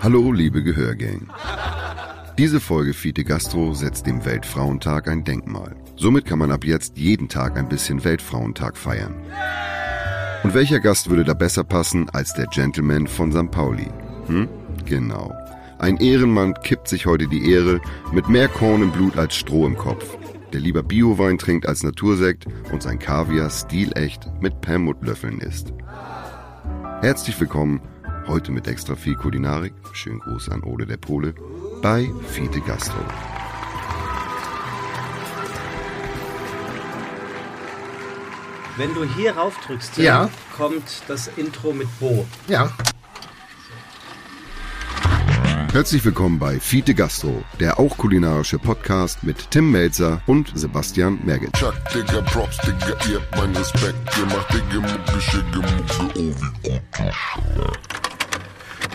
Hallo, liebe Gehörgang. Diese Folge Fiete Gastro setzt dem Weltfrauentag ein Denkmal. Somit kann man ab jetzt jeden Tag ein bisschen Weltfrauentag feiern. Und welcher Gast würde da besser passen als der Gentleman von St. Pauli? Hm? Genau. Ein Ehrenmann kippt sich heute die Ehre mit mehr Korn im Blut als Stroh im Kopf. Der lieber Biowein trinkt als Natursekt und sein Kaviar stilecht mit Perlmuttlöffeln isst. Herzlich willkommen, heute mit extra viel Kulinarik, schönen Gruß an Ole der Pole, bei Fiete Gastro. Wenn du hier rauf drückst, Ja. kommt das Intro mit Bo. Ja, Herzlich willkommen bei Fiete Gastro, der auch kulinarische Podcast mit Tim Melzer und Sebastian Merget.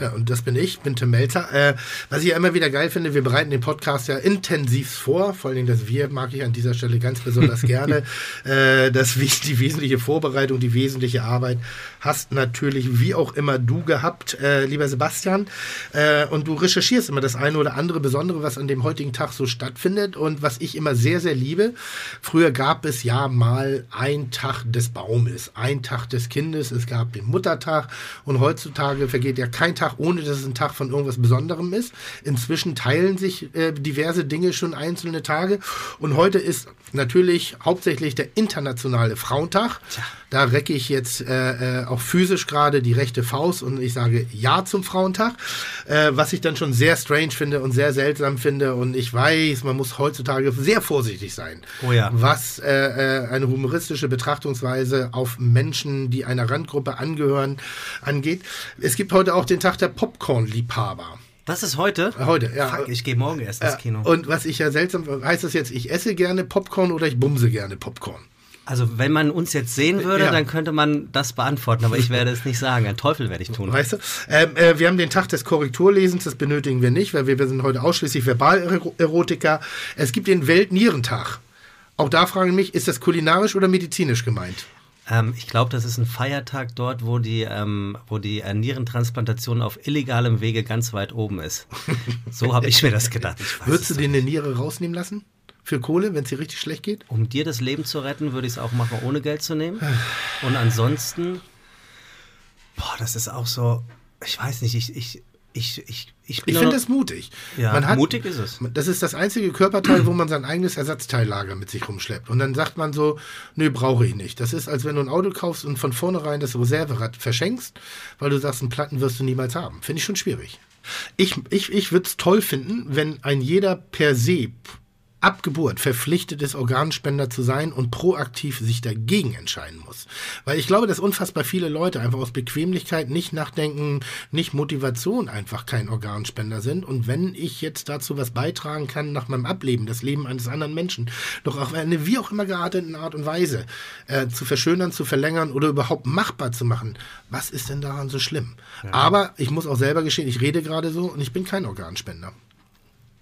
Ja, und das bin ich, bin Tim Melzer. Äh, was ich ja immer wieder geil finde, wir bereiten den Podcast ja intensiv vor. Vor allem das Wir mag ich an dieser Stelle ganz besonders gerne. Äh, das, die wesentliche Vorbereitung, die wesentliche Arbeit hast natürlich wie auch immer du gehabt, äh, lieber Sebastian. Äh, und du recherchierst immer das eine oder andere Besondere, was an dem heutigen Tag so stattfindet. Und was ich immer sehr, sehr liebe, früher gab es ja mal ein Tag des Baumes, ein Tag des Kindes, es gab den Muttertag und heutzutage vergeht ja kein Tag, ohne dass es ein Tag von irgendwas Besonderem ist. Inzwischen teilen sich äh, diverse Dinge schon einzelne Tage und heute ist natürlich hauptsächlich der internationale Frauentag. Da recke ich jetzt äh, äh, auch physisch gerade die rechte Faust und ich sage Ja zum Frauentag, äh, was ich dann schon sehr strange finde und sehr seltsam finde und ich weiß, man muss heutzutage sehr vorsichtig sein, Oh ja. was äh, äh, eine humoristische Betrachtungsweise auf Menschen, die einer Randgruppe angehören, angeht. Es gibt heute auch den Tag der Popcorn-Liebhaber. Was ist heute? Heute, ja. Fuck, ich gehe morgen erst ins Ja, Kino. Und was ich ja seltsam, heißt das jetzt, ich esse gerne Popcorn oder ich bumse gerne Popcorn? Also, wenn man uns jetzt sehen würde, Ja. dann könnte man das beantworten, aber ich werde es nicht sagen. Ein Teufel werde ich tun. Weißt du? Ähm, äh, wir haben den Tag des Korrekturlesens, das benötigen wir nicht, weil wir, wir sind heute ausschließlich Verbalerotiker. Es gibt den Weltnierentag. Auch da frage ich mich, ist das kulinarisch oder medizinisch gemeint? Ähm, ich glaube, das ist ein Feiertag dort, wo die, ähm, wo die äh, Nierentransplantation auf illegalem Wege ganz weit oben ist. So habe ich mir das gedacht. Würdest du dir eine Niere rausnehmen lassen? Für Kohle, wenn es dir richtig schlecht geht? Um dir das Leben zu retten, würde ich es auch machen, ohne Geld zu nehmen. Und ansonsten, boah, das ist auch so, ich weiß nicht, ich, ich, ich, ich, ich bin Ich finde das mutig. Ja, mutig ist es. Das ist das einzige Körperteil, wo man sein eigenes Ersatzteillager mit sich rumschleppt. Und dann sagt man so, nö, brauche ich nicht. Das ist, als wenn du ein Auto kaufst und von vornherein das Reserverad verschenkst, weil du sagst, einen Platten wirst du niemals haben. Finde ich schon schwierig. Ich, ich, ich würde es toll finden, wenn ein jeder per se ab Geburt verpflichtet ist, Organspender zu sein und proaktiv sich dagegen entscheiden muss. Weil ich glaube, dass unfassbar viele Leute einfach aus Bequemlichkeit nicht nachdenken, nicht Motivation einfach kein Organspender sind. Und wenn ich jetzt dazu was beitragen kann nach meinem Ableben, das Leben eines anderen Menschen, doch auf eine wie auch immer gearteten Art und Weise äh, zu verschönern, zu verlängern oder überhaupt machbar zu machen, was ist denn daran so schlimm? Aber ich muss auch selber gestehen, ich rede gerade so und ich bin kein Organspender.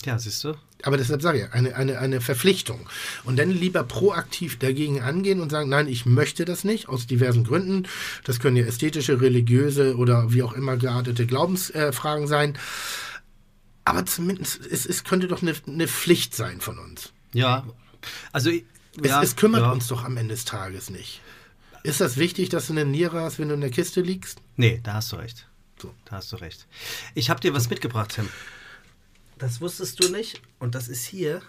Ja, siehst du? Aber deshalb sage ich, eine, eine, eine Verpflichtung. Und dann lieber proaktiv dagegen angehen und sagen, nein, ich möchte das nicht, aus diversen Gründen. Das können ja ästhetische, religiöse oder wie auch immer geartete Glaubensfragen sein. Aber zumindest, es, es könnte doch eine, eine Pflicht sein von uns. Ja. Also, ich- Es, ja, es kümmert ja. uns doch am Ende des Tages nicht. Ist das wichtig, dass du eine Niere hast, wenn du in der Kiste liegst? Nee, da hast du recht. So. Da hast du recht. Ich habe dir was mitgebracht, Tim. Das wusstest du nicht. Und das ist hier.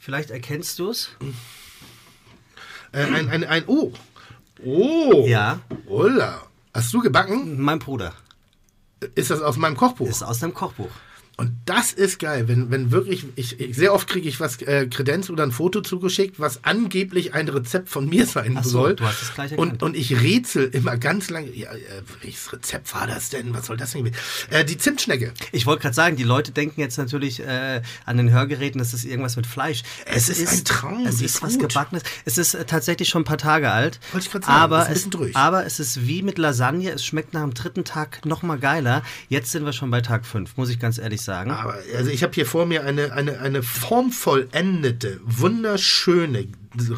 Vielleicht erkennst du es. Äh, ein, ein, ein, oh. Oh. Ja. Holla. Hast du gebacken? Mein Bruder. Ist das aus meinem Kochbuch? Ist aus deinem Kochbuch. Und das ist geil, wenn, wenn wirklich, ich, ich sehr oft kriege ich was äh, Kredenz oder ein Foto zugeschickt, was angeblich ein Rezept von mir sein so, soll. du hast es gleich und, erkannt. und ich rätsel immer ganz lange, ja, äh, welches Rezept war das denn? Was soll das denn? Äh, die Zimtschnecke. Ich wollte gerade sagen, die Leute denken jetzt natürlich äh, an den Hörgeräten, das ist irgendwas mit Fleisch. Es ist ein Traum, Es wie ist was. Gebackenes. Es ist äh, tatsächlich schon ein paar Tage alt. Wollte ich grad sagen, aber ist ein es, aber es ist wie mit Lasagne. Es schmeckt nach dem dritten Tag noch mal geiler. Jetzt sind wir schon bei Tag 5, muss ich ganz ehrlich sagen. Aber also ich habe hier vor mir eine, eine, eine formvollendete, wunderschöne,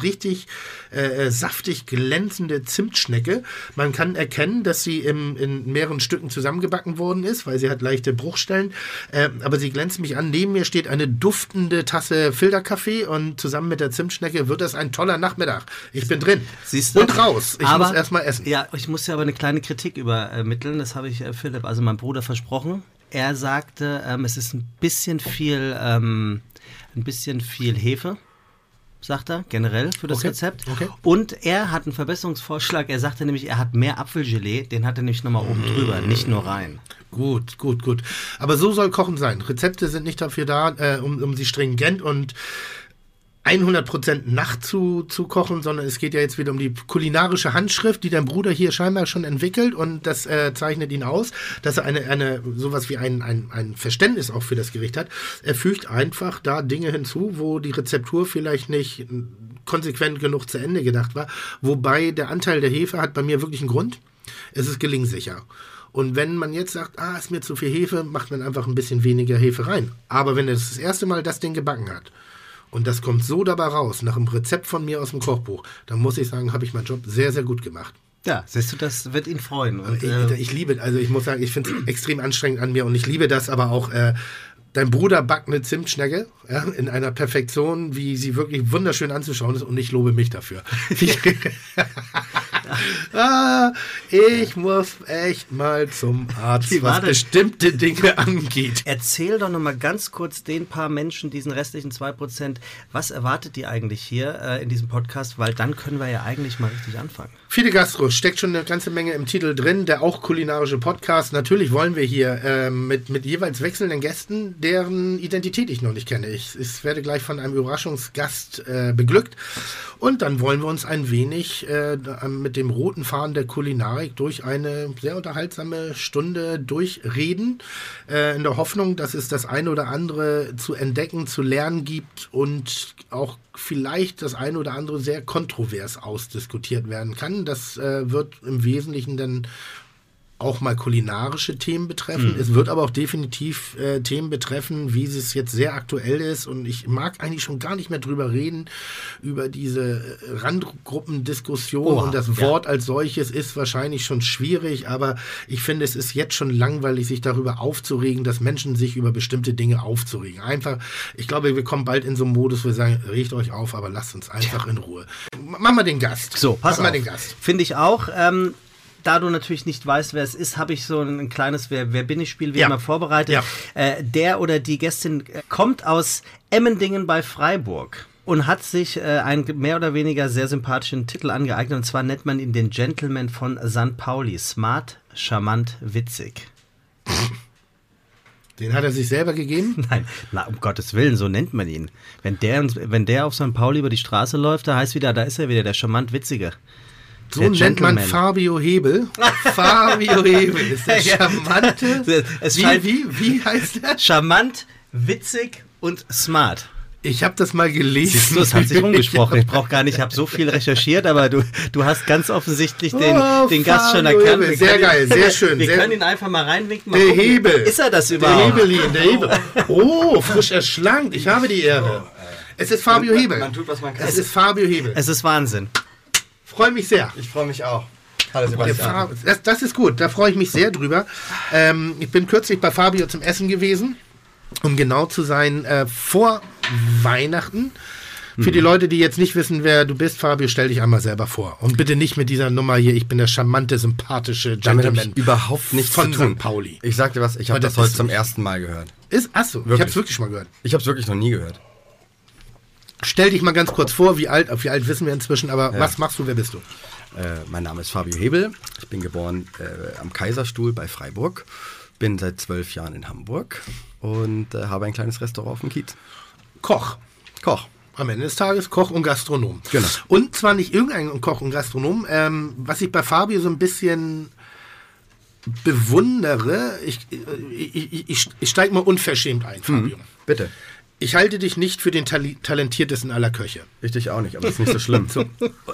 richtig äh, saftig glänzende Zimtschnecke. Man kann erkennen, dass sie im, in mehreren Stücken zusammengebacken worden ist, weil sie hat leichte Bruchstellen. Äh, aber sie glänzt mich an. Neben mir steht eine duftende Tasse Filterkaffee und zusammen mit der Zimtschnecke wird das ein toller Nachmittag. Ich bin drin. Siehst du? Und raus. Ich aber, muss erstmal essen. Ja, ich muss ja aber eine kleine Kritik übermitteln. Das habe ich äh, Philipp, also meinem Bruder, versprochen. Er sagte, ähm, es ist ein bisschen viel, ähm, ein bisschen viel Hefe, sagt er, generell für das Okay, Rezept. okay. Und er hat einen Verbesserungsvorschlag. Er sagte nämlich, er hat mehr Apfelgelee, den hat er nämlich nochmal oben drüber, nicht nur rein. Gut, gut, gut. Aber so soll Kochen sein. Rezepte sind nicht dafür da, äh, um, um sie stringent und 100% nachzu zu kochen, sondern es geht ja jetzt wieder um die kulinarische Handschrift, die dein Bruder hier scheinbar schon entwickelt und das äh, zeichnet ihn aus, dass er eine, eine sowas wie ein, ein, ein Verständnis auch für das Gericht hat. Er fügt einfach da Dinge hinzu, wo die Rezeptur vielleicht nicht konsequent genug zu Ende gedacht war, wobei der Anteil der Hefe hat bei mir wirklich einen Grund. Es ist gelingsicher. Und wenn man jetzt sagt, ah, ist mir zu viel Hefe, macht man einfach ein bisschen weniger Hefe rein. Aber wenn er das erste Mal das Ding gebacken hat und das kommt so dabei raus, nach einem Rezept von mir aus dem Kochbuch, dann muss ich sagen, habe ich meinen Job sehr, sehr gut gemacht. Ja, siehst du, das wird ihn freuen. Und, Ich, äh, ich liebe, also ich muss sagen, ich finde es extrem anstrengend an mir und ich liebe das aber auch. Äh, dein Bruder backt eine Zimtschnecke ja, in einer Perfektion, wie sie wirklich wunderschön anzuschauen ist und ich lobe mich dafür. Ich, ah, ich muss echt mal zum Arzt, Wie was bestimmte Dinge angeht. Erzähl doch nochmal ganz kurz den paar Menschen, diesen restlichen 2%, was erwartet die eigentlich hier äh, in diesem Podcast? Weil dann können wir ja eigentlich mal richtig anfangen. Viele Gastros, steckt schon eine ganze Menge im Titel drin, der auch kulinarische Podcast. Natürlich wollen wir hier ähm, mit, mit jeweils wechselnden Gästen, deren Identität ich noch nicht kenne. Ich, ich werde gleich von einem Überraschungsgast äh, beglückt. Und dann wollen wir uns ein wenig äh, mit dem roten Faden der Kulinarik durch eine sehr unterhaltsame Stunde durchreden, äh, in der Hoffnung, dass es das eine oder andere zu entdecken, zu lernen gibt und auch vielleicht das eine oder andere sehr kontrovers ausdiskutiert werden kann. Das äh, wird im Wesentlichen dann auch mal kulinarische Themen betreffen. Es wird aber auch definitiv äh, Themen betreffen, wie es jetzt sehr aktuell ist. Und ich mag eigentlich schon gar nicht mehr drüber reden, über diese äh, Randgruppendiskussion. Oha, und das ja. Wort als solches ist wahrscheinlich schon schwierig, aber ich finde, es ist jetzt schon langweilig, sich darüber aufzuregen, dass Menschen sich über bestimmte Dinge aufzuregen. Einfach, ich glaube, wir kommen bald in so einen Modus, wo wir sagen, regt euch auf, aber lasst uns einfach in Ruhe. Mach mal den Gast. So, pass Mach mal auf. den Gast. Finde ich auch. Ähm, da du natürlich nicht weißt, wer es ist, habe ich so ein kleines Wer, wer bin ich Spiel wie Ja. immer vorbereitet. Ja. Äh, der oder die Gästin äh, kommt aus Emmendingen bei Freiburg und hat sich äh, einen mehr oder weniger sehr sympathischen Titel angeeignet. Und zwar nennt man ihn den Gentleman von St. Pauli. Smart, charmant, witzig. Den hat er sich selber gegeben. Nein, na, um Gottes Willen, so nennt man ihn. Wenn der, wenn der auf St. Pauli über die Straße läuft, da heißt wieder, da ist er wieder, der charmant Witzige. So Der nennt man Gentleman. Fabio Hebel. Fabio Hebel ist der charmante. Wie, wie, wie heißt der? Charmant, witzig und smart. Ich habe das mal gelesen. Siehst du, es hat sich rumgesprochen. Ich brauche gar nicht, ich habe so viel recherchiert, aber du, du hast ganz offensichtlich den, Oh, den Gast schon erkannt. Hebel. Sehr geil, sehr schön, Wir sehr- können ihn einfach mal reinwinken. Mal Der gucken. Hebel. Ist er das Der überhaupt? Hebelin, der Hebel. Oh, frisch erschlankt. Ich habe die Ehre. Es ist Fabio Hebel. Man tut, was man kann. Es ist Fabio Hebel. Es ist Wahnsinn. Freue mich sehr. Ich freue mich auch. Hallo Sebastian. Das, das ist gut, da freue ich mich sehr drüber. Ähm, ich bin kürzlich bei Fabio zum Essen gewesen, um genau zu sein, äh, vor Weihnachten. Für die Leute, die jetzt nicht wissen, wer du bist, Fabio, stell dich einmal selber vor. Und bitte nicht mit dieser Nummer hier, ich bin der charmante, sympathische Damit Gentleman. ich überhaupt nichts von zu tun. St. Pauli. Ich sag dir was, ich habe das das heute zum ersten Mal gehört. Ist, achso, ich Wirklich? habe es wirklich schon mal gehört. Ich habe es wirklich noch nie gehört. Stell dich mal ganz kurz vor, wie alt, wie alt wissen wir inzwischen, aber Ja. was machst du, wer bist du? Äh, mein Name ist Fabio Hebel. Ich bin geboren äh, am Kaiserstuhl bei Freiburg. Bin seit zwölf Jahren in Hamburg und äh, habe ein kleines Restaurant auf dem Kiez. Koch. Koch. Am Ende des Tages Koch und Gastronom. Genau. Und zwar nicht irgendein Koch und Gastronom. Ähm, was ich bei Fabio so ein bisschen bewundere, ich, ich, ich, ich, ich steige mal unverschämt ein, Fabio. Bitte. Ich halte dich nicht für den Tali talentiertesten aller Köche. Ich dich auch nicht, aber das ist nicht so schlimm. So,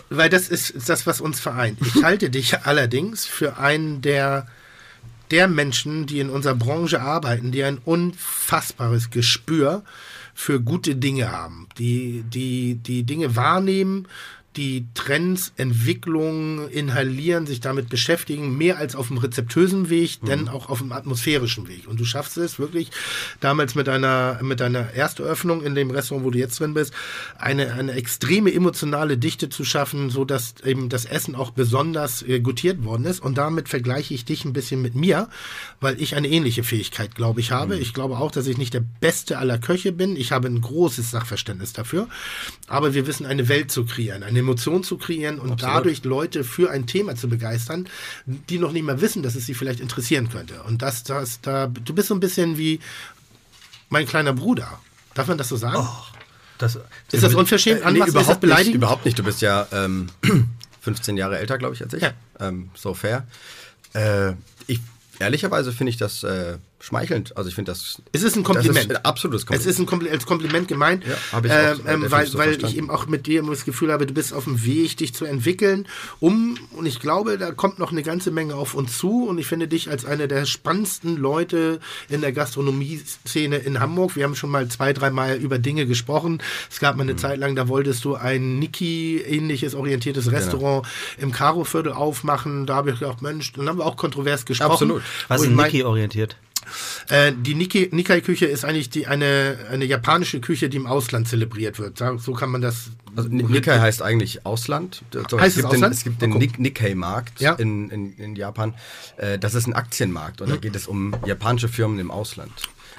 weil das ist das, was uns vereint. Ich halte dich allerdings für einen der, der Menschen, die in unserer Branche arbeiten, die ein unfassbares Gespür für gute Dinge haben, die, die, die Dinge wahrnehmen, die Trends, Entwicklungen inhalieren, sich damit beschäftigen, mehr als auf dem rezeptösen Weg, Mhm. denn auch auf dem atmosphärischen Weg. Und du schaffst es wirklich damals mit deiner, mit deiner Ersteröffnung in dem Restaurant, wo du jetzt drin bist, eine, eine extreme emotionale Dichte zu schaffen, so dass eben das Essen auch besonders äh, gutiert worden ist. Und damit vergleiche ich dich ein bisschen mit mir, weil ich eine ähnliche Fähigkeit, glaube ich, habe. Ich glaube auch, dass ich nicht der Beste aller Köche bin. Ich habe ein großes Sachverständnis dafür. Aber wir wissen, eine Welt zu kreieren, eine Emotion zu kreieren und dadurch Leute für ein Thema zu begeistern, die noch nicht mal wissen, dass es sie vielleicht interessieren könnte. Und das, das, da, du bist so ein bisschen wie mein kleiner Bruder. Darf man das so sagen? Das, ist das unverschämt? Äh, nee, überhaupt, nicht, überhaupt nicht. Du bist ja ähm, 15 Jahre älter, glaube ich, als ich. Ja. Ähm, so fair. Äh, ich, ehrlicherweise finde ich das äh, schmeichelnd. Also ich finde das. Es ist ein Kompliment. Ist ein absolutes Kompliment. Es ist ein Kompli als Kompliment gemeint, Ja, ich auch, ähm, äh, ähm, weil, so weil ich eben auch mit dir das Gefühl habe, du bist auf dem Weg, dich zu entwickeln, um, und ich glaube, da kommt noch eine ganze Menge auf uns zu und ich finde dich als einer der spannendsten Leute in der Gastronomie-Szene in Hamburg. Wir haben schon mal zwei, dreimal über Dinge gesprochen. Es gab Mhm. mal eine Zeit lang, da wolltest du ein Niki-ähnliches orientiertes Genau. Restaurant im Karo-Viertel aufmachen. Da habe ich gedacht, Mensch, dann haben wir auch kontrovers gesprochen. Absolut. was ist ich mein- Niki orientiert? Äh, die Nikkei-Küche ist eigentlich die, eine, eine japanische Küche, die im Ausland zelebriert wird. So kann man das. Also Ni- Nikkei heißt eigentlich Ausland. So, Heißt es gibt Den, Ausland? es gibt den. Nik Nikkei-Markt Ja. in, in, in Japan. Äh, das ist ein Aktienmarkt und da geht es um japanische Firmen im Ausland.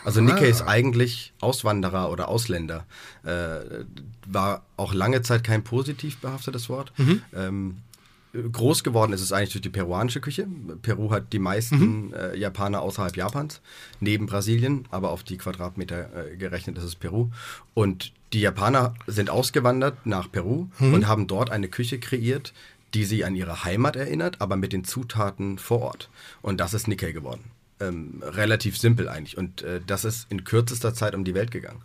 Also Nikkei ist eigentlich Auswanderer oder Ausländer. Äh, war auch lange Zeit kein positiv behaftetes Wort. Ähm, groß geworden ist es eigentlich durch die peruanische Küche. Peru hat die meisten äh, Japaner außerhalb Japans, neben Brasilien, aber auf die Quadratmeter äh, gerechnet ist es Peru. Und die Japaner sind ausgewandert nach Peru und haben dort eine Küche kreiert, die sie an ihre Heimat erinnert, aber mit den Zutaten vor Ort. Und das ist Nikkei geworden. Ähm, relativ simpel eigentlich. Und äh, das ist in kürzester Zeit um die Welt gegangen.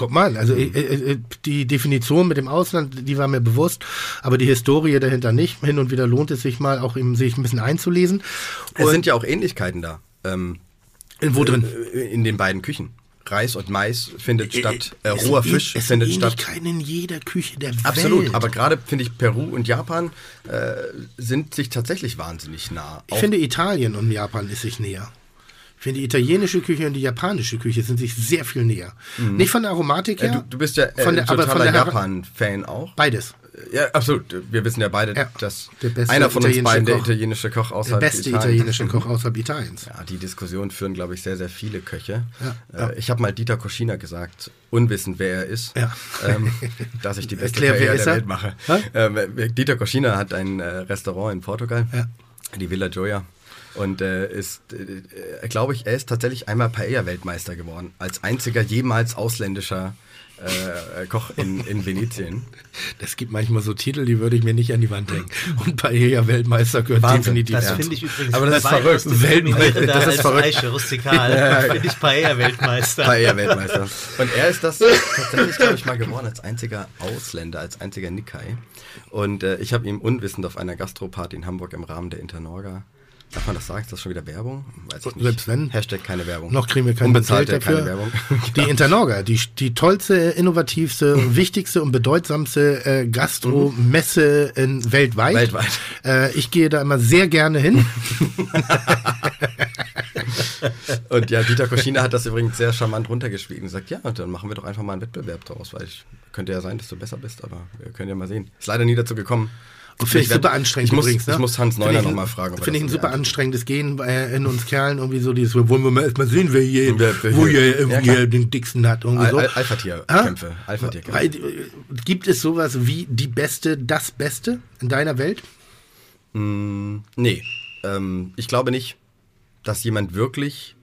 Guck mal, also äh, äh, die Definition mit dem Ausland, die war mir bewusst, aber die Historie dahinter nicht. Hin und wieder lohnt es sich mal, auch eben sich ein bisschen einzulesen. Es Und sind ja auch Ähnlichkeiten da. Ähm, in wo drin? äh, In den beiden Küchen. Reis und Mais findet statt, äh, Es roher Fisch es findet statt. Ähnlichkeiten in jeder Küche der Absolut, Welt. aber gerade finde ich Peru und Japan äh, sind sich tatsächlich wahnsinnig nah. Ich Auch- finde Italien und Japan ist sich näher. Ich finde die italienische Küche und die japanische Küche sind sich sehr viel näher. Nicht von der Aromatik äh, her. du, du bist ja äh, von der, aber totaler der Japan-Fan auch. Beides. Ja, absolut. Wir wissen ja beide, Ja, dass der beste einer von uns italienische beiden der Koch. italienische Koch Der außerhalb beste Italiens. italienische Koch außerhalb Italiens. Ja, die Diskussion führen, glaube ich, sehr, sehr viele Köche. Ja, Äh, ich habe mal Dieter Koschina gesagt, unwissend, wer er ist, Ja. ähm, dass ich die beste Erklär, Karriere der er? Welt mache. Ähm, Dieter Koschina hat ein äh, Restaurant in Portugal, Ja. die Villa Gioia. Und äh, ist, äh, glaube ich, er ist tatsächlich einmal Paella-Weltmeister geworden. Als einziger jemals ausländischer äh, Koch in, in Venetien. Das gibt manchmal so Titel, die würde ich mir nicht an die Wand hängen. Und Paella-Weltmeister gehört Wahnsinn. definitiv Das finde ich übrigens Aber das ist verrückt. Weltmeister, das ist verrückt. Eiche, rustikal. Finde ich Paella-Weltmeister. Paella-Weltmeister. Und er ist das tatsächlich, glaube ich, mal geworden als einziger Ausländer, als einziger Nikkei. Und äh, ich habe ihm unwissend auf einer Gastroparty in Hamburg im Rahmen der Internorga. Darf man das sagen? Ist das schon wieder Werbung? Weiß ich nicht. Selbst wenn. Hashtag keine Werbung. Noch kriegen wir kein Unbezahlte, Geld dafür. keine Werbung. Die Internorga, die, die tollste, innovativste, wichtigste und bedeutsamste äh, Gastromesse in, weltweit. Weltweit. Äh, ich gehe da immer sehr gerne hin. Und ja, Dieter Koschina hat das übrigens sehr charmant runtergespielt und gesagt, ja, dann machen wir doch einfach mal einen Wettbewerb daraus, weil ich, könnte ja sein, dass du besser bist, aber wir können ja mal sehen. Ist leider nie dazu gekommen. Finde ich werd- super anstrengend ich muss, übrigens. Ne? Ich muss Hans Neuner nochmal fragen. Finde ich ein super anstrengendes Gehen äh, in uns Kerlen. Irgendwie so dieses, wollen wir mal erstmal sehen, wer hier, wer wo hier- Ja, irgendwie klar. den dicksten hat. Irgendwie Al so. Al Alpha-Tier-Kämpfe. Weil, äh, Gibt es sowas wie die Beste, das Beste in deiner Welt? Mm, nee, ähm, ich glaube nicht, dass jemand wirklich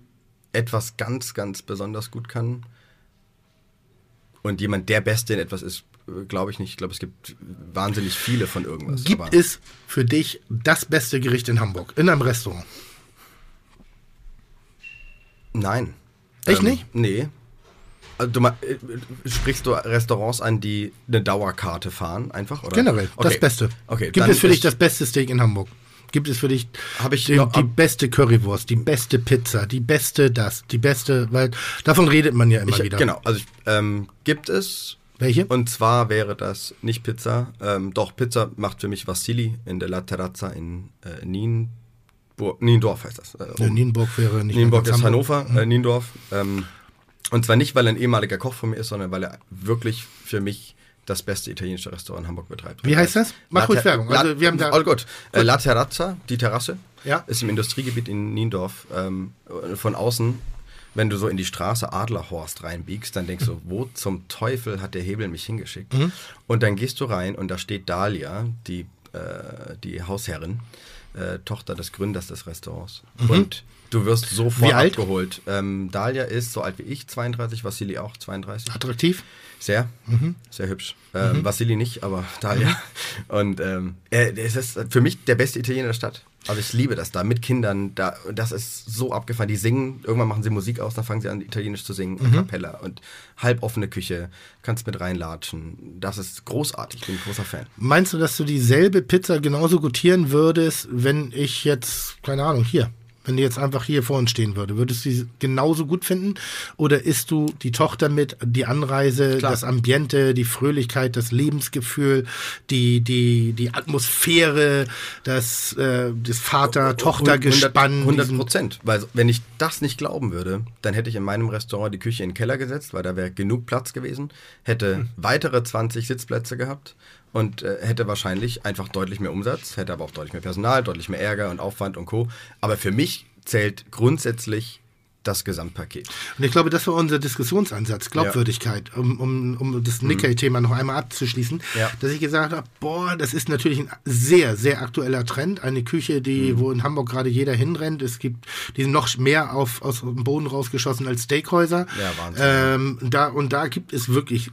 etwas ganz, ganz besonders gut kann. Und jemand der Beste in etwas ist, glaube ich nicht. Ich glaube, es gibt wahnsinnig viele von irgendwas. Gibt es für dich das beste Gericht in Hamburg, in einem Restaurant? Nein. Echt nicht? Nee. Also, du äh, sprichst du Restaurants an, die eine Dauerkarte fahren, einfach? Oder? Generell, das Okay. Beste. Okay, Gibt es für dich das beste Steak in Hamburg? Gibt es für dich Hab ich die, noch- die beste Currywurst, die beste Pizza, die beste das, die beste, weil davon redet man ja immer Ich, wieder. genau, also ähm, gibt es. Welche? Und zwar wäre das nicht Pizza. Ähm, doch, Pizza macht für mich Vassili in der La Terrazza in äh, Nienburg. Niendorf heißt das. Äh, oben. Nienburg wäre nicht Nienburg ist. Hannover, äh, Niendorf. Ähm, und zwar nicht, weil er ein ehemaliger Koch von mir ist, sondern weil er wirklich für mich das beste italienische Restaurant in Hamburg betreibt. Wie heißt das? Mach ruhig Werbung. Also wir haben da- All gut. Äh, La Terrazza, die Terrasse, Ja. ist im Industriegebiet in Niendorf. Ähm, von außen, wenn du so in die Straße Adlerhorst reinbiegst, dann denkst du, wo zum Teufel hat der Hebel mich hingeschickt? Mhm. Und dann gehst du rein und da steht Dalia, die, äh, die Hausherrin, äh, Tochter des Gründers des Restaurants. Und du wirst sofort Mhm. Wie alt? abgeholt. Ähm, Dalia ist so alt wie ich, 32, Vassili auch 32. Attraktiv? Sehr, Mhm. sehr hübsch. Ähm, Vassili nicht, aber Dalia. Und ähm, er, es ist für mich der beste Italiener der Stadt. Also ich liebe das da mit Kindern. Da, das ist so abgefahren. Die singen, irgendwann machen sie Musik aus, dann fangen sie an, Italienisch zu singen, Mhm. a cappella und halboffene Küche. Kannst mit reinlatschen. Das ist großartig. Ich bin ein großer Fan. Meinst du, dass du dieselbe Pizza genauso gutieren würdest, wenn ich jetzt, keine Ahnung, hier, wenn die jetzt einfach hier vor uns stehen würde? Würdest du sie genauso gut finden? Oder isst du die Tochter mit, die Anreise, Klar. das Ambiente, die Fröhlichkeit, das Lebensgefühl, die, die, die Atmosphäre, das, äh, das Vater-Tochter-Gespann? 100 diesen- Prozent. Weil wenn ich das nicht glauben würde, dann hätte ich in meinem Restaurant die Küche in den Keller gesetzt, weil da wäre genug Platz gewesen, hätte Hm. weitere 20 Sitzplätze gehabt und äh, hätte wahrscheinlich einfach deutlich mehr Umsatz, hätte aber auch deutlich mehr Personal, deutlich mehr Ärger und Aufwand und Co. Aber für mich zählt grundsätzlich das Gesamtpaket. Und ich glaube, das war unser Diskussionsansatz, Glaubwürdigkeit, um, um, um das Nikkei-Thema noch einmal abzuschließen, Mhm. Ja. dass ich gesagt habe, boah, das ist natürlich ein sehr, sehr aktueller Trend. Eine Küche, die, Mhm. wo in Hamburg gerade jeder hinrennt. Es gibt, die sind noch mehr auf, aus dem Boden rausgeschossen als Steakhäuser. Ja, Wahnsinn. Ähm, da, und da gibt es wirklich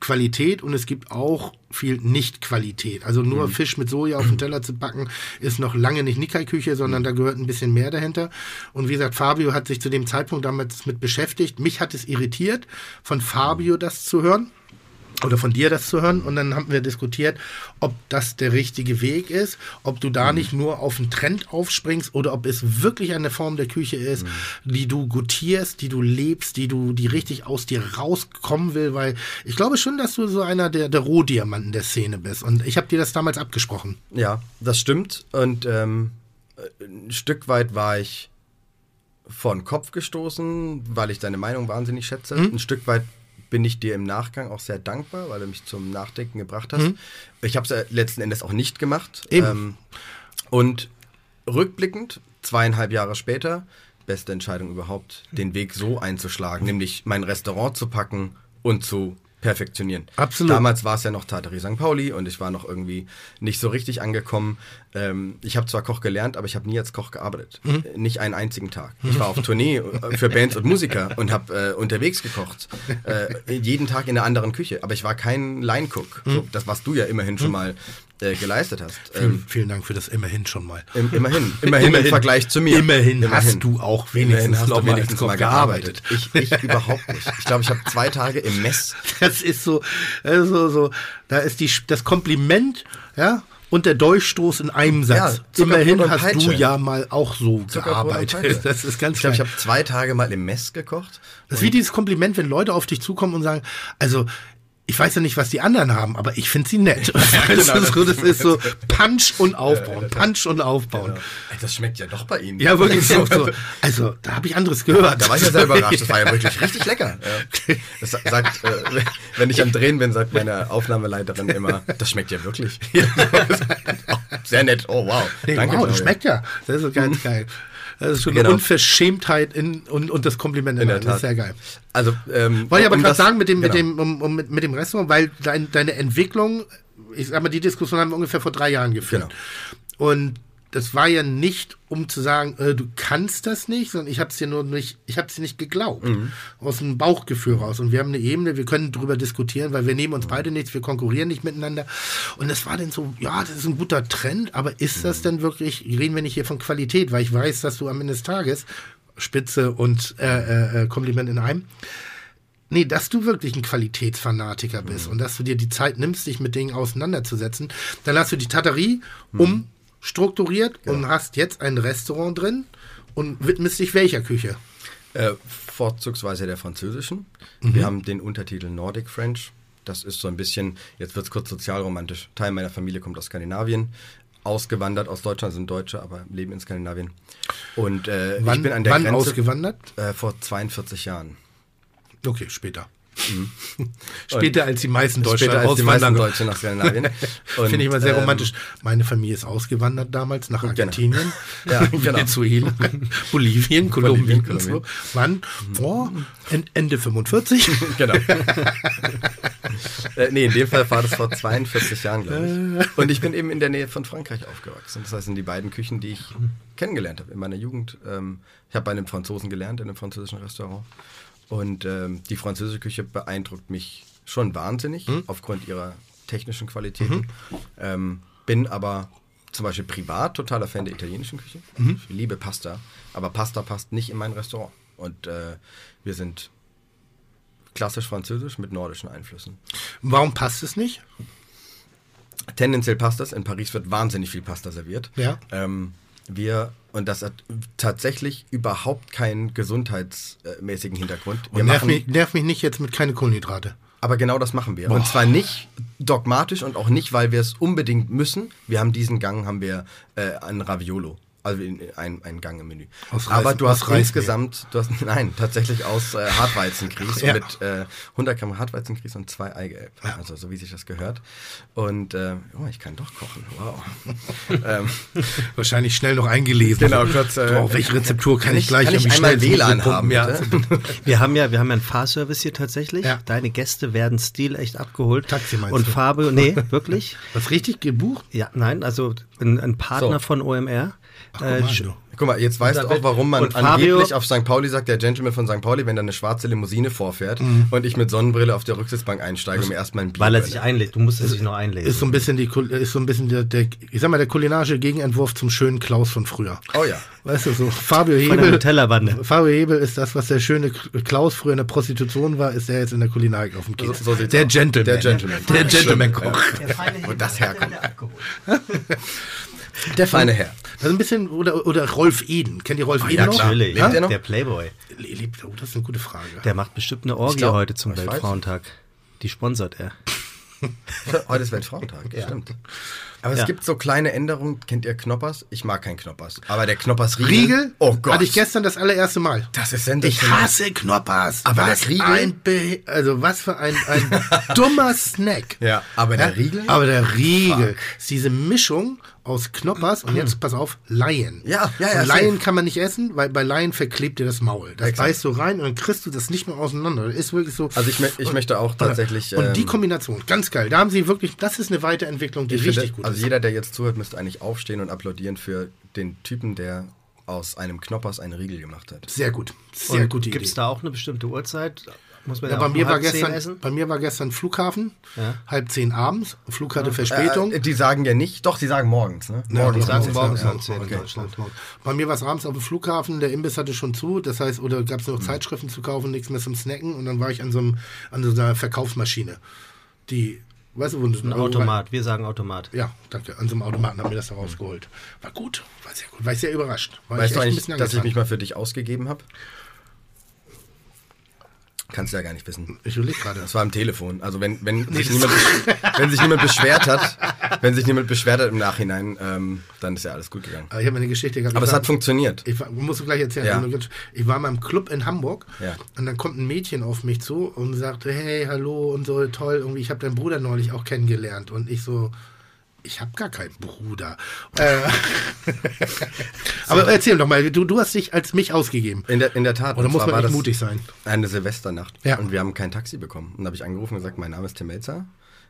Qualität und es gibt auch viel Nicht-Qualität. Also nur Mhm. Fisch mit Soja auf den Teller zu backen, ist noch lange nicht Nikkei-Küche, sondern Mhm. da gehört ein bisschen mehr dahinter. Und wie gesagt, Fabio hat sich zu dem Zeitpunkt damit mit beschäftigt. Mich hat es irritiert, von Fabio das zu hören oder von dir das zu hören und dann haben wir diskutiert, ob das der richtige Weg ist, ob du da nicht nur auf einen Trend aufspringst oder ob es wirklich eine Form der Küche ist, die du gutierst, die du lebst, die du, die richtig aus dir rauskommen will, weil ich glaube schon, dass du so einer der, der Rohdiamanten der Szene bist und ich habe dir das damals abgesprochen. Ja, das stimmt. Und ähm, ein Stück weit war ich vor den Kopf gestoßen, weil ich deine Meinung wahnsinnig schätze. Mhm. Ein Stück weit bin ich dir im Nachgang auch sehr dankbar, weil du mich zum Nachdenken gebracht hast. Ich habe es ja letzten Endes auch nicht gemacht. Mhm. Eben. Ähm, und rückblickend, zweieinhalb Jahre später, beste Entscheidung überhaupt, den Weg so einzuschlagen, nämlich mein Restaurant zu packen und zu perfektionieren. Absolut. Damals war es ja noch Tartari St. Pauli und ich war noch irgendwie nicht so richtig angekommen. Ähm, ich habe zwar Koch gelernt, aber ich habe nie als Koch gearbeitet. Mhm. Nicht einen einzigen Tag. Ich war auf Tournee äh, für Bands und Musiker und habe äh, unterwegs gekocht. Äh, jeden Tag in einer anderen Küche. Aber ich war kein Line-Cook. Mhm. So, das, was du ja immerhin schon mal äh, geleistet hast. Vielen, Ähm, vielen Dank für das immerhin schon mal. im, immerhin. Immerhin im Vergleich zu mir. Immerhin, hast du auch wenigstens Immerhin hast du wenigstens mal gearbeitet. Ich, ich überhaupt nicht. Ich glaube, ich habe zwei Tage im Mess Das ist so, also so, da ist die, das Kompliment, ja, und der Durchstoß in einem Satz. Ja, Immerhin hast du ja mal auch so gearbeitet. Das ist ganz Ich glaube, ich geil. habe zwei Tage mal im Mess gekocht. Das ist wie dieses Kompliment, wenn Leute auf dich zukommen und sagen, also ich weiß ja nicht, was die anderen haben, aber ich finde sie nett. das, genau, ist so, das das ist so Punch und Aufbauen, Punch und Aufbauen. Ey, Das schmeckt ja doch bei Ihnen. Ja, wirklich so. so. Also, da habe ich anderes gehört. Da war ich ja selber überrascht. Das war ja wirklich richtig lecker. Ja. Das sagt, äh, wenn ich am Drehen bin, sagt meine Aufnahmeleiterin immer, das schmeckt ja wirklich. Sehr nett. Oh, wow. Nee, Danke, wow, das schmeckt ja. Das ist ganz geil. Das ist schon Genau. eine Unverschämtheit in, und, und das Kompliment in, der einem. Das ist Tat. sehr geil. Also, ähm, Wollte ich aber um gerade sagen mit dem, mit genau. dem, um, um, mit, mit dem Restaurant, weil dein, deine Entwicklung, ich sag mal, die Diskussion haben wir ungefähr vor drei Jahren geführt. Genau. Und das war ja nicht, um zu sagen, äh, du kannst das nicht, sondern ich habe es dir nur nicht, ich habe es dir nicht geglaubt. Mhm. Aus dem Bauchgefühl raus. Und wir haben eine Ebene, wir können drüber diskutieren, weil wir nehmen uns beide nichts, wir konkurrieren nicht miteinander. Und es war dann so, ja, das ist ein guter Trend, aber ist das Mhm. denn wirklich, reden wir nicht hier von Qualität, weil ich weiß, dass du am Ende des Tages Spitze und äh, äh, äh, Kompliment in einem. Nee, dass du wirklich ein Qualitätsfanatiker bist und dass du dir die Zeit nimmst, dich mit Dingen auseinanderzusetzen, dann hast du die Taterie strukturiert und hast jetzt ein Restaurant drin und widmest dich welcher Küche? Äh, vorzugsweise der französischen. Mhm. Wir haben den Untertitel Nordic French. Das ist so ein bisschen, jetzt wird es kurz sozialromantisch. Teil meiner Familie kommt aus Skandinavien. Ausgewandert aus Deutschland sind Deutsche, aber leben in Skandinavien. Und äh, Wann, ich bin an der wann Grenze ausgewandert? äh, vor 42 Jahren. Okay, später. später als die meisten Deutschen Später als die meisten auswandern. Deutsche nach Skandinavien. Finde ich mal sehr ähm, romantisch. Meine Familie ist ausgewandert damals nach Argentinien, Ja, genau. Venezuela, Bolivien, Kolumbien und so. Wann? Oh, En- Ende 45. Genau. äh, nee, in dem Fall war das vor 42 Jahren, glaube ich. Und ich bin eben in der Nähe von Frankreich aufgewachsen. Das heißt, sind die beiden Küchen, die ich kennengelernt habe in meiner Jugend. Ähm, ich habe bei einem Franzosen gelernt, in einem französischen Restaurant. Und ähm, die französische Küche beeindruckt mich schon wahnsinnig aufgrund ihrer technischen Qualitäten. Ähm, bin aber zum Beispiel privat totaler Fan der italienischen Küche. Ich liebe Pasta, aber Pasta passt nicht in mein Restaurant. Und äh, wir sind klassisch französisch mit nordischen Einflüssen. Warum passt es nicht? Tendenziell Pastas. In Paris wird wahnsinnig viel Pasta serviert. Ja. Ähm, wir, und das hat tatsächlich überhaupt keinen gesundheitsmäßigen Hintergrund. Wir nerv machen, mich, nerv mich nicht jetzt mit keine Kohlenhydrate. aber genau das machen wir. Und zwar nicht dogmatisch und auch nicht, weil wir es unbedingt müssen. Wir haben diesen Gang, haben wir äh, ein Raviolo. Also in, in, ein, ein Gang im Menü. Aus Aber Reis- du aus hast Reismehl. insgesamt, du hast, nein, tatsächlich aus äh, Hartweizengrieß Ja. mit äh, 100 Gramm Hartweizengrieß und zwei Eigelb. Also so wie sich das gehört. Und äh, oh, ich kann doch kochen. Wow. ähm, Wahrscheinlich schnell noch eingelesen. Genau, kurz, äh, oh, welche Rezeptur kann, kann ich ich- gleich kann ich einmal schnell WLAN pumpen? haben, Ja. Wir haben ja, wir haben ja einen Fahrservice hier tatsächlich. Ja. Deine Gäste werden stilecht abgeholt. Taxi meinst Und du? Fabio, nee, wirklich? Was richtig gebucht? Ja, nein, also ein, ein Partner So. von OMR. Ach, guck mal. Guck jetzt weißt Und du auch, warum man und Fabio- angeblich auf St. Pauli sagt, der Gentleman von St. Pauli, wenn da eine schwarze Limousine vorfährt Mhm. und ich mit Sonnenbrille auf der Rücksitzbank einsteige und mir erstmal ein Bier weil er sich einlädt. Du musst es sich noch einlesen. Ist so ein bisschen die, ist so ein bisschen der, der, ich sag mal, der kulinarische Gegenentwurf zum schönen Klaus von früher. Oh ja. Weißt du, so Fabio Von der Hebel. Fabio Hebel ist das, was der schöne Klaus früher in der Prostitution war, ist er jetzt in der Kulinarik auf dem Kiez. So- so der aus. Gentleman. Der Gentleman. Der Gentleman-Koch. Wo das herkommt. Der Feine Herr. Das ist ein bisschen, oder, oder Rolf Eden. Kennt ihr Rolf Eden ja, noch? Natürlich, Lebt der noch? der Playboy. Le- Lebt, oh, das ist eine gute Frage. Der macht bestimmt eine Orgie glaub- heute zum ich weiß. Weltfrauentag. Die sponsert er. Heute ist Weltfrauentag, stimmt. Aber es Ja. gibt so kleine Änderungen. Kennt ihr Knoppers? Ich mag keinen Knoppers. Aber der Knoppers Riegel. Riegel? Oh Gott. Hatte ich gestern das allererste Mal. Das ist Ich sensationell. hasse Knoppers. Aber was der Riegel? ein Be also was für ein, ein dummer Snack. Ja, aber der Riegel? Aber der Riegel ist diese Mischung aus Knoppers und jetzt pass auf, Laien. Ja, ja, ja, Und Laien kann man nicht essen, weil bei Laien verklebt dir das Maul. Das Exakt. beißt du rein und dann kriegst du das nicht mehr auseinander. Das ist wirklich so. Also ich ich möchte auch tatsächlich, Und die ähm, Kombination, ganz geil. Da haben sie wirklich, das ist eine Weiterentwicklung, die Ich richtig finde, gut also ist. jeder, der jetzt zuhört, müsste eigentlich aufstehen und applaudieren für den Typen, der aus einem Knoppers einen Riegel gemacht hat. Sehr gut. Sehr Und gute Gibt es Idee. da auch eine bestimmte Uhrzeit? Muss man Ja, ja, bei mir, war gestern, essen? bei mir war gestern Flughafen, Ja. halb zehn abends, Flug hatte Verspätung. Äh, die sagen ja nicht, doch, sie sagen morgens, ne? Ja, die sagen morgens, morgens ja, 10 in okay. Deutschland. Bei mir war es abends auf dem Flughafen, der Imbiss hatte schon zu, das heißt, oder gab es noch Mhm. Zeitschriften zu kaufen, nichts mehr zum Snacken und dann war ich an so, einem, an so einer Verkaufsmaschine. Die, weißt du, wo Ein Automat. Wir sagen Automat. Ja, danke. An so einem Automaten haben wir das da rausgeholt. War gut, war sehr gut, war ich sehr überrascht. War Weißt ich du echt ein eigentlich, dass ich mich mal für dich ausgegeben habe? Kannst du ja gar nicht wissen. Ich überlege gerade. Das war am Telefon. Also wenn, wenn, sich, niemand, wenn sich niemand beschwert hat, wenn sich niemand beschwert hat im Nachhinein, ähm, dann ist ja alles gut gegangen. Aber Ich habe eine Geschichte gehabt. Aber es war- hat funktioniert. Ich war, musst du gleich erzählen. Ja. Ich war mal im Club in Hamburg Ja. und dann kommt ein Mädchen auf mich zu und sagte, hey, hallo und so, toll, irgendwie, ich habe deinen Bruder neulich auch kennengelernt. Und ich so, ich habe gar keinen Bruder. Äh, aber erzähl doch mal, du, du hast dich als mich ausgegeben. In der, in der Tat. Oder muss man das mutig sein? Eine Silvesternacht. Ja. Und wir haben kein Taxi bekommen. Und da habe ich angerufen und gesagt, mein Name ist Tim Melzer.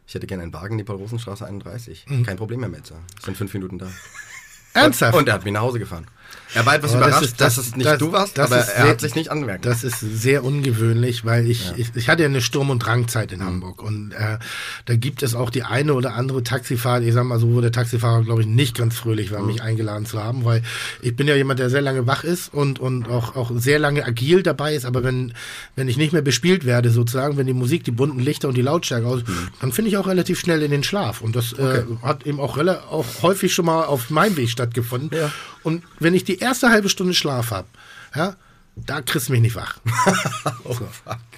Ich hätte gerne einen Wagen in die Paul-Rosenstraße 31. Mhm. Kein Problem, Herr Melzer. Sind fünf Minuten da. Ernsthaft? Und, und er hat mich nach Hause gefahren. Er war etwas Aber überrascht, dass es nicht das- du warst, das aber ist er sehr- hat sich nicht anmerken. Das ist sehr ungewöhnlich, weil ich, ich, ich hatte ja eine Sturm- und Drangzeit in Hamburg und äh, da gibt es auch die eine oder andere Taxifahrt, ich sag mal so, wo der Taxifahrer, glaube ich, nicht ganz fröhlich war, mich eingeladen zu haben, weil ich bin ja jemand, der sehr lange wach ist und, und auch, auch sehr lange agil dabei ist, aber wenn, wenn ich nicht mehr bespielt werde, sozusagen, wenn die Musik, die bunten Lichter und die Lautstärke aus, dann finde ich auch relativ schnell in den Schlaf und das äh, hat eben auch, auch häufig schon mal auf meinem Weg stattgefunden und wenn ich die erste halbe Stunde Schlaf habe, ja, da kriegst du mich nicht wach. so.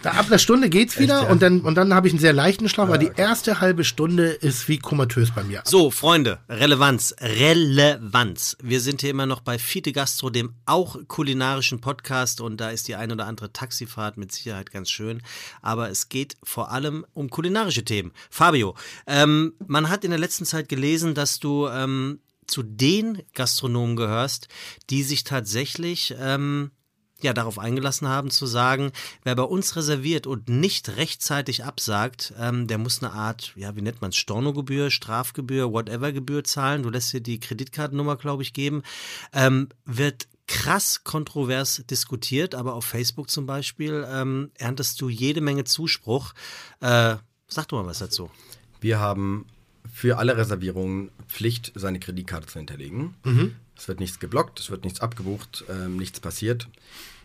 Da ab einer Stunde geht's wieder ja? und dann, und dann habe ich einen sehr leichten Schlaf, aber die erste halbe Stunde ist wie komatös bei mir. So, Freunde, Relevanz, Relevanz. Wir sind hier immer noch bei Fiete Gastro, dem auch kulinarischen Podcast und da ist die ein oder andere Taxifahrt mit Sicherheit ganz schön, aber es geht vor allem um kulinarische Themen. Fabio, ähm, man hat in der letzten Zeit gelesen, dass du ähm, zu den Gastronomen gehörst, die sich tatsächlich ähm, ja, darauf eingelassen haben zu sagen, wer bei uns reserviert und nicht rechtzeitig absagt, ähm, der muss eine Art, ja, wie nennt man es, Stornogebühr, Strafgebühr, whatever Gebühr zahlen. Du lässt dir die Kreditkartennummer, glaube ich, geben. Ähm, wird krass kontrovers diskutiert, aber auf Facebook zum Beispiel ähm, erntest du jede Menge Zuspruch. Äh, sag doch mal was dazu. Wir haben für alle Reservierungen Pflicht, seine Kreditkarte zu hinterlegen. Es wird nichts geblockt, es wird nichts abgebucht, ähm, nichts passiert.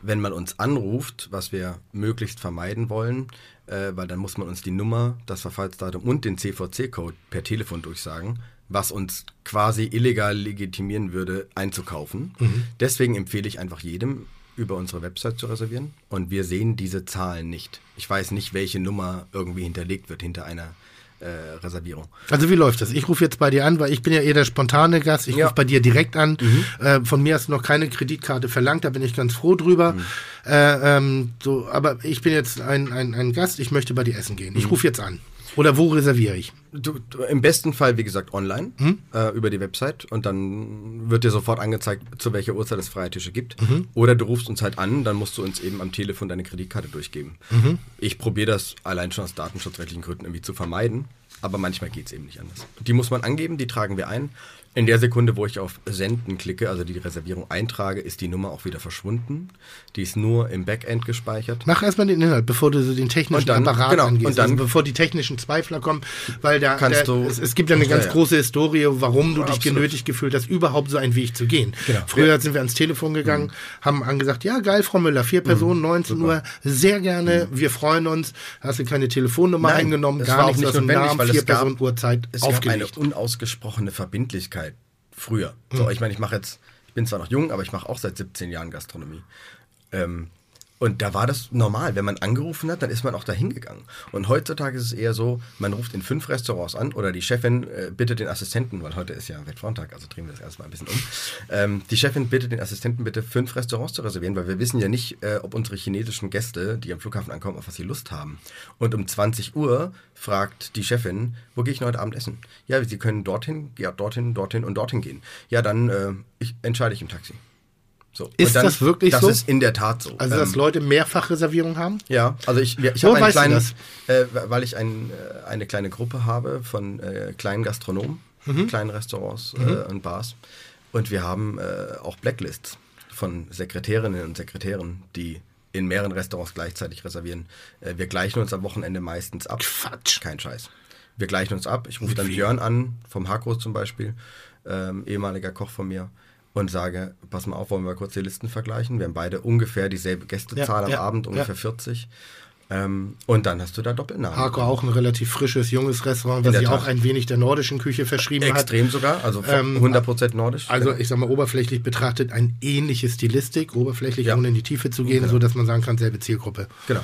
Wenn man uns anruft, was wir möglichst vermeiden wollen, äh, weil dann muss man uns die Nummer, das Verfallsdatum und den CVC-Code per Telefon durchsagen, was uns quasi illegal legitimieren würde, einzukaufen. Deswegen empfehle ich einfach jedem, über unsere Website zu reservieren. Und wir sehen diese Zahlen nicht. Ich weiß nicht, welche Nummer irgendwie hinterlegt wird hinter einer äh, Reservierung. Also wie läuft das? Ich rufe jetzt bei dir an, weil ich bin ja eher der spontane Gast. Ich Ja. rufe bei dir direkt an. Äh, von mir hast du noch keine Kreditkarte verlangt, da bin ich ganz froh drüber. Äh, ähm, so, aber ich bin jetzt ein, ein, ein Gast, ich möchte bei dir essen gehen. Ich rufe jetzt an. Oder wo reserviere ich? Du, du, Im besten Fall, wie gesagt, online äh, über die Website und dann wird dir sofort angezeigt, zu welcher Uhrzeit es freie Tische gibt. Oder du rufst uns halt an, dann musst du uns eben am Telefon deine Kreditkarte durchgeben. Ich probiere das allein schon aus datenschutzrechtlichen Gründen irgendwie zu vermeiden, aber manchmal geht es eben nicht anders. Die muss man angeben, die tragen wir ein. In der Sekunde, wo ich auf Senden klicke, also die Reservierung eintrage, ist die Nummer auch wieder verschwunden. Die ist nur im Backend gespeichert. Mach erstmal den Inhalt, bevor du so den technischen dann- Apparat genau, angehst. und dann- also bevor die technischen Zweifler kommen, weil da Kannst der, du- es, es gibt ja eine ganz Ja, große Historie, warum du dich Absolut. genötigt gefühlt hast, überhaupt so einen Weg zu gehen. Genau. Früher sind wir ans Telefon gegangen, Mhm. haben angesagt, ja geil, Frau Müller, vier Personen, 19 Uhr, sehr gerne, wir freuen uns. Hast du keine Telefonnummer Mhm. Nein, eingenommen, gar nichts, nicht einen notwendig, Namen, weil es vier gab- Personen, Uhrzeit Es gab eine unausgesprochene Verbindlichkeit früher. So, ich meine, ich mache jetzt, ich bin zwar noch jung, aber ich mache auch seit 17 Jahren Gastronomie. Ähm, und da war das normal. Wenn man angerufen hat, dann ist man auch da hingegangen. Und heutzutage ist es eher so, man ruft in fünf Restaurants an oder die Chefin äh, bittet den Assistenten, weil heute ist ja Weltfrauentag, also drehen wir das erstmal ein bisschen um. Ähm, die Chefin bittet den Assistenten bitte fünf Restaurants zu reservieren, weil wir wissen ja nicht, äh, ob unsere chinesischen Gäste, die am Flughafen ankommen, auf was sie Lust haben. Und um 20 Uhr fragt die Chefin, wo gehe ich heute Abend essen? Ja, sie können dorthin, ja, dorthin, dorthin und dorthin gehen. Ja, dann äh, ich, entscheide ich im Taxi. So. Ist dann, das wirklich das so? Das ist in der Tat so. Also, dass Ähm, Leute Mehrfachreservierungen haben? ja, also ich, ich habe du kleinen, äh, weil ich ein, äh, eine kleine Gruppe habe von äh, kleinen Gastronomen, Mhm. kleinen Restaurants äh, und Bars. Und wir haben äh, auch Blacklists von Sekretärinnen und Sekretären, die in mehreren Restaurants gleichzeitig reservieren. Äh, wir gleichen uns am Wochenende meistens ab. Quatsch. Kein Scheiß. Wir gleichen uns ab. Ich rufe dann Björn an, vom Hakros zum Beispiel, ähm, ehemaliger Koch von mir, und sage, pass mal auf, wollen wir kurz die Listen vergleichen. Wir haben beide ungefähr dieselbe Gästezahl Ja, am ja, Abend, ja. ungefähr 40. Ähm, und dann hast du da Doppelnamen. Harko auch ein relativ frisches, junges Restaurant, was sich auch ein wenig der nordischen Küche verschrieben hat. Extrem sogar, also Ähm, 100% nordisch. Also ich sag mal, oberflächlich betrachtet ein ähnliche Stilistik, oberflächlich Ja. ohne in die Tiefe zu gehen, so dass man sagen kann, selbe Zielgruppe. Genau.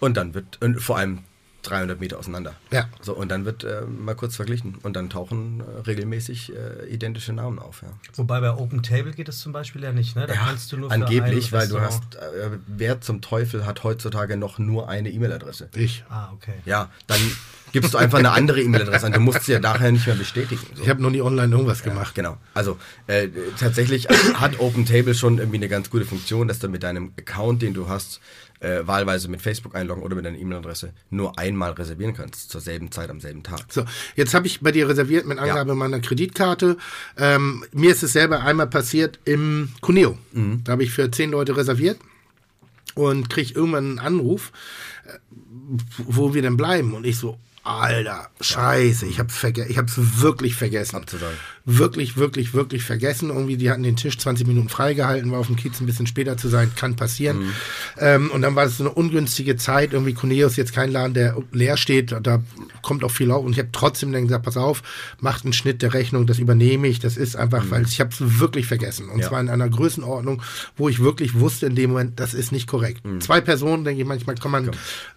Und dann wird, und vor allem 300 Meter auseinander. Ja. So, und dann wird äh, mal kurz verglichen. Und dann tauchen äh, regelmäßig äh, identische Namen auf. Ja. Wobei bei Open Table geht es zum Beispiel ja nicht, ne? Da kannst du nur Angeblich, weil du hast, äh, wer zum Teufel hat heutzutage noch nur eine E-Mail-Adresse? Ich. Ah, okay. Ja, dann gibst du einfach eine andere E-Mail-Adresse an. Du musst sie ja nachher nicht mehr bestätigen. So. Ich habe noch nie online irgendwas gemacht. Genau. Also äh, tatsächlich hat OpenTable schon irgendwie eine ganz gute Funktion, dass du mit deinem Account, den du hast, äh, wahlweise mit Facebook einloggen oder mit deiner E-Mail-Adresse, nur einmal reservieren kannst, zur selben Zeit am selben Tag. So, jetzt habe ich bei dir reserviert mit Angabe meiner Kreditkarte. Ähm, mir ist es selber einmal passiert im Cuneo. Da habe ich für zehn Leute reserviert und kriege irgendwann einen Anruf, äh, wo wir denn bleiben. Und ich so, Alter, scheiße, ich hab's vergessen, ich hab's wirklich vergessen. Abzusagen. Wirklich, wirklich, wirklich vergessen. Irgendwie, die hatten den Tisch 20 Minuten freigehalten, war auf dem Kiez ein bisschen später zu sein, kann passieren. Ähm, und dann war es so eine ungünstige Zeit. Irgendwie Cornelius jetzt kein Laden, der leer steht, da kommt auch viel auf. Und ich habe trotzdem dann gesagt, pass auf, macht einen Schnitt der Rechnung, das übernehme ich. Das ist einfach, weil ich habe es wirklich vergessen. Und Ja. zwar in einer Größenordnung, wo ich wirklich wusste in dem Moment, das ist nicht korrekt. Zwei Personen, denke ich manchmal, kann man,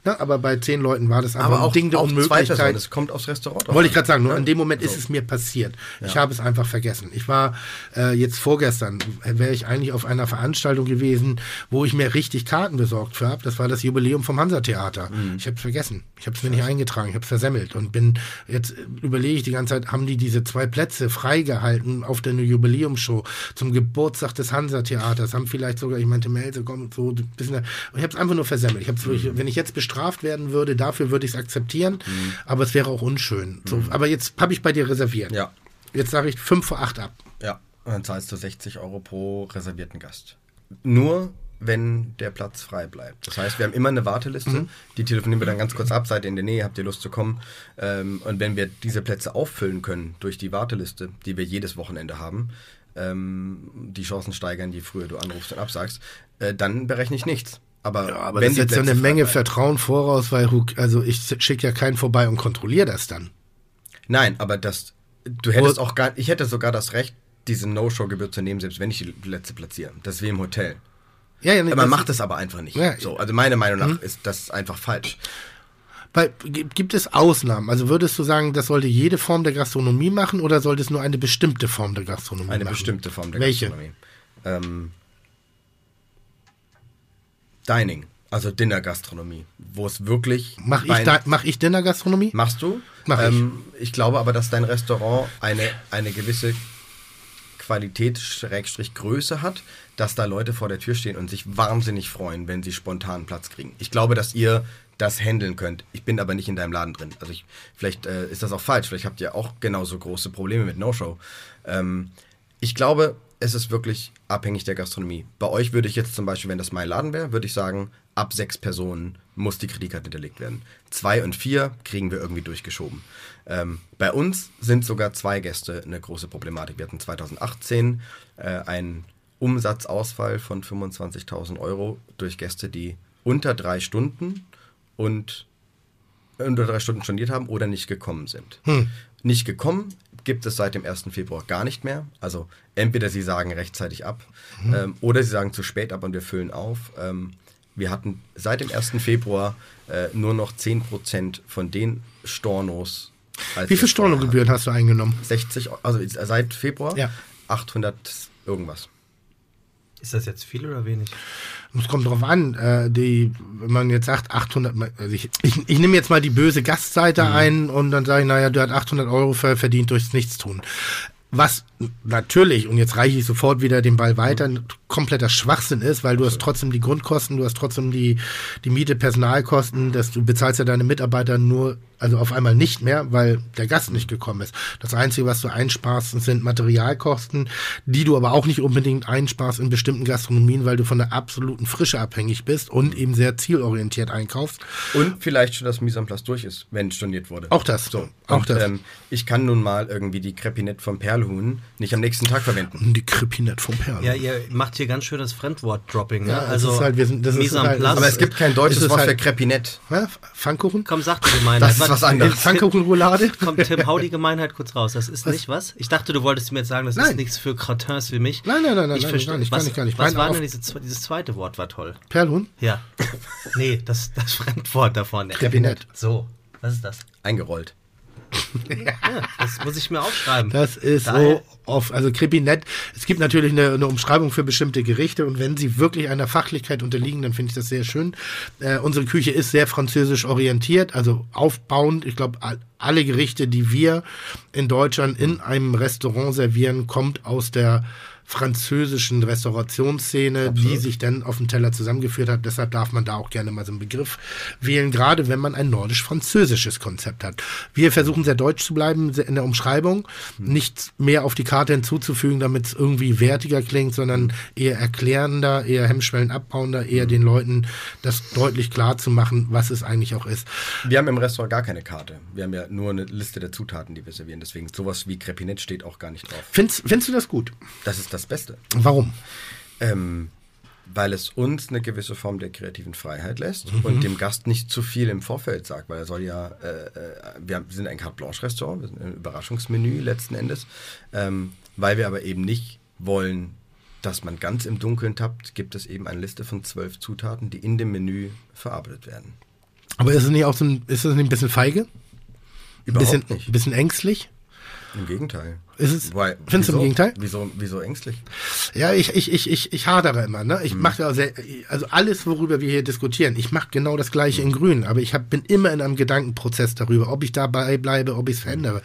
ne, aber bei zehn Leuten war das einfach Aber ein auch, Ding der auch Unmöglichkeit. es kommt aufs Restaurant Wollte ich gerade sagen, nur Ja. in dem Moment ist So. es mir passiert. Ich habe es einfach vergessen. Ich war äh, jetzt vorgestern, wäre ich eigentlich auf einer Veranstaltung gewesen, wo ich mir richtig Karten besorgt habe. Das war das Jubiläum vom Hansa-Theater. Mhm. Ich habe es vergessen. Ich habe es mir nicht eingetragen. Ich habe es versemmelt und bin jetzt äh, überlege ich die ganze Zeit, haben die diese zwei Plätze freigehalten auf der Jubiläumsshow zum Geburtstag des Hansa-Theaters? Haben vielleicht sogar, ich meinte, Melse, komm, so ein bisschen. Ich habe es einfach nur versemmelt. Ich hab's wirklich, Wenn ich jetzt bestraft werden würde, dafür würde ich es akzeptieren, aber es wäre auch unschön. So, aber jetzt habe ich bei dir reserviert. Ja, Jetzt sage ich 5 vor 8 ab. ja. Und dann zahlst du 60 Euro pro reservierten Gast. Nur wenn der Platz frei bleibt. Das heißt, wir haben immer eine Warteliste, Mhm. die telefonieren wir dann ganz kurz ab, seid ihr in der Nähe, habt ihr Lust zu kommen. Ähm, und wenn wir diese Plätze auffüllen können durch die Warteliste, die wir jedes Wochenende haben, ähm, die Chancen steigern, je früher du anrufst und absagst, äh, dann berechne ich nichts. Aber, Aber wenn das ja Plätze eine Menge bleiben- Vertrauen voraus, weil also ich schicke ja keinen vorbei und kontrolliere das dann. Nein, aber das, du hättest Wo- auch gar, ich hätte sogar das Recht, diese No-Show-Gebühr zu nehmen, selbst wenn ich die Plätze platziere. Das ist wie im Hotel. Ja, ja, nee, Man das- macht es aber einfach nicht. Ja. So, also meiner Meinung nach ist das einfach falsch. Weil, gi- gibt es Ausnahmen? Also würdest du sagen, das sollte jede Form der Gastronomie machen oder sollte es nur eine bestimmte Form der Gastronomie Eine machen? bestimmte Form der Welche? Gastronomie. Ähm, Dining, also Dinner-Gastronomie, wo es wirklich. Mach ich, da, mach ich Dinner-Gastronomie? Machst du? Mach ich. ähm, ich. glaube aber, dass dein Restaurant eine, eine gewisse Qualität, Schrägstrich Größe hat, dass da Leute vor der Tür stehen und sich wahnsinnig freuen, wenn sie spontan Platz kriegen. Ich glaube, dass ihr das handeln könnt. Ich bin aber nicht in deinem Laden drin. Also ich, vielleicht äh, ist das auch falsch. Vielleicht habt ihr auch genauso große Probleme mit No-Show. Ähm, ich glaube, es ist wirklich abhängig der Gastronomie. Bei euch würde ich jetzt zum Beispiel, wenn das mein Laden wäre, würde ich sagen, ab sechs Personen muss die Kreditkarte hinterlegt werden. Zwei und vier kriegen wir irgendwie durchgeschoben. Ähm, bei uns sind sogar zwei Gäste eine große Problematik. Wir hatten 2018 äh, einen Umsatzausfall von 25.000 Euro durch Gäste, die unter drei Stunden und unter drei Stunden storniert haben oder nicht gekommen sind. Nicht gekommen gibt es seit dem 1. Februar gar nicht mehr. Also entweder sie sagen rechtzeitig ab ähm, oder sie sagen zu spät ab und wir füllen auf. Ähm, wir hatten seit dem 1. Februar äh, nur noch 10% von den Stornos. als Wie viel Stornogebühren hast du eingenommen? 60, also seit Februar Ja. 800 irgendwas. Ist das jetzt viel oder wenig? Es kommt drauf an, äh, die, wenn man jetzt sagt 800, mal- also ich, ich, ich nehme jetzt mal die böse Gastseite Mhm. ein und dann sage ich, naja, du hast 800 Euro ver- verdient durchs Nichtstun. Was natürlich, und jetzt reiche ich sofort wieder den Ball weiter, ein kompletter Schwachsinn ist, weil du hast trotzdem die Grundkosten, du hast trotzdem die, die Miete, Personalkosten, dass du bezahlst ja deine Mitarbeiter nur, also auf einmal nicht mehr, weil der Gast nicht gekommen ist. Das Einzige, was du einsparst, sind Materialkosten, die du aber auch nicht unbedingt einsparst in bestimmten Gastronomien, weil du von der absoluten Frische abhängig bist und eben sehr zielorientiert einkaufst. Und vielleicht schon das Mise en place durch ist, wenn storniert wurde. Auch das. So, Auch und, das. Ähm, ich kann nun mal irgendwie die Crepinette vom Perlhuhn nicht am nächsten Tag verwenden. Die Krepinette vom Perl. Ja, ihr macht hier ganz schönes Fremdwort-Dropping. Ne? Ja, das also ist halt- wir sind- das ist Mise en halt- place. Aber es gibt kein deutsches Wort halt- für Crepinette. Ja, Pfannkuchen? Komm, sag die Gemeinheit. Ist was anderes. Pfannkuchenroulade? Kommt Tim, hau die Gemeinheit kurz raus. Das ist nicht was? Ich dachte, du wolltest mir jetzt sagen, das ist Nein. nichts für Cratins wie mich. Nein, nein, nein, nein, ich nein, verstehe, nicht, was, gar nicht. Was war denn diese, dieses zweite Wort, war toll. Perlhuhn? Ja. nee, das, das Fremdwort davon. Krepinett. So, was ist das? Eingerollt. Ja, das muss ich mir aufschreiben. Das ist Daher- so oft, also Krepinett. Es gibt natürlich eine, eine Umschreibung für bestimmte Gerichte und wenn sie wirklich einer Fachlichkeit unterliegen, dann finde ich das sehr schön. Äh, unsere Küche ist sehr französisch orientiert, also aufbauend. Ich glaube, all, alle Gerichte, die wir in Deutschland in einem Restaurant servieren, kommt aus der französischen Restaurationsszene, die sich dann auf dem Teller zusammengeführt hat. Deshalb darf man da auch gerne mal so einen Begriff wählen, gerade wenn man ein nordisch-französisches Konzept hat. Wir versuchen sehr deutsch zu bleiben in der Umschreibung, nichts mehr auf die Karte hinzuzufügen, damit es irgendwie wertiger klingt, sondern eher erklärender, eher Hemmschwellen abbauender, eher den Leuten das deutlich klar zu machen, was es eigentlich auch ist. Wir haben im Restaurant gar keine Karte. Wir haben ja nur eine Liste der Zutaten, die wir servieren. Deswegen sowas wie Crepinett steht auch gar nicht drauf. Findest, findest du das gut? Das ist das Beste. Warum? Ähm, weil es uns eine gewisse Form der kreativen Freiheit lässt und dem Gast nicht zu viel im Vorfeld sagt, weil er soll ja, äh, äh, wir sind ein Carte Blanche Restaurant, wir sind ein Überraschungsmenü letzten Endes, ähm, weil wir aber eben nicht wollen, dass man ganz im Dunkeln tappt, gibt es eben eine Liste von zwölf Zutaten, die in dem Menü verarbeitet werden. Aber ist es nicht auch so ein, ist es nicht ein bisschen feige? Ein Überhaupt bisschen, nicht. ein bisschen ängstlich? Im Gegenteil. Ist es- Wobei, findest du im wieso- Gegenteil? Wieso, wieso ängstlich? Ja, ich, ich, ich, ich, ich hadere immer. Ne? Ich mache ja sehr, also alles, worüber wir hier diskutieren, ich mache genau das Gleiche Mhm. in Grün, aber ich hab, bin immer in einem Gedankenprozess darüber, ob ich dabei bleibe, ob ich es verändere.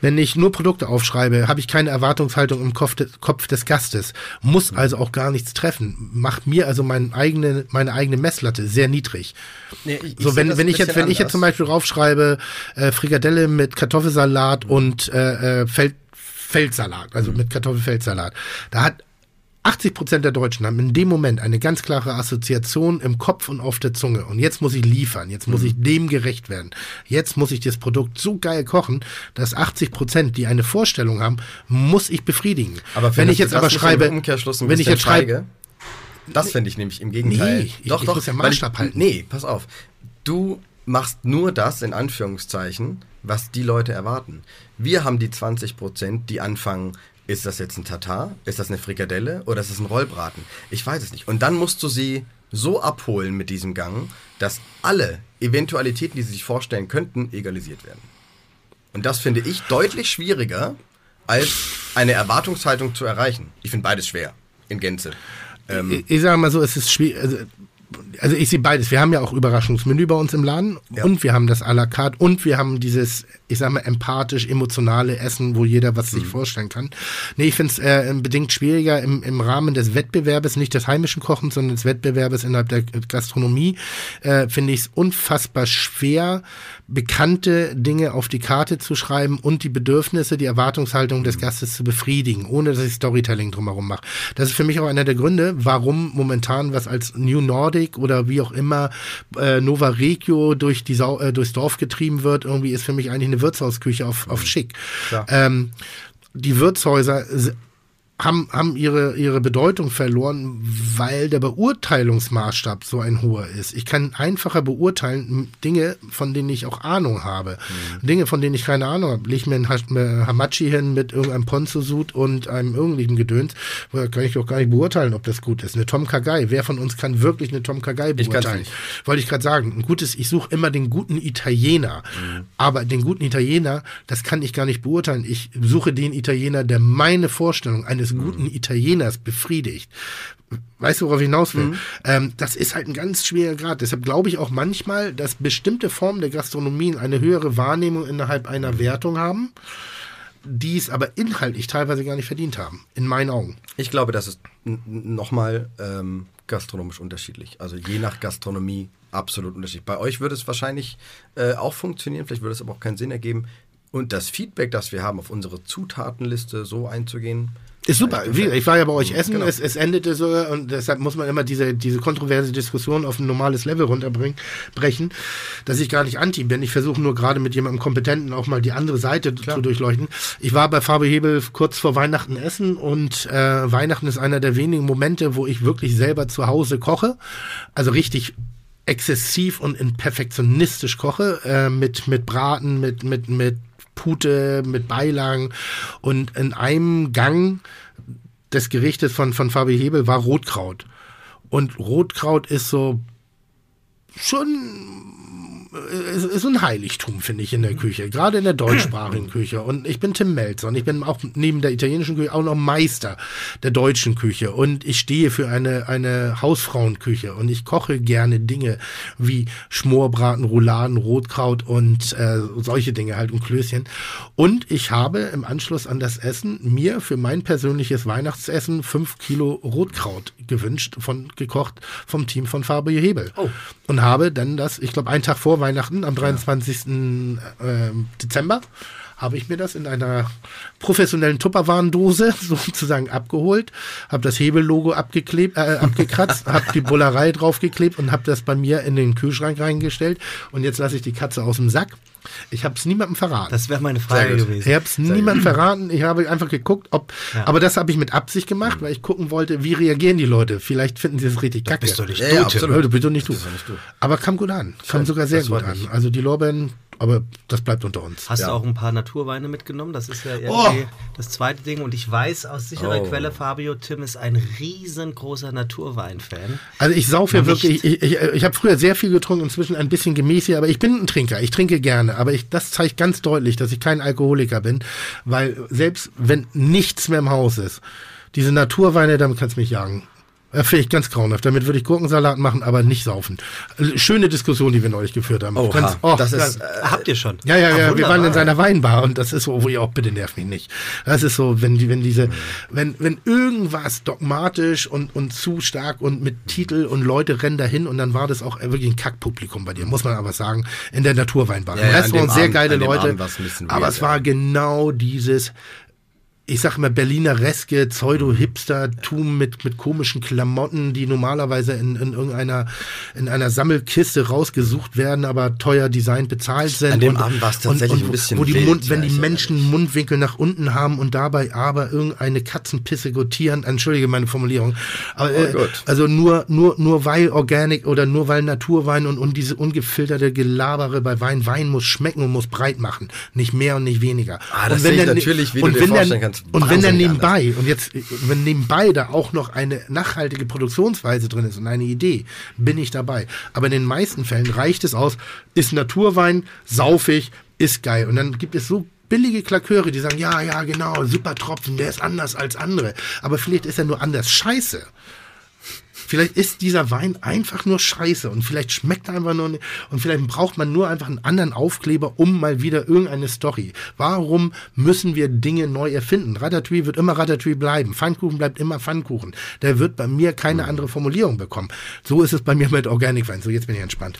Wenn ich nur Produkte aufschreibe, habe ich keine Erwartungshaltung im Kopf des, Kopf des Gastes, muss Mhm. also auch gar nichts treffen, macht mir also mein eigene, meine eigene Messlatte sehr niedrig. Nee, ich- ich so, sehe wenn, wenn ich jetzt, wenn ich jetzt zum anders. Beispiel draufschreibe, äh, Frikadelle mit Kartoffelsalat und äh, äh, Feld, Feldsalat, also mit Kartoffelfeldsalat, da hat 80 Prozent der Deutschen haben in dem Moment eine ganz klare Assoziation im Kopf und auf der Zunge. Und jetzt muss ich liefern, jetzt muss ich dem gerecht werden. Jetzt muss ich das Produkt so geil kochen, dass 80 Prozent, die eine Vorstellung haben, muss ich befriedigen. Aber wenn ich jetzt aber schreibe, wenn ich jetzt schreibe? Das finde ich nämlich im Gegenteil. Nee, ich- ich muss ja Maßstab halten. Nee, pass auf. Du machst nur das, in Anführungszeichen, was die Leute erwarten. Wir haben die 20 Prozent, die anfangen, ist das jetzt ein Tatar, ist das eine Frikadelle oder ist das ein Rollbraten? Ich weiß es nicht. Und dann musst du sie so abholen mit diesem Gang, dass alle Eventualitäten, die sie sich vorstellen könnten, egalisiert werden. Und das finde ich deutlich schwieriger, als eine Erwartungshaltung zu erreichen. Ich finde beides schwer, in Gänze. Ähm, ich, ich sage mal so, es ist schwierig. Also, also ich sehe beides. Wir haben ja auch Überraschungsmenü bei uns im Laden Ja. und wir haben das à la carte und wir haben dieses, ich sag mal, empathisch emotionale Essen, wo jeder was Mhm. sich vorstellen kann. Nee, ich finde es äh, bedingt schwieriger im, im Rahmen des Wettbewerbes, nicht des heimischen Kochens, sondern des Wettbewerbes innerhalb der Gastronomie, äh, finde ich es unfassbar schwer, bekannte Dinge auf die Karte zu schreiben und die Bedürfnisse, die Erwartungshaltung Mhm. des Gastes zu befriedigen, ohne dass ich Storytelling drumherum mache. Das ist für mich auch einer der Gründe, warum momentan was als New Nordic oder wie auch immer äh, Nova Regio durch die Sau äh, durchs Dorf getrieben wird, irgendwie ist für mich eigentlich eine Wirtshausküche auf, auf schick. Klar. Ähm, die Wirtshäuser haben, haben ihre, ihre Bedeutung verloren, weil der Beurteilungsmaßstab so ein hoher ist. Ich kann einfacher beurteilen Dinge, von denen ich auch Ahnung habe. Dinge, von denen ich keine Ahnung habe. Leg mir Ha- äh, Hamachi hin mit irgendeinem Ponzo-Sud und einem irgendwelchen Gedöns, wo kann ich doch gar nicht beurteilen, ob das gut ist. Eine Tom Kagai. Wer von uns kann wirklich eine Tom Kagai Ich beurteilen? nicht. Wollte ich gerade sagen. Ein gutes, ich suche immer den guten Italiener. Aber den guten Italiener, das kann ich gar nicht beurteilen. Ich suche den Italiener, der meine Vorstellung eines guten Italieners befriedigt. Weißt du, worauf ich hinaus will? Ähm, das ist halt ein ganz schwerer Grad. Deshalb glaube ich auch manchmal, dass bestimmte Formen der Gastronomien eine höhere Wahrnehmung innerhalb einer Wertung haben, die es aber inhaltlich teilweise gar nicht verdient haben. In meinen Augen. Ich glaube, das ist nochmal ähm, gastronomisch unterschiedlich. Also je nach Gastronomie absolut unterschiedlich. Bei euch würde es wahrscheinlich äh, auch funktionieren, vielleicht würde es aber auch keinen Sinn ergeben. Und das Feedback, das wir haben, auf unsere Zutatenliste so einzugehen, Ist super. Ich war ja bei euch essen, Genau. es, es endete so und deshalb muss man immer diese, diese kontroverse Diskussion auf ein normales Level runterbringen, brechen, dass ich gar nicht anti bin. Ich versuche nur gerade mit jemandem Kompetenten auch mal die andere Seite zu durchleuchten. Ich war bei Fabio Hebel kurz vor Weihnachten essen und äh, Weihnachten ist einer der wenigen Momente, wo ich wirklich selber zu Hause koche. Also richtig exzessiv und in perfektionistisch koche, äh, mit, mit Braten, mit, mit, mit Pute, mit Beilagen und in einem Gang des Gerichtes von, von Fabi Hebel war Rotkraut. Und Rotkraut ist so schon ist ein Heiligtum, finde ich, in der Küche, gerade in der deutschsprachigen Küche. Und ich bin Tim Melzer und ich bin auch neben der italienischen Küche auch noch Meister der deutschen Küche. Und ich stehe für eine, eine Hausfrauenküche und ich koche gerne Dinge wie Schmorbraten, Rouladen, Rotkraut und äh, solche Dinge halt und Klößchen. Und ich habe im Anschluss an das Essen mir für mein persönliches Weihnachtsessen fünf Kilo Rotkraut gewünscht, von gekocht vom Team von Fabio Hebel. Oh. Und habe dann das, ich glaube, einen Tag vor Weihnachten, am 23. äh, Dezember, habe ich mir das in einer professionellen Tupperwarendose sozusagen abgeholt, habe das Hebellogo abgeklebt, äh, abgekratzt, habe die Bullerei draufgeklebt und habe das bei mir in den Kühlschrank reingestellt. Und jetzt lasse ich die Katze aus dem Sack. Ich habe es niemandem verraten. Das wäre meine Frage gewesen. Ich habe es niemandem verraten. Ich habe einfach geguckt, ob. Ja. Aber das habe ich mit Absicht gemacht, weil ich gucken wollte, wie reagieren die Leute. Vielleicht finden sie es richtig kacke. bist doch nicht Ja, du, ja, absolut. Du bist nicht du. Nicht du. Aber kam gut an. Kam sogar sehr gut an. Also die Lorbeeren, aber das bleibt unter uns. Hast Ja. du auch ein paar Naturweine mitgenommen? Das ist ja Oh. irgendwie das zweite Ding. Und ich weiß aus sicherer Oh. Quelle, Fabio Tim ist ein riesengroßer Naturwein-Fan. Also ich saufe ja wirklich, ich, ich, ich habe früher sehr viel getrunken, inzwischen ein bisschen gemäßiger, aber ich bin ein Trinker, ich trinke gerne, aber ich, das zeigt ganz deutlich, dass ich kein Alkoholiker bin, weil selbst wenn nichts mehr im Haus ist, diese Naturweine, damit kannst du mich jagen. Äh, Finde ich ganz grauenhaft. Damit würde ich Gurkensalat machen, aber nicht saufen. Äh, Schöne Diskussion, die wir neulich geführt haben. Oha, Ganz- oh, das ist, äh, Habt ihr schon? Ja, ja, ja, wir waren in seiner Weinbar und das ist so, wo ich auch, bitte nerv mich nicht. Das ist so, wenn die, wenn diese, wenn, wenn irgendwas dogmatisch und, und zu stark und mit Titel und Leute rennen dahin und dann war das auch wirklich ein Kackpublikum bei dir, muss man aber sagen, in der Naturweinbar. Ja, Im ja, an Restaurant sehr Abend- geile Leute, aber es war genau dieses, ich sag mal, Berliner Reske, Pseudo-Hipster-Tum mit, mit komischen Klamotten, die normalerweise in, in irgendeiner, in einer Sammelkiste rausgesucht werden, aber teuer designt bezahlt sind. An dem Abend war's tatsächlich wo- ein bisschen Wo die wild, Mund, wenn die Menschen Mundwinkel nach unten haben und dabei aber irgendeine Katzenpisse gotieren, entschuldige meine Formulierung, aber, äh, Oh Gott. also nur, nur, nur weil Organic oder nur weil Naturwein und, und diese ungefilterte Gelabere bei Wein, Wein muss schmecken und muss breit machen, nicht mehr und nicht weniger. Ah, das und wenn sehe ich der- natürlich, wie du und dir vorstellen kannst, Und wenn dann nebenbei, und jetzt, wenn nebenbei da auch noch eine nachhaltige Produktionsweise drin ist und eine Idee, bin ich dabei. Aber in den meisten Fällen reicht es aus, ist Naturwein, saufig, ist geil. Und dann gibt es so billige Klaköre, die sagen, ja, ja, genau, super Tropfen, der ist anders als andere. Aber vielleicht ist er nur anders scheiße. Vielleicht ist dieser Wein einfach nur scheiße und vielleicht schmeckt er einfach nur nicht und vielleicht braucht man nur einfach einen anderen Aufkleber, um mal wieder irgendeine Story. Warum müssen wir Dinge neu erfinden? Ratatouille wird immer Ratatouille bleiben. Pfannkuchen bleibt immer Pfannkuchen. Der wird bei mir keine andere Formulierung bekommen. So ist es bei mir mit Organic Wein. So, jetzt bin ich entspannt.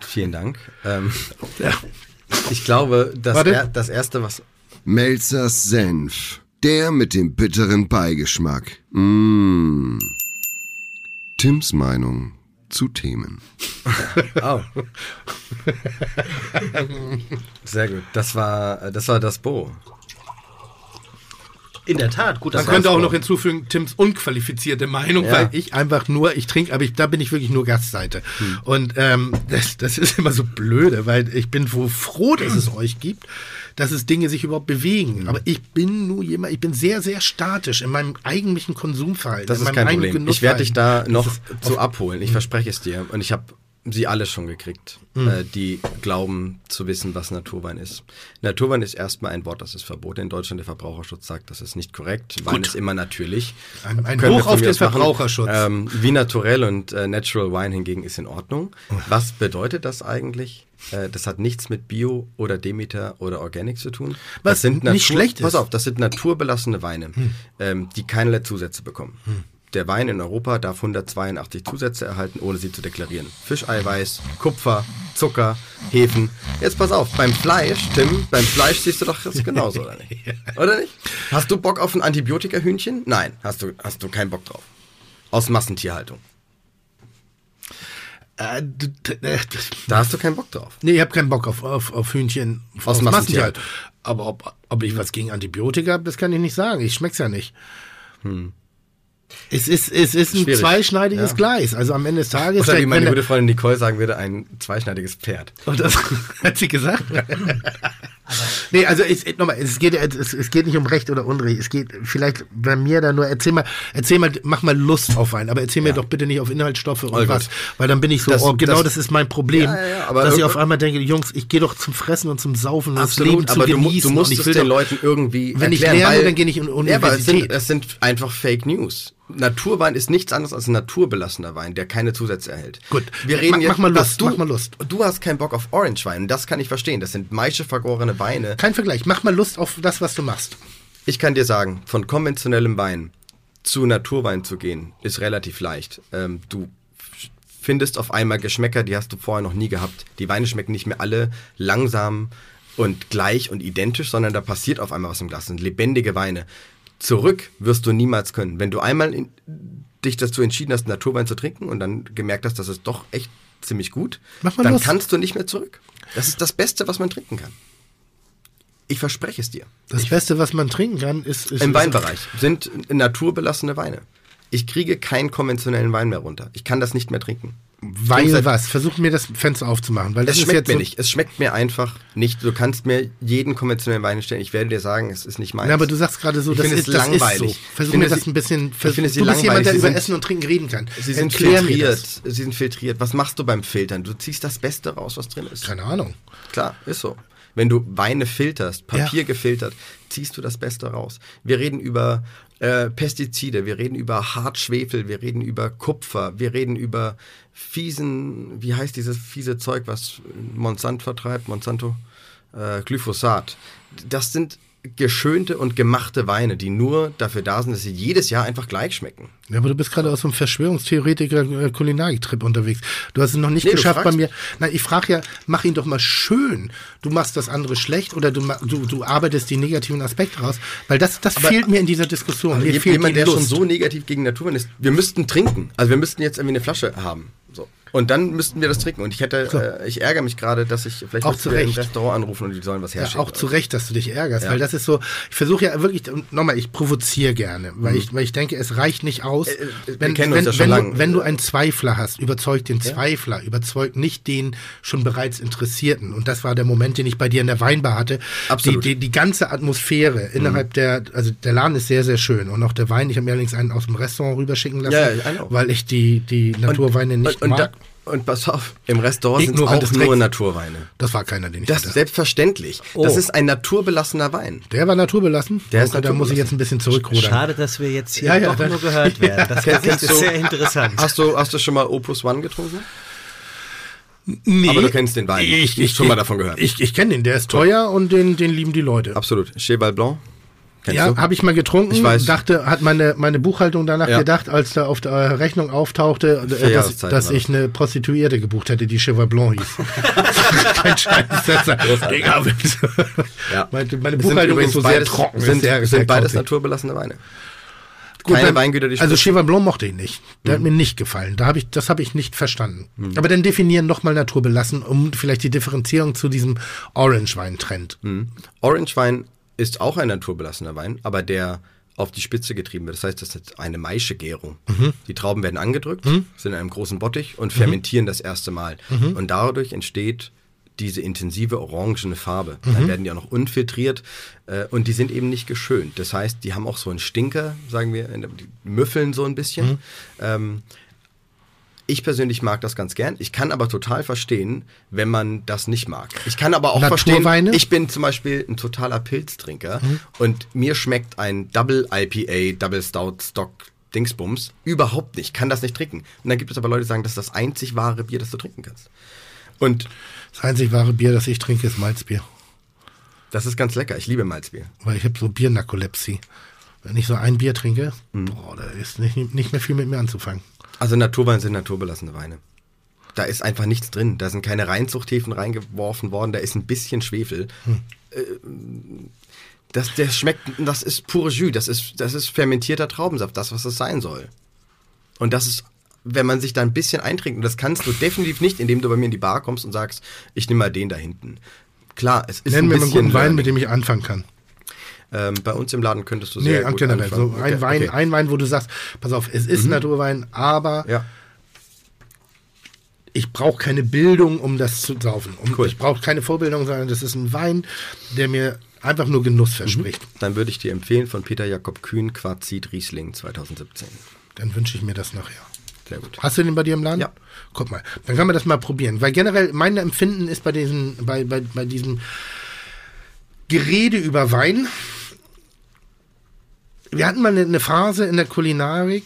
Vielen Dank. Ähm, Ich glaube, das, er, das erste, was. Melzers Senf. Der mit dem bitteren Beigeschmack. Mmh. Tims Meinung zu Themen. Oh. Sehr gut. Das war das war das Bo. In der Tat, gut, Man das könnte auch noch hinzufügen, Tims unqualifizierte Meinung, Ja. weil ich einfach nur, ich trinke, aber ich, da bin ich wirklich nur Gastseite. Und ähm, das, das ist immer so blöde, weil ich bin so froh, dass es euch gibt, dass es Dinge sich überhaupt bewegen. Aber ich bin nur jemand, ich bin sehr, sehr statisch in meinem eigentlichen Konsumverhalten. Das ist kein Problem. Ich werde dich da noch zu abholen. Ich verspreche es dir. Und ich habe sie alle schon gekriegt, äh, die glauben zu wissen, was Naturwein ist. Naturwein ist erstmal ein Wort, das ist verboten in Deutschland. Der Verbraucherschutz sagt, das ist nicht korrekt. Wein ist immer natürlich. Ein- ein Hoch auf den. Verbraucherschutz. Ähm, wie naturell und äh, natural Wine hingegen ist in Ordnung. Was bedeutet das eigentlich? Äh, das hat nichts mit Bio oder Demeter oder Organic zu tun. Was das sind nicht schlecht Pass ist. auf, das sind naturbelassene Weine, ähm, die keinerlei Zusätze bekommen. Der Wein in Europa darf 182 Zusätze erhalten, ohne sie zu deklarieren. Fischeiweiß, Kupfer, Zucker, Hefen. Jetzt pass auf, beim Fleisch, Tim, beim Fleisch siehst du doch das genauso, oder nicht? Oder nicht? Hast du Bock auf ein Antibiotika-Hühnchen? Nein, hast du, hast du keinen Bock drauf. Aus Massentierhaltung. Äh, äh, Da hast du keinen Bock drauf. Nee, ich habe keinen Bock auf, auf, auf Hühnchen Aus aus Massentierhaltung. Massentierhaltung. Aber ob, ob ich was gegen Antibiotika habe, das kann ich nicht sagen. Ich schmeck's ja nicht. Es ist, es ist ein. Schwierig. zweischneidiges Ja. Gleis. Also am Ende des Tages. Oder wie meine gute Freundin Nicole sagen würde, ein zweischneidiges Pferd. Und das hat sie gesagt. Nee, also es, nochmal, es geht, es, es geht nicht um Recht oder Unrecht. Es geht vielleicht bei mir da nur, erzähl mal, erzähl mal, mach mal Lust auf Wein, aber erzähl mir doch bitte nicht auf Inhaltsstoffe und Oh was, weil dann bin ich so, Das- oh, genau das- das, ist mein Problem, Ja, ja, ja, dass ich auf einmal denke, Jungs, ich gehe doch zum Fressen und zum Saufen und das Leben Absolut, zu aber du, genießen du musst und ich es will den doch, Leuten irgendwie Wenn ich erklären, lerne, weil- dann gehe ich in Ja, aber es sind, Universität. es sind einfach Fake News. Naturwein ist nichts anderes als ein naturbelassener Wein, der keine Zusätze erhält. Gut. wir Mach- reden mach jetzt, mal dass Lust, du, mach mal Lust. Du hast keinen Bock auf Orangewein, das kann ich verstehen. Das sind Maische vergorene Weine. Kein Vergleich, mach mal Lust auf das, was du machst. Ich kann dir sagen, von konventionellem Wein zu Naturwein zu gehen, ist relativ leicht. Ähm, du findest auf einmal Geschmäcker, die hast du vorher noch nie gehabt. Die Weine schmecken nicht mehr alle langsam und gleich und identisch, sondern da passiert auf einmal was im Glas. Das sind lebendige Weine. Zurück wirst du niemals können. Wenn du einmal in, dich dazu entschieden hast, Naturwein zu trinken und dann gemerkt hast, das ist doch echt ziemlich gut, Mach mal dann los. kannst du nicht mehr zurück. Das ist das Beste, was man trinken kann. Ich verspreche es dir. Das Beste, was man trinken kann, ist, ist Im Weinbereich sind naturbelassene Weine. Ich kriege keinen konventionellen Wein mehr runter. Ich kann das nicht mehr trinken. Weil Trinkseit- was? Versuch mir das Fenster aufzumachen, weil das Es ist schmeckt mir so, nicht. Es schmeckt mir einfach nicht. Du kannst mir jeden konventionellen Wein stellen. Ich werde dir sagen, es ist nicht meins. Ja, aber du sagst gerade so, Ich das, finde ist, es das ist so. langweilig. Versuch Ich mir das ein bisschen. ich Vers sie du bist jemand, langweilig. der Sie über sind- Essen und Trinken reden kann. Sie sind Erklär filtriert. Sie sind filtriert. Was machst du beim Filtern? Du ziehst das Beste raus, was drin ist. Keine Ahnung. Klar, ist so. Wenn du Weine filterst, Papier Ja. gefiltert, ziehst du das Beste raus. Wir reden über äh, Pestizide, wir reden über Hartschwefel, wir reden über Kupfer, wir reden über fiesen, wie heißt dieses fiese Zeug, was Monsanto vertreibt, Monsanto, äh, Glyphosat. Das sind geschönte und gemachte Weine, die nur dafür da sind, dass sie jedes Jahr einfach gleich schmecken. Ja, aber du bist gerade aus so einem Verschwörungstheoretiker äh, unterwegs. Du hast es noch nicht Nee, geschafft bei mir. Nein, ich frage ja, mach ihn doch mal schön. Du machst das andere schlecht oder du, du, du arbeitest die negativen Aspekte raus, weil das, das fehlt mir in dieser Diskussion. Mir jemand, der schon Lust. so negativ gegen Naturwein ist, wir müssten trinken. Also wir müssten jetzt irgendwie eine Flasche haben. So. Und dann müssten wir das trinken. Und ich hätte, äh, ich ärgere mich gerade, dass ich vielleicht Auch zu wir im Recht. Restaurant anrufen und die sollen was Ja, herschicken. auch zu Recht, dass du dich ärgerst, Ja. weil das ist so, ich versuche ja wirklich, und nochmal, ich provoziere gerne, weil, ich, weil ich denke, es reicht nicht aus, Mhm. Äh, äh, wenn, wenn, ja wenn, du, wenn du einen Zweifler hast, überzeug den Zweifler, überzeug nicht den schon bereits Interessierten. Und das war der Moment, den ich bei dir in der Weinbar hatte. Absolut. Die, die, die ganze Atmosphäre innerhalb der, also der Laden ist sehr, sehr schön. Und auch der Wein, ich habe mir allerdings einen aus dem Restaurant rüberschicken lassen, Ja, ja, I know. weil ich die, die Naturweine nicht und, mag. da, und pass auf, im Restaurant sind auch nur Dreck. Naturweine. das war keiner, den ich Das hatte. ist selbstverständlich. Das ist ein naturbelassener Wein. Der war naturbelassen? Der ist Okay, Da muss ich jetzt ein bisschen zurückrudern. Schade, dass wir jetzt hier Ja, ja, doch dann- nur gehört werden. Das Gesicht ist sehr interessant. Hast du, hast du schon mal Opus One getrunken? Nee, Aber du kennst den Wein. Ich, ich, Schon mal davon gehört. Ich, ich kenne den, der ist teuer und den, den lieben die Leute. Absolut. Cheval Blanc? Kennst ja, habe ich mal getrunken. Ich weiß. Dachte, hat meine, meine Buchhaltung danach Ja. gedacht, als da auf der Rechnung auftauchte, äh, dass, dass ich eine Prostituierte gebucht hätte, die Cheval Blanc hieß. Kein Scheiß. Das, Digga. Ja. Meine, meine Buchhaltung ist so beides, sehr trocken. Sind, sehr, sind sehr beides naturbelassene Weine. Gut, Keine dann- Weingüter, die Also. Cheval Blanc mochte ich nicht. Der Mhm. hat mir nicht gefallen. Da hab ich, das habe ich nicht verstanden. Aber dann definieren nochmal naturbelassen, um vielleicht die Differenzierung zu diesem Orange-Wein-Trend. Mhm. Orangewein ist auch ein naturbelassener Wein, aber der auf die Spitze getrieben wird. Das heißt, das ist eine Maischegärung. Mhm. Die Trauben werden angedrückt, sind in einem großen Bottich und fermentieren das erste Mal. Mhm. Und dadurch entsteht diese intensive orangene Farbe. Mhm. Dann werden die auch noch unfiltriert äh, und die sind eben nicht geschönt. Das heißt, die haben auch so einen Stinker, sagen wir, die müffeln so ein bisschen. Mhm. Ähm, ich persönlich mag das ganz gern. Ich kann aber total verstehen, wenn man das nicht mag. Ich kann aber auch verstehen, ich bin zum Beispiel ein totaler Pilztrinker und mir schmeckt ein Double IPA, Double Stout Stock Dingsbums überhaupt nicht. Kann das nicht trinken. Und dann gibt es aber Leute, die sagen, das ist das einzig wahre Bier, das du trinken kannst. Und Das einzig wahre Bier, das ich trinke, ist Malzbier. das ist ganz lecker. Ich liebe Malzbier. Weil ich habe so Biernakolepsie. Wenn ich so ein Bier trinke, Mhm. boah, da ist nicht, nicht mehr viel mit mir anzufangen. Also Naturwein sind naturbelassene Weine. Da ist einfach nichts drin. Da sind keine Reinzuchthäfen reingeworfen worden. Da ist ein bisschen Schwefel. Äh, Das, der schmeckt, das ist pure Jus. Das ist, das ist fermentierter Traubensaft. Das, was es sein soll. Und das ist, wenn man sich da ein bisschen eintrinkt, und das kannst du definitiv nicht, indem du bei mir in die Bar kommst und sagst, ich nehme mal den da hinten. Klar, es ist Nenn ein mir mal einen bisschen guten Wein, mit dem ich anfangen kann. Ähm, Bei uns im Laden könntest du Nee, sehr gut generell. So ein Okay, Wein, okay. Mhm. ein Wein, wo du sagst, pass auf, es ist Naturwein, aber Ja. ich brauche keine Bildung, um das zu saufen. Um, Cool. Ich brauche keine Vorbildung, sondern das ist ein Wein, der mir einfach nur Genuss verspricht. Dann würde ich dir empfehlen von Peter Jakob Kühn Quarzit Riesling 2017. Dann wünsche ich mir das nachher. Sehr gut. Hast du den bei dir im Laden? Ja. Guck mal, dann kann man das mal probieren. Weil generell mein Empfinden ist bei diesen, bei, bei, bei diesem Gerede über Wein. Wir hatten mal eine, Phase in der Kulinarik,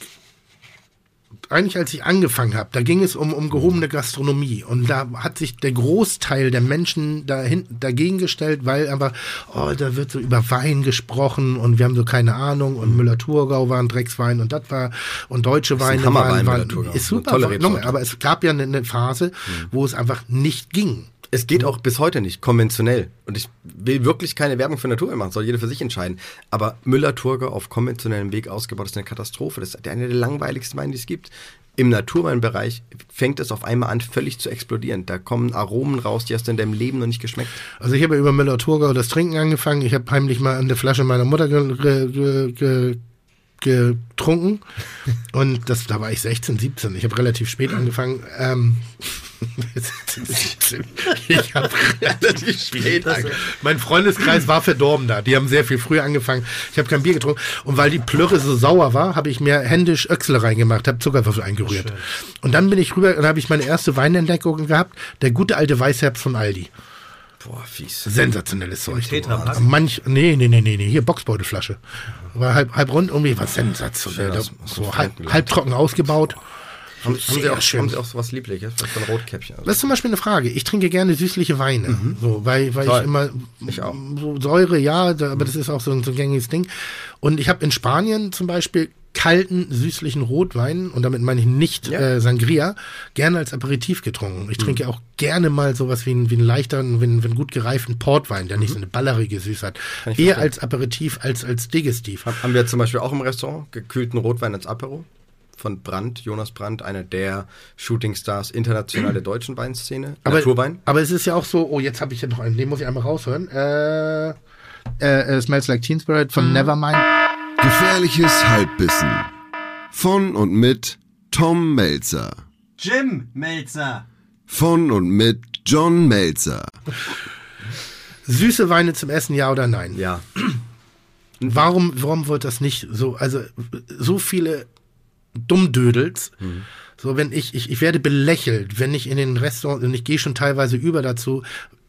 eigentlich als ich angefangen habe, da ging es um, um gehobene Gastronomie. Und da hat sich der Großteil der Menschen dahin, dagegen gestellt, weil einfach, oh, da wird so über Wein gesprochen und wir haben so keine Ahnung und Müller-Thurgau war ein Dreckswein und das war und deutsche ein Weine waren, waren Müller-Thurgau. ist super, tolle Rebsorte. aber es gab ja eine, eine Phase, wo es einfach nicht ging. Es geht auch bis heute nicht konventionell. Und ich will wirklich keine Werbung für Naturwein machen, soll jeder für sich entscheiden. Aber Müller-Thurgau auf konventionellem Weg ausgebaut ist eine Katastrophe. Das ist einer der langweiligsten Weine, die es gibt. Im Naturweinbereich fängt es auf einmal an, völlig zu explodieren. Da kommen Aromen raus, die hast du in deinem Leben noch nicht geschmeckt. Also ich habe über Müller-Thurgau das Trinken angefangen. Ich habe heimlich mal an der Flasche meiner Mutter ge ge ge getrunken. Und das, da war ich 16, 17. Ich habe relativ spät angefangen. Ähm, ich habe relativ spät angefangen. Mein Freundeskreis war verdorben da. Die haben sehr viel früher angefangen. Ich habe kein Bier getrunken. Und weil die Plörre so sauer war, habe ich mir händisch Öchsle reingemacht, habe Zuckerwürfel eingerührt. Und dann bin ich rüber, dann habe ich meine erste Weinentdeckung gehabt. Der gute alte Weißherbst von Aldi. Boah, fies. Sensationelles Zeug. Tetrapack? Manch, nee, nee, nee, nee, nee, hier Boxbeutelflasche. War halb, halb rund, irgendwie was sensationell. So halb, Fremdenland. halbtrocken ausgebaut. Haben, haben, Sie auch, schön. haben Sie auch so was Liebliches? Für ein Rotkäppchen? Also, Das ist zum Beispiel eine Frage. Ich trinke gerne süßliche Weine, so, weil, weil Toll. ich immer Ich auch. so Säure, ja, da, aber das ist auch so ein, so ein gängiges Ding. Und ich habe in Spanien zum Beispiel kalten, süßlichen Rotwein, und damit meine ich nicht Ja. äh, Sangria, gerne als Aperitif getrunken. Ich trinke auch gerne mal sowas wie, ein, wie einen leichteren, wie einen, wie einen gut gereiften Portwein, der nicht so eine ballerige Süße hat. Kann ich Eher verstehen. als Aperitif als als Digestiv. haben wir zum Beispiel auch im Restaurant gekühlten Rotwein als Apero von Brandt, Jonas Brandt, einer der Shootingstars international der deutschen Weinszene. Aber, Naturwein. aber es ist ja auch so, oh, jetzt habe ich ja noch einen, den muss ich einmal raushören. Äh, äh, äh, Smells Like Teen Spirit von Nevermind. Gefährliches Halbwissen. Von und mit Tom Melzer. Jim Melzer. Von und mit John Melzer. Süße Weine zum Essen, ja oder nein? Ja. Warum, warum wird das nicht so, also so viele Dummdödels, so wenn ich, ich, ich werde belächelt, wenn ich in den Restaurants, und ich gehe schon teilweise über dazu,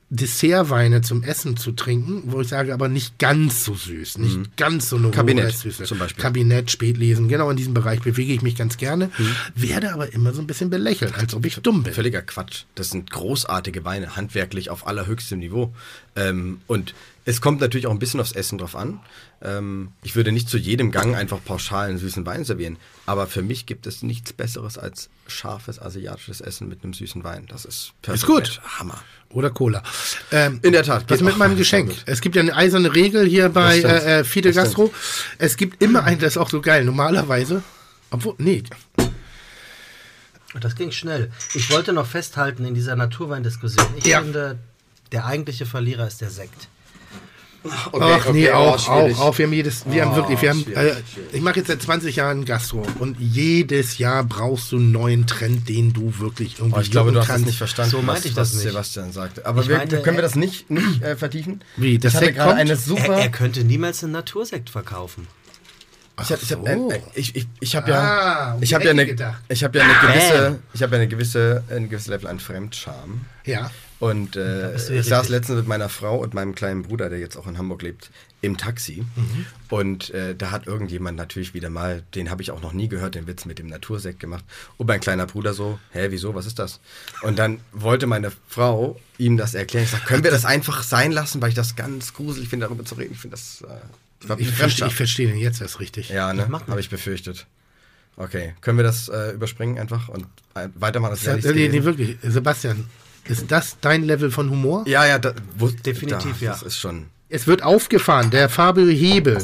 Dessertweine zum Essen zu trinken, wo ich sage, aber nicht ganz so süß, nicht ganz so eine Kabinett Restsüße. zum Beispiel. Kabinett, Spätlesen, genau in diesem Bereich bewege ich mich ganz gerne, werde aber immer so ein bisschen belächelt, als ob ich dumm bin. Völliger Quatsch. Das sind großartige Weine, handwerklich auf allerhöchstem Niveau. Ähm, und es kommt natürlich auch ein bisschen aufs Essen drauf an. Ähm, ich würde nicht zu jedem Gang einfach pauschal einen süßen Wein servieren. Aber für mich gibt es nichts Besseres als scharfes asiatisches Essen mit einem süßen Wein. Das ist perfekt. gut. Hammer. Oder Cola. Ähm, In der Tat, Was mit meinem Geschenk? Es gibt ja eine eiserne Regel hier bei äh, äh, Fide Gastro. Es gibt immer ein, das ist auch so geil, normalerweise. Obwohl, nee, Das ging schnell. Ich wollte noch festhalten in dieser Naturweindiskussion. Ich Ja. finde, der eigentliche Verlierer ist der Sekt. Ach nee, oh, auch, auch, auch. Wir haben jedes, wir haben Oh, wirklich, wir haben, äh, ich mache jetzt seit 20 Jahren Gastro und jedes Jahr brauchst du einen neuen Trend, den du wirklich irgendwie Oh, ich glaube, du hast kannst. nicht verstanden, So meinte was, ich das was nicht. Sebastian sagte. Aber wir, meinte, können wir er- das nicht, nicht äh, vertiefen? Wie, das ich gerade kommt? eine Er, super... er könnte niemals einen Natursekt verkaufen. Ich habe ich hab, so. äh, äh, ich, ich, ich hab Ah, ja, um ich die hab ja, eine, gedacht. ich hab ja eine gewisse, ich habe ja eine gewisse, ein gewisses Level an Fremdscham. Ja. Und äh, ich saß letztens mit meiner Frau und meinem kleinen Bruder, der jetzt auch in Hamburg lebt, im Taxi. Mhm. Und äh, da hat irgendjemand natürlich wieder mal, den habe ich auch noch nie gehört, den Witz mit dem Natursekt gemacht. Und mein kleiner Bruder so, hä, wieso, was ist das? Und dann wollte meine Frau ihm das erklären. Ich sag, können wir das einfach sein lassen, weil ich das ganz gruselig finde, darüber zu reden. Ich finde das... Äh, war Ich verstehe, ich verstehe den jetzt erst richtig. Ja, ne? Habe ich befürchtet. Okay, können wir das äh, überspringen einfach und äh, weitermachen? Das Ja, nee, nee, wirklich. Sebastian, ist das dein Level von Humor? Ja, ja, da, wo, Definitiv, da, ja. Das ist schon. Es wird aufgefahren, der Fabio Hebel,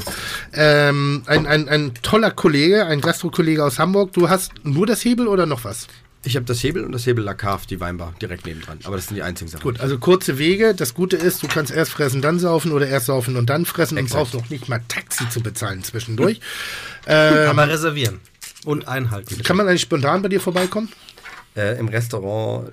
ähm, ein, ein, ein toller Kollege, ein Gastrokollege aus Hamburg. Du hast nur das Hebel oder noch was? Ich habe das Hebel und das Hebel Lacave, die Weinbar, direkt nebendran. Aber das sind die einzigen Sachen. Gut, also kurze Wege. Das Gute ist, du kannst erst fressen, dann saufen oder erst saufen und dann fressen und Exakt. brauchst noch nicht mal Taxi zu bezahlen zwischendurch. ähm, Aber reservieren und einhalten. kann man eigentlich spontan bei dir vorbeikommen? Äh, Im Restaurant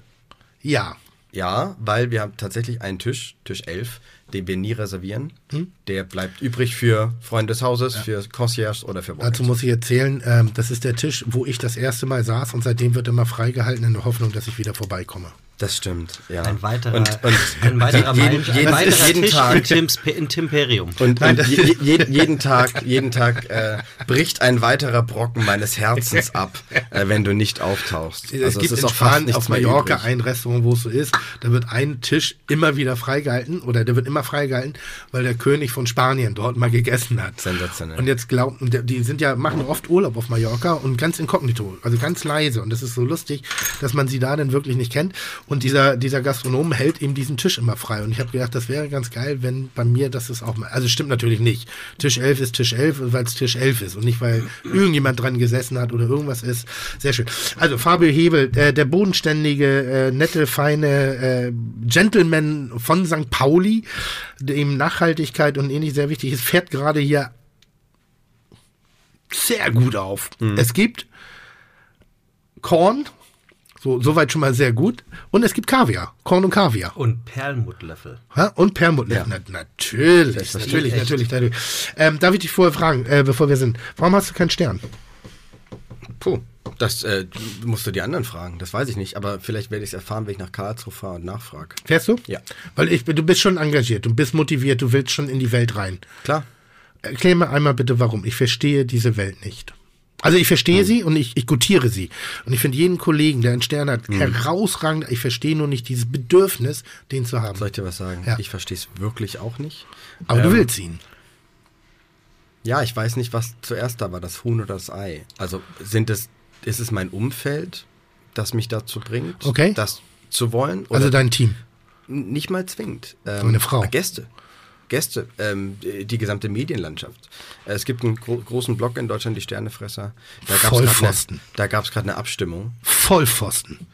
Ja. ja, weil wir haben tatsächlich einen Tisch, Tisch 11, den wir nie reservieren. Hm? Der bleibt übrig für Freunde des Hauses, für Concierge oder für Dazu Wallet. muss ich erzählen, ähm, das ist der Tisch, wo ich das erste Mal saß und seitdem wird immer freigehalten in der Hoffnung, dass ich wieder vorbeikomme. Das stimmt, ja. Ein weiterer, und, und ein weiterer, jeden, Meilen- ein jeden, weiterer jeden Tisch Tag in, Tims, in Timperium. Und, und je, je, jeden Tag, jeden Tag äh, bricht ein weiterer Brocken meines Herzens ab, äh, wenn du nicht auftauchst. es Also gibt ist in auch fast Spanien nichts auf Mallorca übrig. ein Restaurant, wo es so ist, da wird ein Tisch immer wieder freigehalten oder der wird immer freigehalten, weil der König von Spanien dort mal gegessen hat. Sensationell. Und jetzt glauben, die sind ja, machen oft Urlaub auf Mallorca und ganz inkognito, also ganz leise. Und das ist so lustig, dass man sie da dann wirklich nicht kennt. Und dieser, dieser Gastronom hält eben diesen Tisch immer frei. Und ich habe gedacht, das wäre ganz geil, wenn bei mir das ist auch mal. Also stimmt natürlich nicht. Tisch 11 ist Tisch 11, weil es Tisch 11 ist und nicht, weil irgendjemand dran gesessen hat oder irgendwas ist. Sehr schön. Also Fabio Hebel, äh, der bodenständige, äh, nette, feine äh, Gentleman von St. Pauli, dem Nachhaltigkeit und ähnlich sehr wichtig ist, fährt gerade hier sehr gut auf. Es gibt Korn, so soweit schon mal sehr gut, und es gibt Kaviar, Korn und Kaviar. Und Perlmuttlöffel. Und Perlmuttlöffel. Ja. Na, natürlich, natürlich, natürlich, natürlich. Ähm, darf ich dich vorher fragen, äh, bevor wir sind, warum hast du keinen Stern? Puh, das äh, musst du die anderen fragen, das weiß ich nicht. Aber vielleicht werde ich es erfahren, wenn ich nach Karlsruhe fahre und nachfrage. Fährst du? Ja. Weil ich, du bist schon engagiert, du bist motiviert, du willst schon in die Welt rein. Klar. Erklär mir einmal bitte, warum. Ich verstehe diese Welt nicht. Also ich verstehe sie und ich, ich gutiere sie. Und ich finde jeden Kollegen, der einen Stern hat, herausragend. Ich verstehe nur nicht dieses Bedürfnis, den zu haben. Soll ich dir was sagen? Ja. Ich verstehe es wirklich auch nicht. Aber du Ähm, willst ihn. Ja, ich weiß nicht, was zuerst da war, das Huhn oder das Ei. Also sind es, ist es mein Umfeld, das mich dazu bringt, Okay. das zu wollen? Oder Also dein Team. nicht mal zwingend. Ähm, Deine Frau. Gäste. Gäste, ähm, die gesamte Medienlandschaft. Äh, Es gibt einen gro großen Blog in Deutschland, die Sternefresser. Da Vollpfosten. eine- Da gab es gerade eine Abstimmung. Vollpfosten.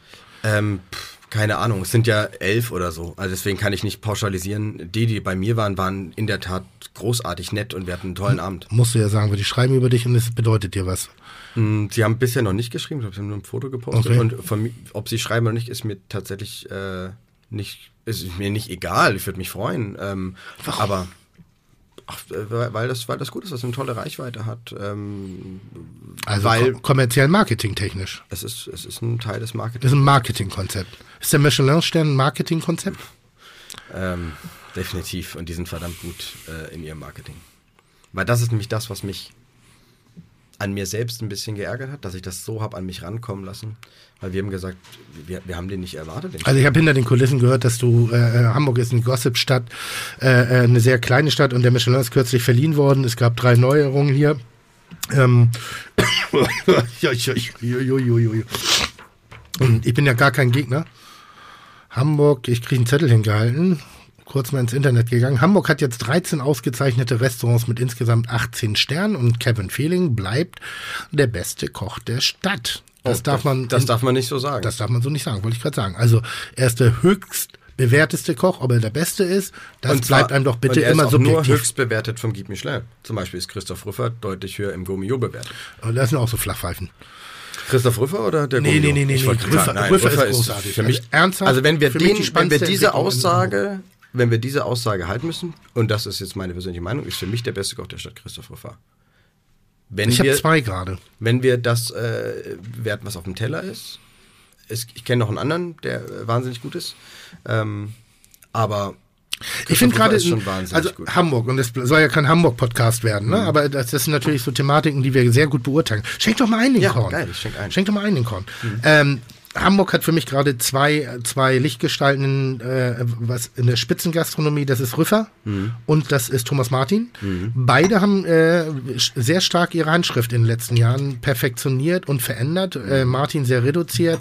Ähm, pff, keine Ahnung, es sind ja elf oder so. Also deswegen kann ich nicht pauschalisieren. Die, die bei mir waren, waren in der Tat großartig nett und wir hatten einen tollen Abend. Musst du ja sagen, weil die schreiben über dich und es bedeutet dir was. Mm, Sie haben bisher noch nicht geschrieben, ich glaube, sie haben nur ein Foto gepostet. Okay. Und von, ob sie schreiben oder nicht, ist mir tatsächlich äh, nicht, ist mir nicht egal. Ich würde mich freuen. Ähm, aber ach, äh, weil das, weil das gut ist, dass es eine tolle Reichweite hat. Ähm, Also weil kom kommerziell marketingtechnisch. es ist, es ist ein Teil des Das Marketings. ist ein Marketingkonzept. Ist der Michelin-Stern ein Marketingkonzept? Ähm, definitiv. Und die sind verdammt gut äh, in ihrem Marketing. Weil das ist nämlich das, was mich an mir selbst ein bisschen geärgert hat, dass ich das so habe an mich rankommen lassen. Weil wir haben gesagt, wir, wir haben den nicht erwartet. Den Also ich habe hinter den Kulissen gehört, dass du, äh, äh, Hamburg ist eine Gossip-Stadt, äh, äh, eine sehr kleine Stadt und der Michelin ist kürzlich verliehen worden. Es gab drei Neuerungen hier. Ähm. Und ich bin ja gar kein Gegner. Hamburg, ich kriege einen Zettel hingehalten, kurz mal ins Internet gegangen. Hamburg hat jetzt 13 ausgezeichnete Restaurants mit insgesamt 18 Sternen und Kevin Fehling bleibt der beste Koch der Stadt. Das Oh, darf man Das darf man nicht so sagen. das darf man so nicht sagen, wollte ich gerade sagen. Also er ist der höchst bewerteste Koch, ob er der Beste ist, das Und zwar- bleibt einem doch bitte er immer ist auch nur subjektiv. höchst bewertet vom Guide Michelin. Zum Beispiel ist Christoph Rüffert deutlich höher im Gourmillot bewertet. Und das sind auch so Flachpfeifen. Christoph Rüffer oder der Nee, Gourmillot? nee, nee, nee, Rüffer- sagen, nein, Rüffer Rüffer ist großartig. für mich Also ernsthaft, Also wenn wir, den, wenn wir diese Aussage, wenn wir diese Aussage halten müssen, und das ist jetzt meine persönliche Meinung, ist für mich der beste Koch der Stadt Christoph Rüffer. Wenn Ich habe zwei gerade. wenn wir das äh, werten, was auf dem Teller ist, es, ich kenne noch einen anderen, der äh, wahnsinnig gut ist, ähm, aber Ich finde gerade, ist schon wahnsinnig also gut. Hamburg, und es soll ja kein Hamburg-Podcast werden, ne? aber das, das sind natürlich so Thematiken, die wir sehr gut beurteilen. Schenk doch mal ein den Ja, Korn. geil, ich schenk ein. Schenk doch mal ein den Korn. Ähm, Hamburg hat für mich gerade zwei, zwei Lichtgestalten äh, was in der Spitzengastronomie. Das ist Rüffer und das ist Thomas Martin. Beide haben äh, sehr stark ihre Handschrift in den letzten Jahren perfektioniert und verändert. Äh, Martin sehr reduziert,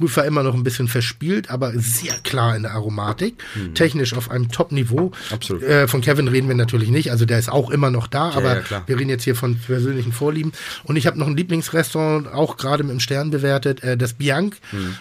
Rüffer immer noch ein bisschen verspielt, aber sehr klar in der Aromatik. Technisch auf einem Top-Niveau. Absolut. Äh, von Kevin reden wir natürlich nicht, also der ist auch immer noch da, aber ja, wir reden jetzt hier von persönlichen Vorlieben. Und ich habe noch ein Lieblingsrestaurant, auch gerade mit dem Stern bewertet, äh, das Bianc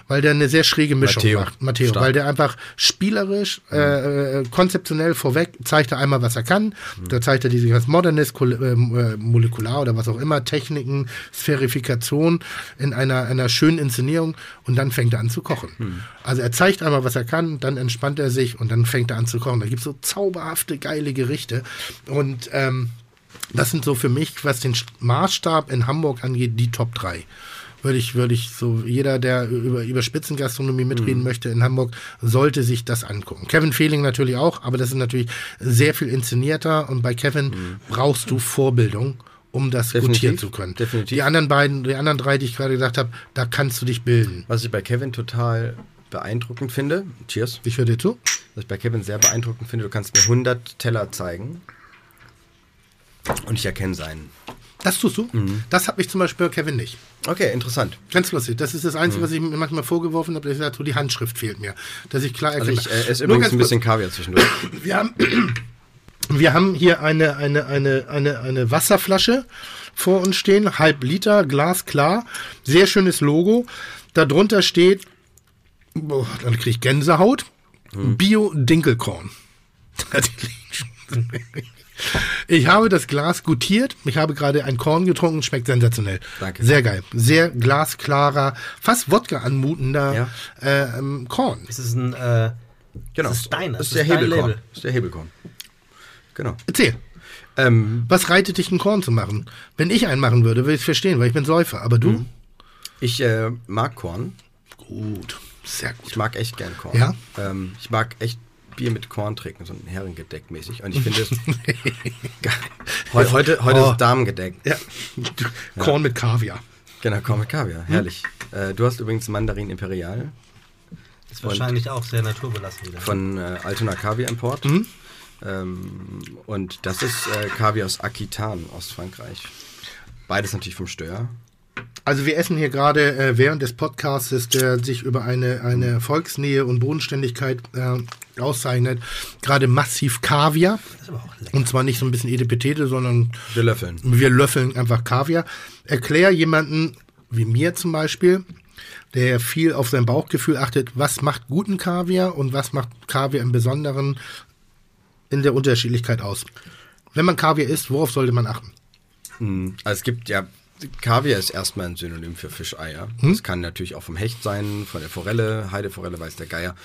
weil der eine sehr schräge Mischung Matteo. macht. Matteo, Stark. weil der einfach spielerisch, äh, äh, konzeptionell vorweg zeigt er einmal, was er kann. Da zeigt er diese ganz Modernist, ähm, äh, molekular oder was auch immer, Techniken, Sphärifikation in einer, einer schönen Inszenierung und dann fängt er an zu kochen. Also er zeigt einmal, was er kann, dann entspannt er sich und dann fängt er an zu kochen. Da gibt es so zauberhafte, geile Gerichte. Und ähm, das sind so für mich, was den Maßstab in Hamburg angeht, die Top 3. Würde ich, würde ich so, jeder, der über, über Spitzengastronomie mitreden möchte in Hamburg, sollte sich das angucken. Kevin Fehling natürlich auch, aber das ist natürlich sehr viel inszenierter und bei Kevin brauchst du Vorbildung, um das Definitiv, gutieren zu können. definitiv. Die anderen beiden, die anderen drei, die ich gerade gesagt habe, da kannst du dich bilden. Was ich bei Kevin total beeindruckend finde, cheers, Ich höre dir zu. was ich bei Kevin sehr beeindruckend finde, du kannst mir 100 Teller zeigen und ich erkenne seinen. Das tust du. Mhm. Das habe ich zum Beispiel bei Kevin nicht. Okay, interessant. Ganz lustig. Das ist das Mhm. Einzige, was ich mir manchmal vorgeworfen habe, dass ich gesagt habe, die Handschrift fehlt mir. Dass ich klar Also erkenne. ich äh, esse übrigens ein bisschen. Kaviar zwischendurch. Wir haben, wir haben hier eine, eine, eine, eine, eine Wasserflasche vor uns stehen, halb Liter, glasklar. Sehr schönes Logo. Darunter steht, boah, dann kriege ich Gänsehaut, Mhm. Bio-Dinkelkorn. Ich habe das Glas gutiert. Ich habe gerade ein Korn getrunken. Schmeckt sensationell. Danke. Sehr geil. Sehr glasklarer, fast Wodka anmutender Ja. äh, ähm, Korn. Es ist ein, äh, Genau. Das ist Das ist der dein Hebelkorn. Ist der Hebelkorn. Genau. Erzähl. Ähm, Was reitet dich, ein Korn zu machen? Wenn ich einen machen würde, würde ich es verstehen, weil ich bin Säufer. Aber du? Mhm. ich äh, mag Korn. Gut. Sehr Ich gut. mag echt gern Korn. Ja? Ähm, ich mag echt Bier mit Korn trinken, so ein Herrengedeck mäßig. Und ich finde es. Heu- heute heute Oh. ist es Damengedeckt. Ja. Korn mit Kaviar. Genau, Korn mit Kaviar. Herrlich. Äh, du hast übrigens Mandarin Imperial ist wahrscheinlich auch sehr naturbelassen wieder. von äh, Altona Kaviar Import. Mhm. Ähm, und das ist äh, Kaviar aus Aquitan, Ostfrankreich. Beides natürlich vom Stör. Also wir essen hier gerade äh, während des Podcasts, der sich über eine, eine Volksnähe und Bodenständigkeit äh, auszeichnet, gerade massiv Kaviar. Das ist aber auch lecker. Und zwar nicht so ein bisschen Edipetete, sondern Wir löffeln. wir löffeln einfach Kaviar. Erklär jemanden wie mir zum Beispiel, der viel auf sein Bauchgefühl achtet, was macht guten Kaviar und was macht Kaviar im Besonderen in der Unterschiedlichkeit aus. Wenn man Kaviar isst, worauf sollte man achten? Mm, Also es gibt ja, Kaviar ist erstmal ein Synonym für Fischeier. Hm? Das kann natürlich auch vom Hecht sein, von der Forelle, Heideforelle, weiß der Geier.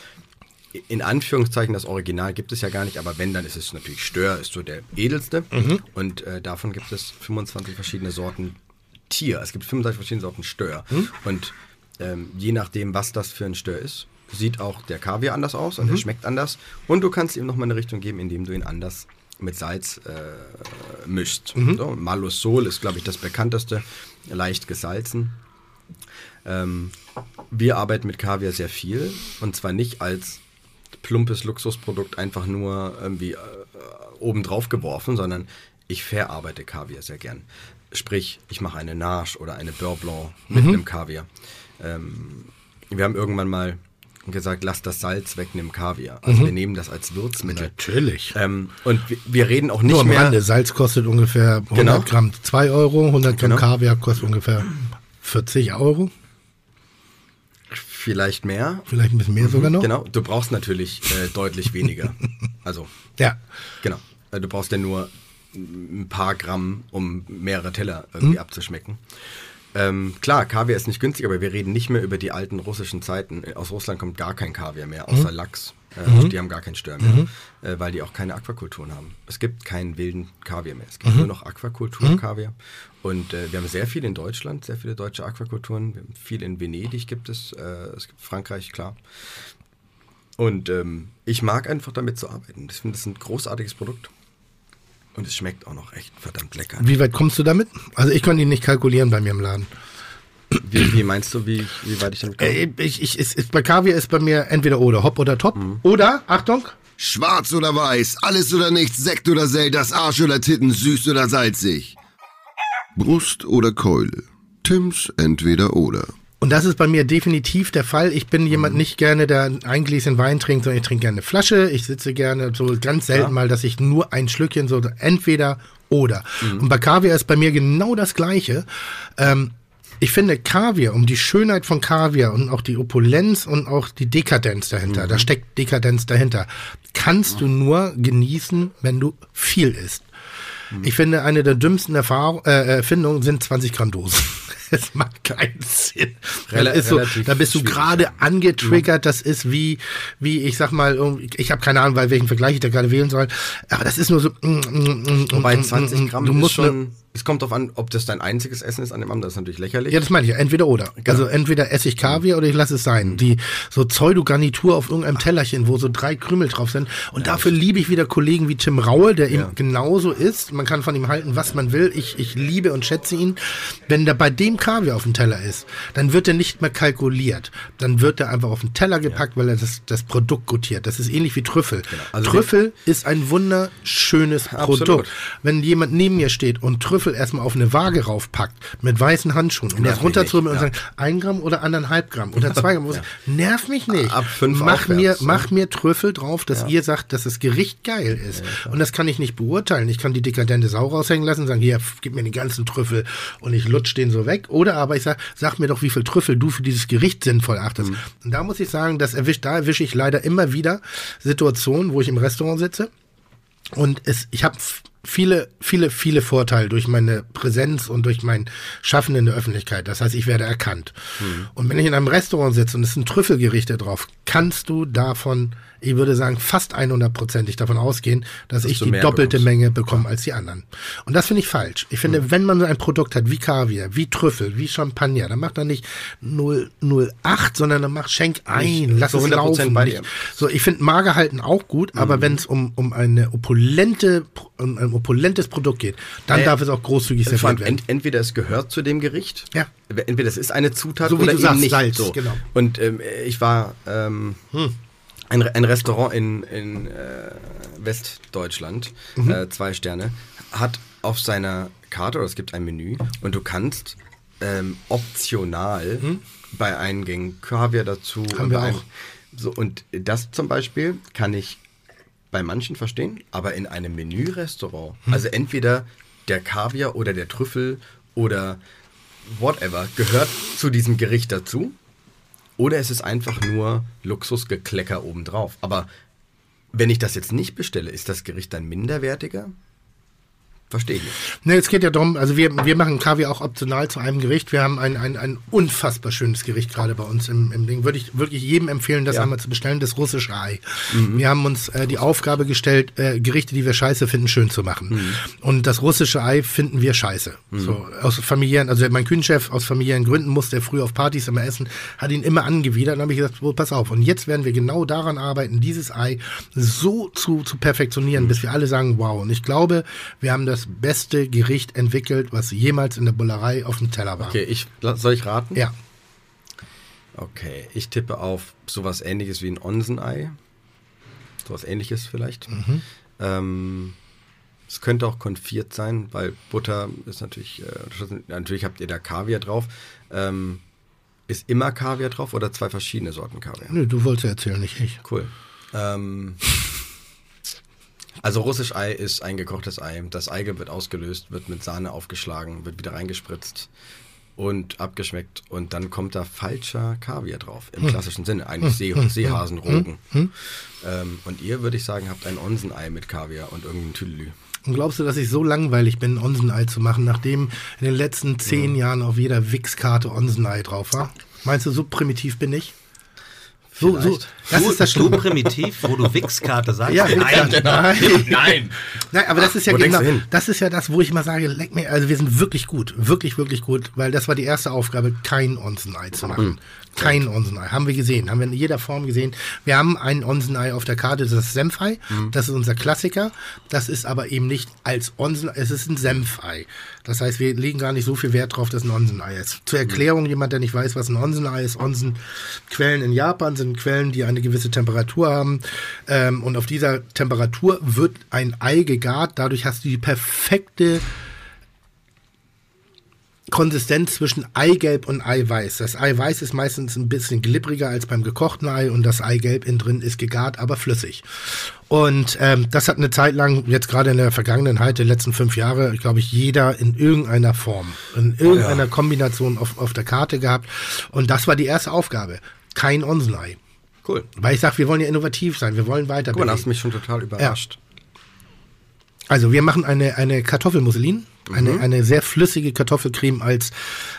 In Anführungszeichen, das Original gibt es ja gar nicht, aber wenn, dann ist es natürlich Stör, ist so der edelste. Mhm. Und äh, davon gibt es 25 verschiedene Sorten Tier. Es gibt 25 verschiedene Sorten Stör. Hm? Und ähm, je nachdem, was das für ein Stör ist, sieht auch der Kaviar anders aus und Mhm. er schmeckt anders. Und du kannst ihm nochmal eine Richtung geben, indem du ihn anders mit Salz äh, mischst. Mhm. So, Malosol ist, glaube ich, das bekannteste, leicht gesalzen. Ähm, wir arbeiten mit Kaviar sehr viel und zwar nicht als plumpes Luxusprodukt einfach nur irgendwie äh, obendrauf geworfen, sondern ich verarbeite Kaviar sehr gern. Sprich, ich mache eine Nage oder eine Beurre Blanc mit einem Kaviar. Ähm, wir haben irgendwann mal gesagt, lass das Salz weg, nimm Kaviar. Also wir nehmen das als Würzmittel. Natürlich. Ähm, und wir, wir reden auch nicht Nur am mehr. Rande, Salz kostet ungefähr 100 Genau. Gramm 2 Euro, 100 Gramm Genau. Kaviar kostet ungefähr 40 Euro, Vielleicht mehr. vielleicht ein bisschen mehr sogar noch. Genau. Du brauchst natürlich äh, deutlich weniger. Also Ja, Genau. Äh, Du brauchst ja nur ein paar Gramm, um mehrere Teller irgendwie Mhm. abzuschmecken. Ähm, klar, Kaviar ist nicht günstig, aber wir reden nicht mehr über die alten russischen Zeiten. Aus Russland kommt gar kein Kaviar mehr, Mhm. außer Lachs. Äh, Die haben gar keinen Stör mehr, äh, weil die auch keine Aquakulturen haben. Es gibt keinen wilden Kaviar mehr. Mhm. Es gibt nur noch Aquakultur-Kaviar. Und äh, wir haben sehr viel in Deutschland, sehr viele deutsche Aquakulturen. Wir haben viel in Venedig gibt es, äh, es gibt Frankreich, klar. Und ähm, ich mag einfach damit zu arbeiten. Ich finde, das ist ein großartiges Produkt. Und es schmeckt auch noch echt verdammt lecker. wie weit kommst du damit? Also ich konnte ihn nicht kalkulieren bei mir im Laden. Wie, wie meinst du, wie, wie weit ich damit komme? Äh, Ich, ich, ist, ist, bei Kaviar ist bei mir entweder oder, Hop oder Top. Mhm. Oder, Achtung, Schwarz oder weiß, alles oder nichts, Sekt oder Sell, das Arsch oder Titten, süß oder salzig. Brust oder Keule. Tims entweder oder. Und das ist bei mir definitiv der Fall. Ich bin jemand Mhm. nicht gerne, der ein Gläschen Wein trinkt, sondern ich trinke gerne eine Flasche. Ich sitze gerne so ganz selten mal, dass ich nur ein Schlückchen so entweder oder. Mhm. Und bei Kaviar ist bei mir genau das Gleiche. Ähm, ich finde Kaviar, um die Schönheit von Kaviar und auch die Opulenz und auch die Dekadenz dahinter, Mhm. da steckt Dekadenz dahinter, kannst du nur genießen, wenn du viel isst. Mhm. Ich finde, eine der dümmsten Erfahrung, äh, Erfindungen sind 20 Gramm Dosen. Es macht keinen Sinn. Rel- so, da bist du gerade angetriggert. Das ist wie, wie ich sag mal, ich habe keine Ahnung, weil welchen Vergleich ich da gerade wählen soll. Aber das ist nur so. mm, mm, mm, Wobei mm, 20 mm, Gramm du musst schon. Es kommt darauf an, ob das dein einziges Essen ist an dem Abend. Das ist natürlich lächerlich. Ja, das meine ich. ja. Entweder oder. Also entweder esse ich Kaviar oder ich lasse es sein. Die so Pseudo-Garnitur auf irgendeinem Tellerchen, wo so drei Krümel drauf sind. Und dafür liebe ich wieder Kollegen wie Tim Raue, der eben genauso ist. Man kann von ihm halten, was man will. Ich, ich liebe und schätze ihn. Wenn da bei dem Kaviar auf dem Teller ist, dann wird er nicht mehr kalkuliert. Dann wird er einfach auf den Teller gepackt, weil er das, das Produkt gutiert. Das ist ähnlich wie Trüffel. Also Trüffel ist ein wunderschönes Absolut. Produkt. Wenn jemand neben mir steht und Trüffel erstmal auf eine Waage raufpackt mit weißen Handschuhen, um das Nervt mich runterzuholen und sagen, ein Gramm oder anderthalb Gramm oder zwei Gramm, ja. nerv mich nicht. Ab fünf mach mir, aufwärts, mach mir Trüffel drauf, dass ihr sagt, dass das Gericht geil ist. und das kann ich nicht beurteilen. Ich kann die dekadente Sau raushängen lassen und sagen, hier, gib mir den ganzen Trüffel und ich lutsch den so weg. Oder aber ich sag, sag mir doch, wie viel Trüffel du für dieses Gericht sinnvoll Mhm. achtest. Und da muss ich sagen, das erwischt, da erwische ich leider immer wieder Situationen, wo ich im Restaurant sitze und es, ich habe viele, viele, viele Vorteile durch meine Präsenz und durch mein Schaffen in der Öffentlichkeit. Das heißt, ich werde erkannt. Und wenn ich in einem Restaurant sitze und es sind Trüffelgerichte drauf, kannst du davon, ich würde sagen, fast 100%ig davon ausgehen, dass, ich du die doppelte bekommst. Menge bekomme als die anderen. Und das finde ich falsch. Ich finde, wenn man so ein Produkt hat wie Kaviar, wie Trüffel, wie Champagner, dann macht er nicht 008, sondern dann macht Schenk ein, lass zu es 100% laufen. Nicht- so, ich finde Mager halten auch gut, aber wenn es um, um eine opulente, um ein opulentes Produkt geht, dann Äh, darf es auch großzügig allem serviert werden. ent, entweder es gehört zu dem Gericht, Ja. entweder es ist eine Zutat So oder eben sagst, nicht. Salz, so. genau. Hm. Und ähm, ich war ähm, ein, ein Restaurant in, in äh, Westdeutschland, Mhm. äh, zwei Sterne, hat auf seiner Karte, oder es gibt ein Menü, und du kannst ähm, optional bei Eingängen Kaviar dazu. Haben und wir auch. so, und das zum Beispiel kann ich bei manchen verstehen, aber in einem Menü-Restaurant, Hm. also entweder der Kaviar oder der Trüffel oder whatever gehört zu diesem Gericht dazu oder es ist einfach nur Luxusgeklecker obendrauf. Aber wenn ich das jetzt nicht bestelle, ist das Gericht dann minderwertiger? Verstehe ich. Ne, es geht ja darum, also wir, wir machen Kaviar auch optional zu einem Gericht. Wir haben ein, ein, ein unfassbar schönes Gericht gerade bei uns im, im Ding. Würde ich wirklich jedem empfehlen, das Ja. einmal zu bestellen, das russische Ei. Wir haben uns äh, die Aufgabe gestellt, äh, Gerichte, die wir scheiße finden, schön zu machen. Und das russische Ei finden wir scheiße. So aus familiären, also mein Küchenchef aus familiären Gründen musste er früh auf Partys immer essen, hat ihn immer angewidert. Dann habe ich gesagt, oh, pass auf. Und jetzt werden wir genau daran arbeiten, dieses Ei so zu, zu perfektionieren, bis wir alle sagen, wow. Und ich glaube, wir haben das beste Gericht entwickelt, was jemals in der Bullerei auf dem Teller war. Okay, ich, soll ich raten? Ja. Okay, ich tippe auf sowas ähnliches wie ein Onsenei. Sowas ähnliches vielleicht. Mhm. Ähm, es könnte auch konfiert sein, weil Butter ist natürlich, äh, natürlich habt ihr da Kaviar drauf. Ähm, ist immer Kaviar drauf oder zwei verschiedene Sorten Kaviar? Nö, du wolltest ja erzählen, nicht ich. Cool. Ähm, also russisch Ei ist ein gekochtes Ei. Das Eigelb wird ausgelöst, wird mit Sahne aufgeschlagen, wird wieder reingespritzt und abgeschmeckt. Und dann kommt da falscher Kaviar drauf. Im klassischen Sinne. Eigentlich See, Seehasenrogen. Ähm, und ihr, würde ich sagen, habt ein Onsenei mit Kaviar und irgendein Tüdelü. Und glaubst du, dass ich so langweilig bin, Onsenei zu machen, nachdem in den letzten zehn Jahren auf jeder Wix-Karte Onsenei drauf war? Meinst du, so primitiv bin ich? So, so, das du, ist das Schlimme. primitiv, wo du Wix-Karte sagst. Ja, Wix-Karte. Nein. Nein! Nein, aber das ist ja Wo genau, das ist ja das, wo ich mal sage, leck mir, also wir sind wirklich gut, wirklich, wirklich gut, weil das war die erste Aufgabe, kein Onsenei zu machen. Mhm. Kein Onsenei. Haben wir gesehen, haben wir in jeder Form gesehen. Wir haben ein Onsenei auf der Karte, das ist Senfei, Mhm. das ist unser Klassiker. Das ist aber eben nicht als Onsenei, es ist ein Senfei. Das heißt, wir legen gar nicht so viel Wert drauf, dass ein Onsenei ist. Zur Erklärung, jemand, der nicht weiß, was ein Onsenei ist, Onsenquellen in Japan sind Quellen, die eine gewisse Temperatur haben. Ähm, und auf dieser Temperatur wird ein Ei gegart. Dadurch hast du die perfekte Konsistenz zwischen Eigelb und Eiweiß. Das Eiweiß ist meistens ein bisschen glibbriger als beim gekochten Ei und das Eigelb innen drin ist gegart, aber flüssig. Und ähm, das hat eine Zeit lang, jetzt gerade in der Vergangenheit, der letzten fünf Jahre, glaube ich, jeder in irgendeiner Form, in irgendeiner Kombination auf, auf der Karte gehabt. Und das war die erste Aufgabe. Kein Onsenei. Cool. Weil ich sage, wir wollen ja innovativ sein, wir wollen weiter. Mal, da hast du mich schon total überrascht. Also wir machen eine, eine Kartoffelmusselin, eine, Mhm. eine sehr flüssige Kartoffelcreme als,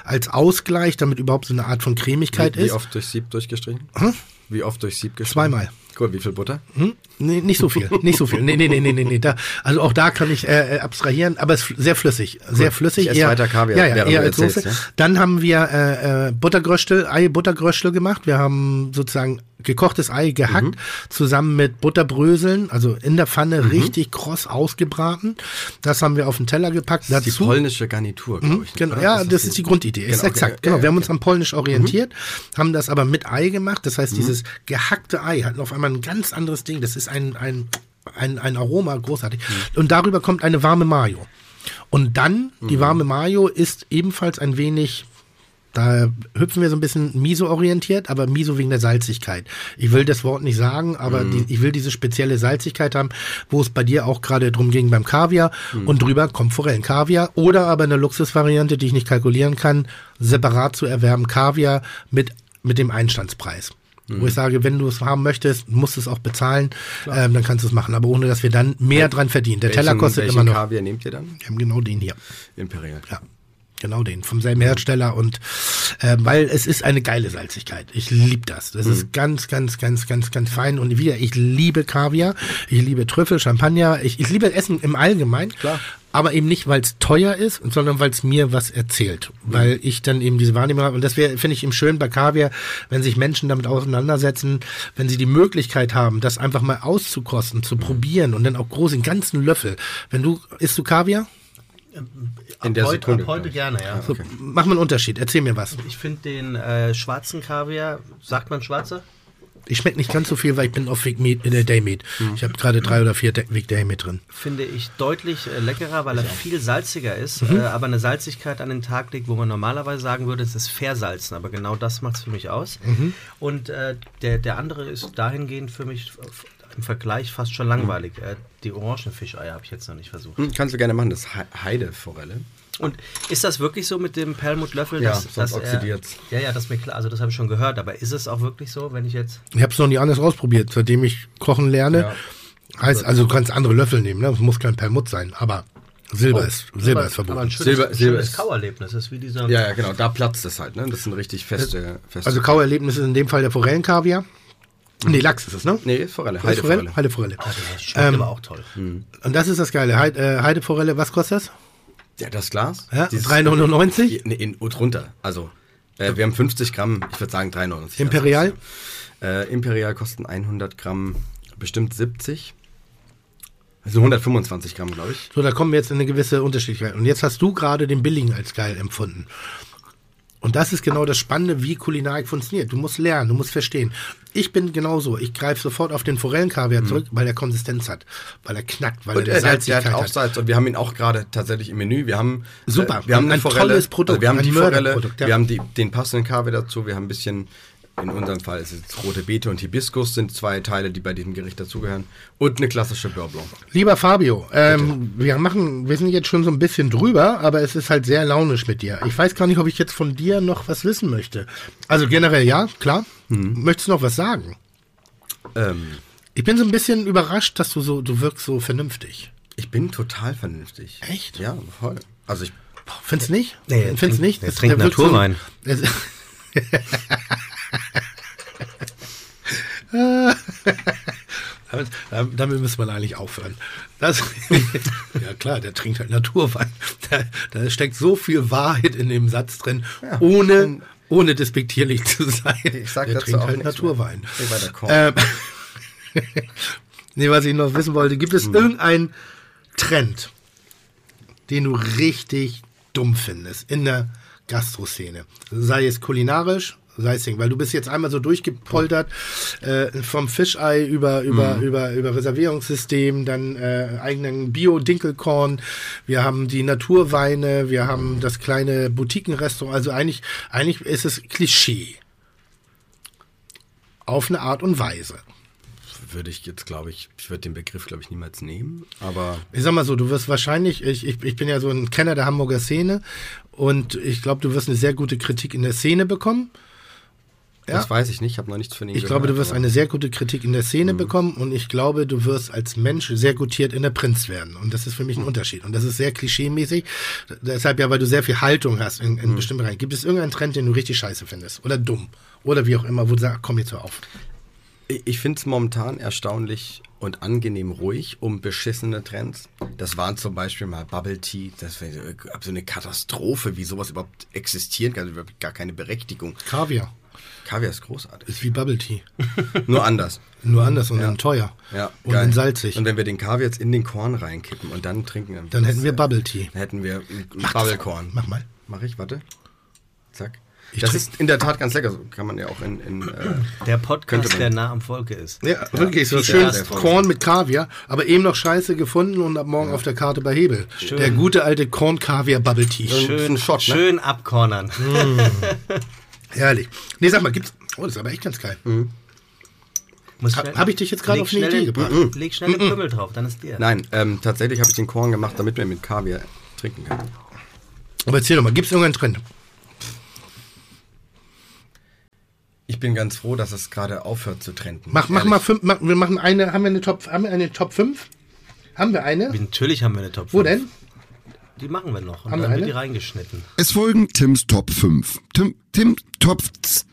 als Ausgleich, damit überhaupt so eine Art von Cremigkeit Wie, wie ist. oft durchs Sieb durchgestrichen? Wie oft durchs Sieb gestrichen? Zweimal. Cool, wie viel Butter? Hm? Nee, nicht so viel, nicht so viel. Nee, nee, nee, nee, nee, nee. Da, also auch da kann ich äh, äh, abstrahieren, aber es ist sehr flüssig, sehr flüssig. Ich esse weiter Kaviar, ja, ja, eher als Soße. ja. Dann haben wir äh, äh, Buttergröstel, Ei-Buttergröstel gemacht. Wir haben sozusagen gekochtes Ei gehackt, Mhm. zusammen mit Butterbröseln, also in der Pfanne Mhm. richtig kross ausgebraten. Das haben wir auf den Teller gepackt. Das ist die Dazu polnische Garnitur, glaube ich. Genau, ja, das, ist die Grundidee. ist Genau, exakt. okay, genau. ja, Wir haben ja, uns am Polnisch orientiert, haben das aber mit Ei gemacht. Das Mhm. heißt, dieses gehackte Ei hat auf einmal ein ganz anderes Ding. Das ist ein, ein, ein, ein Aroma, großartig. Mhm. Und darüber kommt eine warme Mayo. Und dann, die Mhm. warme Mayo ist ebenfalls ein wenig, da hüpfen wir so ein bisschen Miso orientiert, aber Miso wegen der Salzigkeit. Ich will das Wort nicht sagen, aber Mhm. die, ich will diese spezielle Salzigkeit haben, wo es bei dir auch gerade drum ging beim Kaviar. Mhm. Und drüber kommt Forellenkaviar oder aber eine Luxusvariante, die ich nicht kalkulieren kann, separat zu erwerben Kaviar mit, mit dem Einstandspreis. Wo ich sage, wenn du es haben möchtest, musst du es auch bezahlen, ähm, dann kannst du es machen, aber ohne dass wir dann mehr dran verdienen. Der Teller Welchen- kostet welchen immer noch. Kaviar nehmt ihr dann? Wir haben genau den hier. Imperial. Ja, genau den, vom selben Hersteller und äh, weil es ist eine geile Salzigkeit. Ich liebe das. Das ist ganz, ganz, ganz, ganz, ganz fein. Und wieder, ich liebe Kaviar, ich liebe Trüffel, Champagner, ich, ich liebe Essen im Allgemeinen. Klar. Aber eben nicht, weil es teuer ist, sondern weil es mir was erzählt. Weil ich dann eben diese Wahrnehmung habe. Und das wäre, finde ich eben schön bei Kaviar, wenn sich Menschen damit auseinandersetzen, wenn sie die Möglichkeit haben, das einfach mal auszukosten, zu probieren und dann auch groß in ganzen Löffel. Wenn du, isst du Kaviar? In der heute, Sekunde. ab heute gerne, ja. So, Mach mal einen Unterschied, erzähl mir was. Ich finde den äh, schwarzen Kaviar, sagt man schwarze? Ich schmecke nicht ganz so viel, weil ich bin auf Week Meat, äh, Day Meat. Ich habe gerade drei oder vier Week Day Meat drin. Finde ich deutlich äh, leckerer, weil er viel salziger ist, Mhm. äh, aber eine Salzigkeit an den Tag legt, wo man normalerweise sagen würde, es ist versalzen. Aber genau das macht es für mich aus. Mhm. Und äh, der, der andere ist dahingehend für mich f- im Vergleich fast schon langweilig. Äh, die Orangenfischeier habe ich jetzt noch nicht versucht. Hm, kannst du gerne machen, das Heideforelle. Und ist das wirklich so mit dem Perlmuttlöffel? Ja, dass, sonst dass er- oxidiert's. Ja, ja, das ist mir klar. Also das habe ich schon gehört. Aber ist es auch wirklich so, wenn ich jetzt... Ich habe es noch nie anders ausprobiert, seitdem ich kochen lerne. Ja. Heißt, also du kannst andere Löffel nehmen, ne? Es muss kein Perlmutt sein, aber Silber ist Silber aber, ist verboten. Aber ein schönes, Silber- Silber ist- Kauerlebnis. Das ist wie dieser... Ja, ja, genau, da platzt es halt, ne? Das sind richtig feste, feste. also Kauerlebnis ist in dem Fall der Forellenkaviar. Nee, Lachs ist es, ne? nee, Forelle, Das? Heideforelle. Heideforelle. Das schmeckt Ähm, aber auch toll. Und das ist das Geile. Heid, äh, Heideforelle, was kostet das? Ja, das Glas? Ja, Dieses- 3,99? Nee, und runter. Also, äh, wir haben 50 Gramm, ich würde sagen 3,99. Imperial? Äh, Imperial kosten 100 Gramm bestimmt 70. Also 125 Gramm, glaube ich. So, da kommen wir jetzt in eine gewisse Unterschiedlichkeit. Und jetzt hast du gerade den billigen als geil empfunden. Und das ist genau das Spannende, wie Kulinarik funktioniert. Du musst lernen, du musst verstehen. Ich bin genauso. Ich greife sofort auf den Forellenkaviar zurück, weil er Konsistenz hat, weil er knackt, weil Mhm. Und er der, der Salzigkeit hat auch. Salz und wir haben ihn auch gerade tatsächlich im Menü. Wir haben Super. äh, wir haben Ein Forelle, tolles Produkt, Also wir haben ein die Forelle, ja. wir haben die, den passenden Kaviar dazu. Wir haben ein bisschen, in unserem Fall ist es rote Beete und Hibiskus sind zwei Teile, die bei diesem Gericht dazugehören und eine klassische Beurre Blanc. Lieber Fabio, ähm, wir machen, wir sind jetzt schon so ein bisschen drüber, aber es ist halt sehr launisch mit dir. Ich weiß gar nicht, ob ich jetzt von dir noch was wissen möchte. Also generell ja, klar. Mhm. Möchtest du noch was sagen? Ähm, Ich bin so ein bisschen überrascht, dass du so, du wirkst so vernünftig. ich bin total vernünftig. Echt? Ja, voll. Also ich Findest nicht? Nee, Findest trinkt- nicht? er trinkt Naturwein. So, damit, damit müssen wir eigentlich aufhören. Das, ja klar, der trinkt halt Naturwein. Da, da steckt so viel Wahrheit in dem Satz drin, Ja. ohne, ohne despektierlich zu sein. Ich sag der dazu trinkt auch halt Naturwein. Ähm, nee, was ich noch wissen wollte, gibt es Hm. irgendeinen Trend, den du richtig dumm findest in der Gastroszene? Sei es kulinarisch, Seising, weil du bist jetzt einmal so durchgepoltert äh, vom Fischei über über Mhm. über über Reservierungssystem, dann äh, eigenen Bio-Dinkelkorn, wir haben die Naturweine, wir haben das kleine Boutiquenrestaurant, also eigentlich eigentlich ist es Klischee auf eine Art und Weise. Würde ich jetzt, glaube ich, ich würde den Begriff, glaube ich, niemals nehmen. Aber Ich sag mal so, du wirst wahrscheinlich, ich, ich, ich bin ja so ein Kenner der Hamburger Szene und ich glaube, du wirst eine sehr gute Kritik in der Szene bekommen. Ja. das weiß ich nicht. Ich habe noch nichts von ihm Ich gehört. glaube, du wirst eine sehr gute Kritik in der Szene bekommen und ich glaube, du wirst als Mensch sehr gutiert in der Prinz werden. Und das ist für mich ein Unterschied. Und das ist sehr klischeemäßig. Deshalb ja, weil du sehr viel Haltung hast in, in bestimmten Bereichen. Gibt es irgendeinen Trend, den du richtig scheiße findest? Oder dumm? Oder wie auch immer, wo du sagst, komm jetzt hör auf. Ich- finde es momentan erstaunlich und angenehm ruhig um beschissene Trends. Das waren zum Beispiel mal Bubble Tea. Das war so eine Katastrophe, wie sowas überhaupt existieren kann. Also überhaupt gar keine Berechtigung. Kaviar Kaviar ist großartig. ist wie Bubble Tea. Nur anders. Nur anders und dann teuer. Ja, und geil. dann salzig. Und wenn wir den Kaviar jetzt in den Korn reinkippen und dann trinken, dann hätten wir Bubble Tea. Dann hätten wir Mach Bubblekorn. mal. Mach mal. Mach ich, warte. Zack. Ich das ist in der Tat ganz lecker. So kann man ja auch in. in äh, Der Könnte Podcast, man- der nah am Volke ist. Ja, wirklich, so schön. Korn mit Kaviar, aber eben noch scheiße gefunden und ab morgen auf der Karte bei Hebel. Der gute alte Korn-Kaviar-Bubble-Tea. Schön, ein Shot, ne? Schön abkornern. Herrlich. Nee, sag mal, gibt's. Oh, das ist aber echt ganz geil. Muss Ha- schnell- hab ich dich jetzt gerade auf eine Idee gebracht? Leg schnell den Kümmel drauf, dann ist dir. Nein, ähm, tatsächlich habe ich den Korn gemacht, damit man mit Kaviar trinken kann. Aber erzähl doch mal, gibt's irgendeinen Trend? Ich bin ganz froh, dass es gerade aufhört zu trenden. Mach, mach mal fünf, mach, wir machen eine, haben wir eine Top, haben wir eine Top 5? Haben wir eine? Natürlich haben wir eine Top Wo 5. denn? Die machen wir noch und Haben wir dann wird eine? die reingeschnitten. Es folgen Tims Top 5. Tim, Tim, Top,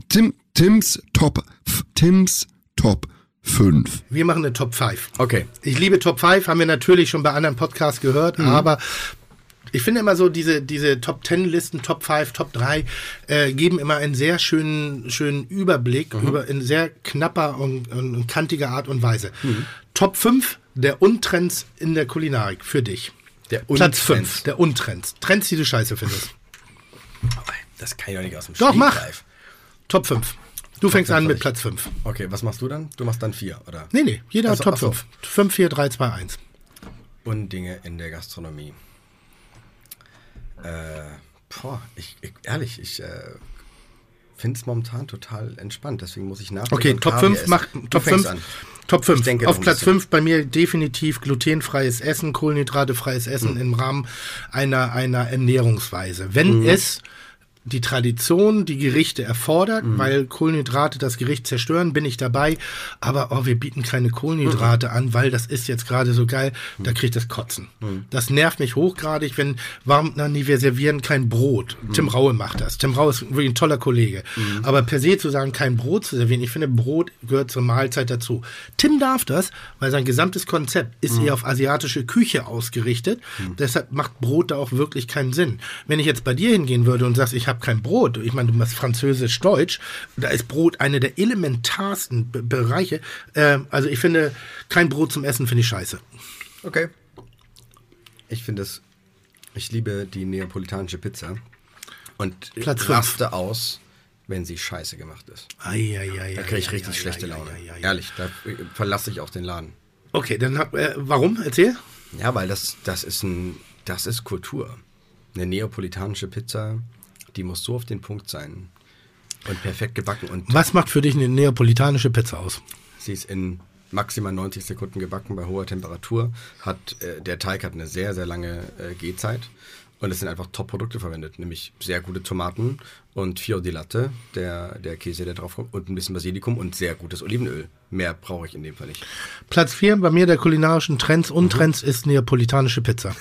Tim, Tims Top, F- Tims Top 5. Wir machen eine Top 5. Okay. Ich liebe Top 5, haben wir natürlich schon bei anderen Podcasts gehört, aber ich finde immer so, diese, diese Top 10 Listen, Top 5, Top 3, äh, geben immer einen sehr schönen, schönen Überblick über in sehr knapper und, und, und kantiger Art und Weise. Top 5 der Untrends in der Kulinarik für dich. Der Platz Untrends. 5 der Untrends. Trends, die du scheiße findest. Das kann ich doch nicht aus dem Doch, mach. Stegreif. Top 5. Du fängst an mit. Platz 5. Okay, was machst du dann? Du machst dann vier, oder? Nee, nee, jeder Also, hat Top ach so. 5. 5, 4, 3, 2, 1. Undinge in der Gastronomie. Äh, boah, ich, ich, ehrlich, ich äh, finde es momentan total entspannt, deswegen muss ich nachdenken. Okay, Top Kaviar 5 essen. macht Du Top fängst 5. an. Top 5. Ich denke Auf Platz bisschen. 5 bei mir definitiv glutenfreies Essen, kohlenhydratefreies Essen Mhm. im Rahmen einer, einer Ernährungsweise. Wenn Mhm. es die Tradition, die Gerichte erfordert, Mhm. weil Kohlenhydrate das Gericht zerstören, bin ich dabei. Aber oh, wir bieten keine Kohlenhydrate an, weil das ist jetzt gerade so geil, da kriege ich das Kotzen. Das nervt mich hochgradig, wenn, warum, na nee, wir servieren kein Brot. Tim Raue macht das. Tim Raue ist wirklich ein toller Kollege. Aber per se zu sagen, kein Brot zu servieren, ich finde, Brot gehört zur Mahlzeit dazu. Tim darf das, weil sein gesamtes Konzept ist eher auf asiatische Küche ausgerichtet. Deshalb macht Brot da auch wirklich keinen Sinn. Wenn ich jetzt bei dir hingehen würde und sagst, ich habe kein Brot, ich meine, du machst Französisch-Deutsch, da ist Brot eine der elementarsten Be Bereiche. Ähm, also ich finde, kein Brot zum Essen finde ich scheiße. Okay. Ich finde es, ich liebe die neapolitanische Pizza und Platz raste aus, wenn sie scheiße gemacht ist. Eieiei, Da kriege ich richtig schlechte Laune. Ehrlich, da äh, verlasse ich auch den Laden. Okay, dann hab, äh, warum? Erzähl. Ja, weil das, das ist ein, das ist Kultur. Eine neapolitanische Pizza, die muss so auf den Punkt sein und perfekt gebacken und Was macht für dich eine neapolitanische Pizza aus? sie ist in maximal 90 Sekunden gebacken bei hoher Temperatur. Hat, äh, der Teig hat eine sehr, sehr lange äh, Gehzeit. Und es sind einfach Top-Produkte verwendet, nämlich sehr gute Tomaten und Fior di Latte, der, der Käse, der drauf kommt, und ein bisschen Basilikum und sehr gutes Olivenöl. Mehr brauche ich in dem Fall nicht. Platz 4 bei mir der kulinarischen Trends und Trends ist neapolitanische Pizza.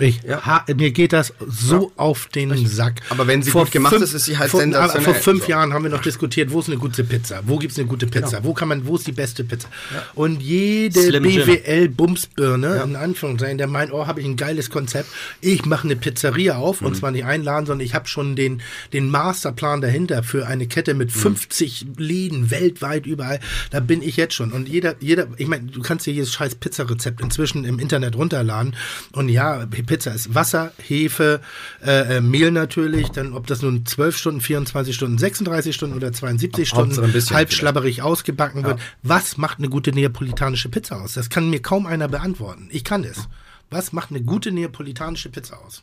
Ich, Mhm. Ja. ha, mir geht das so auf den Sack. Aber wenn sie gut gemacht ist, ist sie halt vor, sensationell. Vor fünf So. Jahren haben wir noch diskutiert, wo ist eine gute Pizza? Wo gibt's eine gute Pizza? Genau. Wo kann man, wo ist die beste Pizza? Und jede. BWL-Bumsbirne, in Anführungszeichen, der meint, oh, habe ich ein geiles Konzept. Ich mache eine Pizzeria auf Mhm. und zwar nicht einladen, sondern ich habe schon den, den Masterplan dahinter für eine Kette Mhm. mit 50 Läden weltweit überall. Da bin ich jetzt schon. Und jeder, jeder, ich meine, du kannst dir jedes scheiß Pizzarezept inzwischen im Internet runterladen. Und ja, Pizza ist Wasser, Hefe, äh, äh, Mehl natürlich, dann ob das nun 12 Stunden, 24 Stunden, 36 Stunden oder 72 Hauptsache Stunden halb vielleicht. schlabberig ausgebacken wird. Was macht eine gute neapolitanische Pizza aus? Das kann mir kaum einer beantworten. Ich kann es. Was macht eine gute neapolitanische Pizza aus?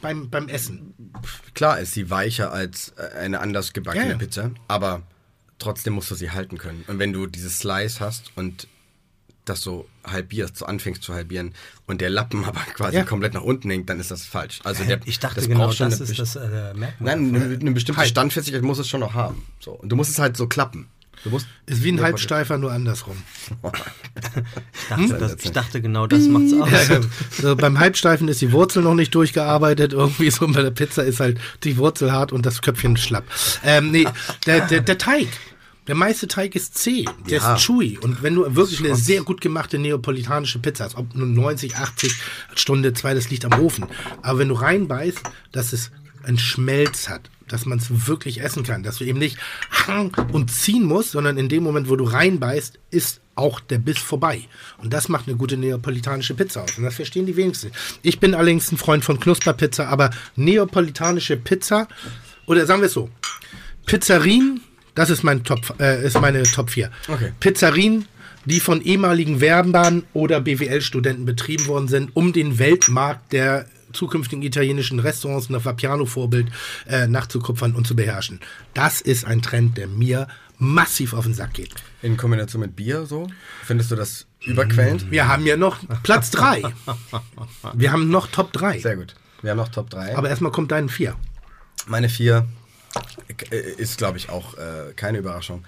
Beim, beim Essen. Klar ist sie weicher als äh, eine anders gebackene Ja, ja. Pizza, aber trotzdem musst du sie halten können. Und wenn du dieses Slice hast und das so halbierst, so anfängst zu halbieren und der Lappen aber quasi Ja. komplett nach unten hängt, dann ist das falsch. Also der, Ich dachte das genau, braucht schon das eine ist das äh, Merkmal. Nein, eine, eine bestimmte Halt. Standfestigkeit muss es schon noch haben. So. Und du musst es halt so klappen. Du musst Ist wie ein Halbsteifer, nur andersrum. ich, dachte, das, ich dachte genau, das macht's aus. So, beim Halbsteifen ist die Wurzel noch nicht durchgearbeitet. Irgendwie so bei der Pizza ist halt die Wurzel hart und das Köpfchen schlapp. Ähm, nee, der, der, der Teig. Der meiste Teig ist zäh, der Ja. ist chewy. Und wenn du wirklich eine sehr gut gemachte neapolitanische Pizza hast, ob nun 90, 80 Stunde, zwei, das liegt am Ofen. Aber wenn du reinbeißt, dass es einen Schmelz hat, dass man es wirklich essen kann, dass du eben nicht und ziehen musst, sondern in dem Moment, wo du reinbeißt, ist auch der Biss vorbei. Und das macht eine gute neapolitanische Pizza aus. Und das verstehen die wenigsten. Ich bin allerdings ein Freund von Knusperpizza, aber neapolitanische Pizza, oder sagen wir es so, Pizzerien, das ist, mein Top, äh, ist meine Top 4. Okay. Pizzerien, die von ehemaligen Werbern oder BWL-Studenten betrieben worden sind, um den Weltmarkt der zukünftigen italienischen Restaurants nach Vapiano-Vorbild äh, nachzukupfern und zu beherrschen. Das ist ein Trend, der mir massiv auf den Sack geht. in Kombination mit Bier so. Findest du das überquellend? Wir haben ja noch Platz 3. Wir haben noch Top 3. Sehr gut. Wir haben noch Top 3. Aber erstmal kommt dein 4. Meine vier äh, ist, glaube ich, auch äh, keine Überraschung.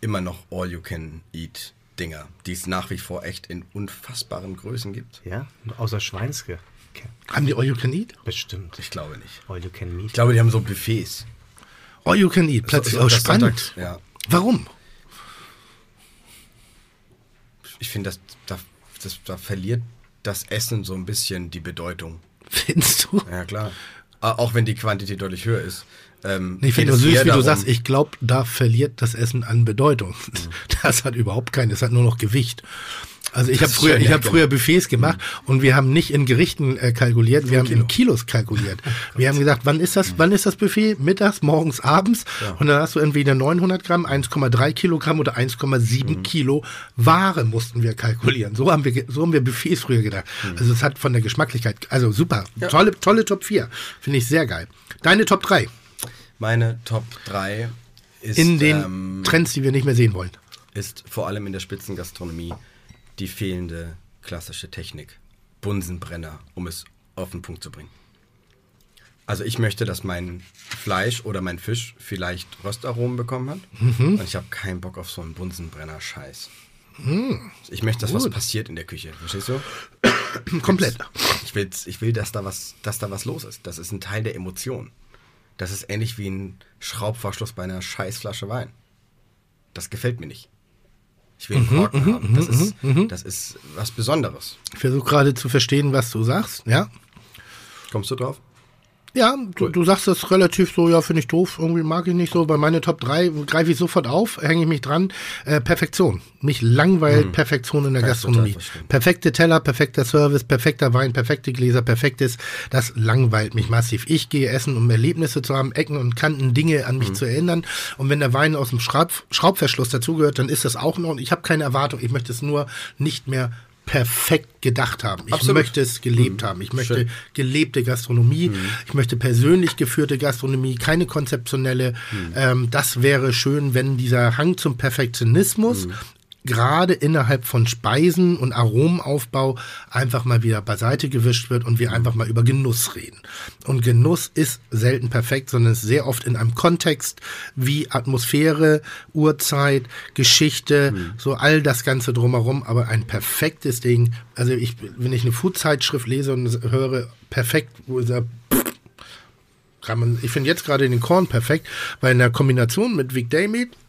Immer noch All-You-Can-Eat-Dinger, die es nach wie vor echt in unfassbaren Größen gibt. Ja, außer Schweinske. Okay. Haben die All You Can Eat? Bestimmt. Ich glaube nicht. All you can meet. Ich glaube, die haben so Buffets. All You Can Eat, plötzlich So- auch so- das spannend. Sonntag- Ja. Warum? Ich finde, das, da, das, da verliert das Essen so ein bisschen die Bedeutung. Findest du? Ja, klar. Auch wenn die Quantität deutlich höher ist. Ähm, ich finde es süß, wie du darum- sagst, ich glaube, da verliert das Essen an Bedeutung. Das hat überhaupt keinen, das hat nur noch Gewicht. Also ich habe früher, ich ja, habe genau. früher Buffets gemacht und wir haben nicht in Gerichten äh, kalkuliert, wir haben in Kilos kalkuliert. Wir haben gesagt, wann ist das, wann ist das Buffet? Mittags, morgens, abends? Und dann hast du entweder 900 Gramm, 1,3 Kilogramm oder 1,7 Kilo Ware mussten wir kalkulieren. So haben wir, so haben wir Buffets früher gedacht. Also es hat von der Geschmacklichkeit, also super, tolle, tolle Top 4, finde ich sehr geil. Deine Top 3 Meine Top 3 ist, in den ähm, Trends, die wir nicht mehr sehen wollen. ist vor allem in der Spitzengastronomie die fehlende klassische Technik. Bunsenbrenner, um es auf den Punkt zu bringen. Also ich möchte, dass mein Fleisch oder mein Fisch vielleicht Röstaromen bekommen hat. Mhm. Und ich habe keinen Bock auf so einen Bunsenbrenner-Scheiß. Mhm. Ich möchte, dass was passiert in der Küche. Verstehst du? Komplett. Ich will, ich will dass, da was, dass da was los ist. Das ist ein Teil der Emotion. Das ist ähnlich wie ein Schraubverschluss bei einer Scheißflasche Wein. Das gefällt mir nicht. Ich will einen Korken haben. Das ist, das ist was Besonderes. Ich versuche gerade zu verstehen, was du sagst. Ja, Kommst du drauf? Ja du, du sagst das relativ so, ja, finde ich doof, irgendwie mag ich nicht so. Bei meiner Top 3 greife ich sofort auf, hänge ich mich dran. Äh, Perfektion. Mich langweilt Perfektion in der Kann Gastronomie. Perfekte Teller, perfekter Service, perfekter Wein, perfekte Gläser, perfektes. Das langweilt mich massiv. Ich gehe essen, um Erlebnisse zu haben, Ecken und Kanten, Dinge an mich zu erinnern. Und wenn der Wein aus dem Schraub, Schraubverschluss dazugehört, dann ist das auch noch. Und ich habe keine Erwartung. Ich möchte es nur nicht mehr perfekt gedacht haben. Ich Absolut. möchte es gelebt haben. Ich möchte Schön. gelebte Gastronomie. Ich möchte persönlich geführte Gastronomie, keine konzeptionelle. Ähm, das wäre schön, wenn dieser Hang zum Perfektionismus gerade innerhalb von Speisen und Aromenaufbau einfach mal wieder beiseite gewischt wird und wir einfach mal über Genuss reden. Und Genuss ist selten perfekt, sondern ist sehr oft in einem Kontext wie Atmosphäre, Uhrzeit, Geschichte, so all das Ganze drumherum. Aber ein perfektes Ding, also ich, wenn ich eine Food-Zeitschrift lese und höre perfekt, wo ist er, kann man, ich finde jetzt gerade den Korn perfekt, weil in der Kombination mit Vic Daymeat hat,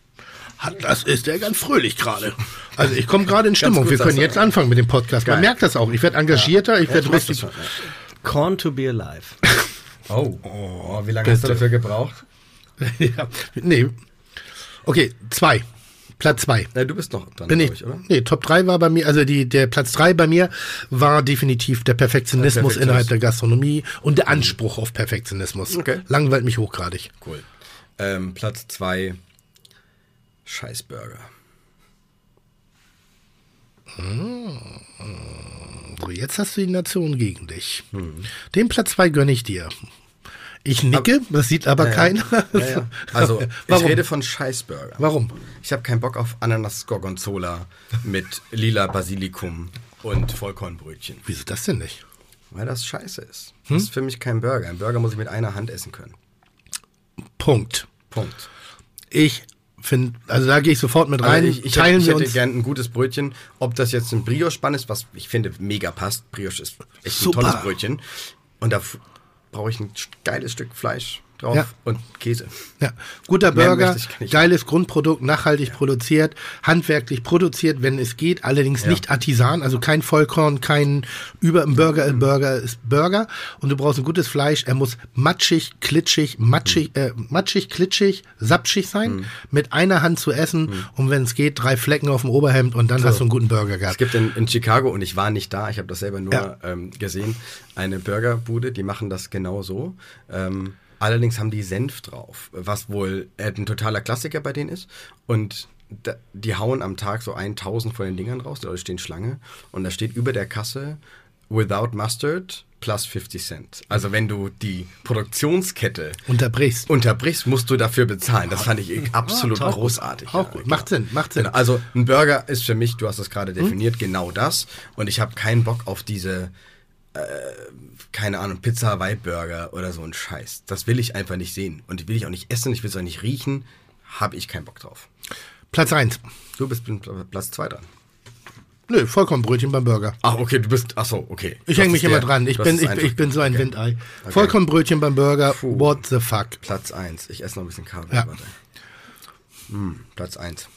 das ist der ganz fröhlich gerade. Also ich komme gerade in Stimmung. gut, Wir können jetzt anfangen mit dem Podcast. Man Geil. merkt das auch. Ich werde engagierter, ich werde Ich weiß richtig. das schon, Corn to be alive. ja. Oh. oh, wie lange hast du Bitte. dafür gebraucht? ja, nee. Okay, zwei. Platz zwei. Ja, du bist noch dran, Bin glaub ich, oder? Nee, Top 3 war bei mir, also die, der Platz 3 bei mir war definitiv der Perfektionismus Der Perfektionismus. innerhalb der Gastronomie und der Anspruch auf Perfektionismus. Okay. Langweilt mich hochgradig. Cool. Ähm, Platz 2, Scheißburger. So, jetzt hast du die Nation gegen dich. Hm. Den Platz 2 gönne ich dir. Ich nicke, das sieht aber keiner. Ja, ja. Also, Warum? ich rede von Scheißburger. Warum? Ich habe keinen Bock auf Ananas Gorgonzola mit lila Basilikum und Vollkornbrötchen, Wieso das denn nicht? weil das scheiße ist. Hm? Das ist für mich kein Burger. Ein Burger muss ich mit einer Hand essen können. Punkt. Punkt. Ich finde, also da gehe ich sofort mit rein. Also ich, ich, Teilen hätte, ich wir hätte uns. gern ein gutes Brötchen. Ob das jetzt ein Brioche-Bann ist, was ich finde mega passt. Brioche ist echt Super. ein tolles Brötchen. Und da brauche ich ein geiles Stück Fleisch drauf Ja. und Käse. Ja, guter Mehr Burger, geiles Grundprodukt, nachhaltig produziert, handwerklich produziert, wenn es geht, allerdings nicht artisan, also kein Vollkorn, kein über ein Burger, ein Burger ist Burger und du brauchst ein gutes Fleisch, er muss matschig, klitschig, matschig, äh, matschig, klitschig, sapschig sein, Mhm. mit einer Hand zu essen und wenn es geht, drei Flecken auf dem Oberhemd und dann hast du einen guten Burger Es gehabt. gibt in, in Chicago, und ich war nicht da, ich habe das selber nur Ja. ähm, gesehen, eine Burgerbude, die machen das genau so. Ähm, allerdings haben die Senf drauf, was wohl äh, ein totaler Klassiker bei denen ist. Und da, die hauen am Tag so 1000 von den Dingern raus, die Leute stehen Schlange. Und da steht über der Kasse, without mustard, plus 50 Cent. Also wenn du die Produktionskette Unterbrichst. unterbrichst, musst du dafür bezahlen. Das fand ich absolut auch gut. großartig. Auch Ja, gut. genau. Macht Sinn, macht Sinn. Genau, also ein Burger ist für mich, du hast es gerade definiert, genau das. Und ich habe keinen Bock auf diese, äh, keine Ahnung, Pizza Hawaii Burger oder so ein Scheiß. Das will ich einfach nicht sehen. Und will ich auch nicht essen, ich will es auch nicht riechen. Habe ich keinen Bock drauf. Platz eins. Du bist Platz zwei dran. Nö, Vollkornbrötchen beim Burger. Ach, okay, du bist, ach so, okay. Ich hänge mich es immer dran. Ich bin, ich, ich bin so ein okay. Windei. Okay. Vollkornbrötchen beim Burger. Puh. What the fuck? Platz 1. Ich esse noch ein bisschen Kaviar. Ja. Hm, Platz 1.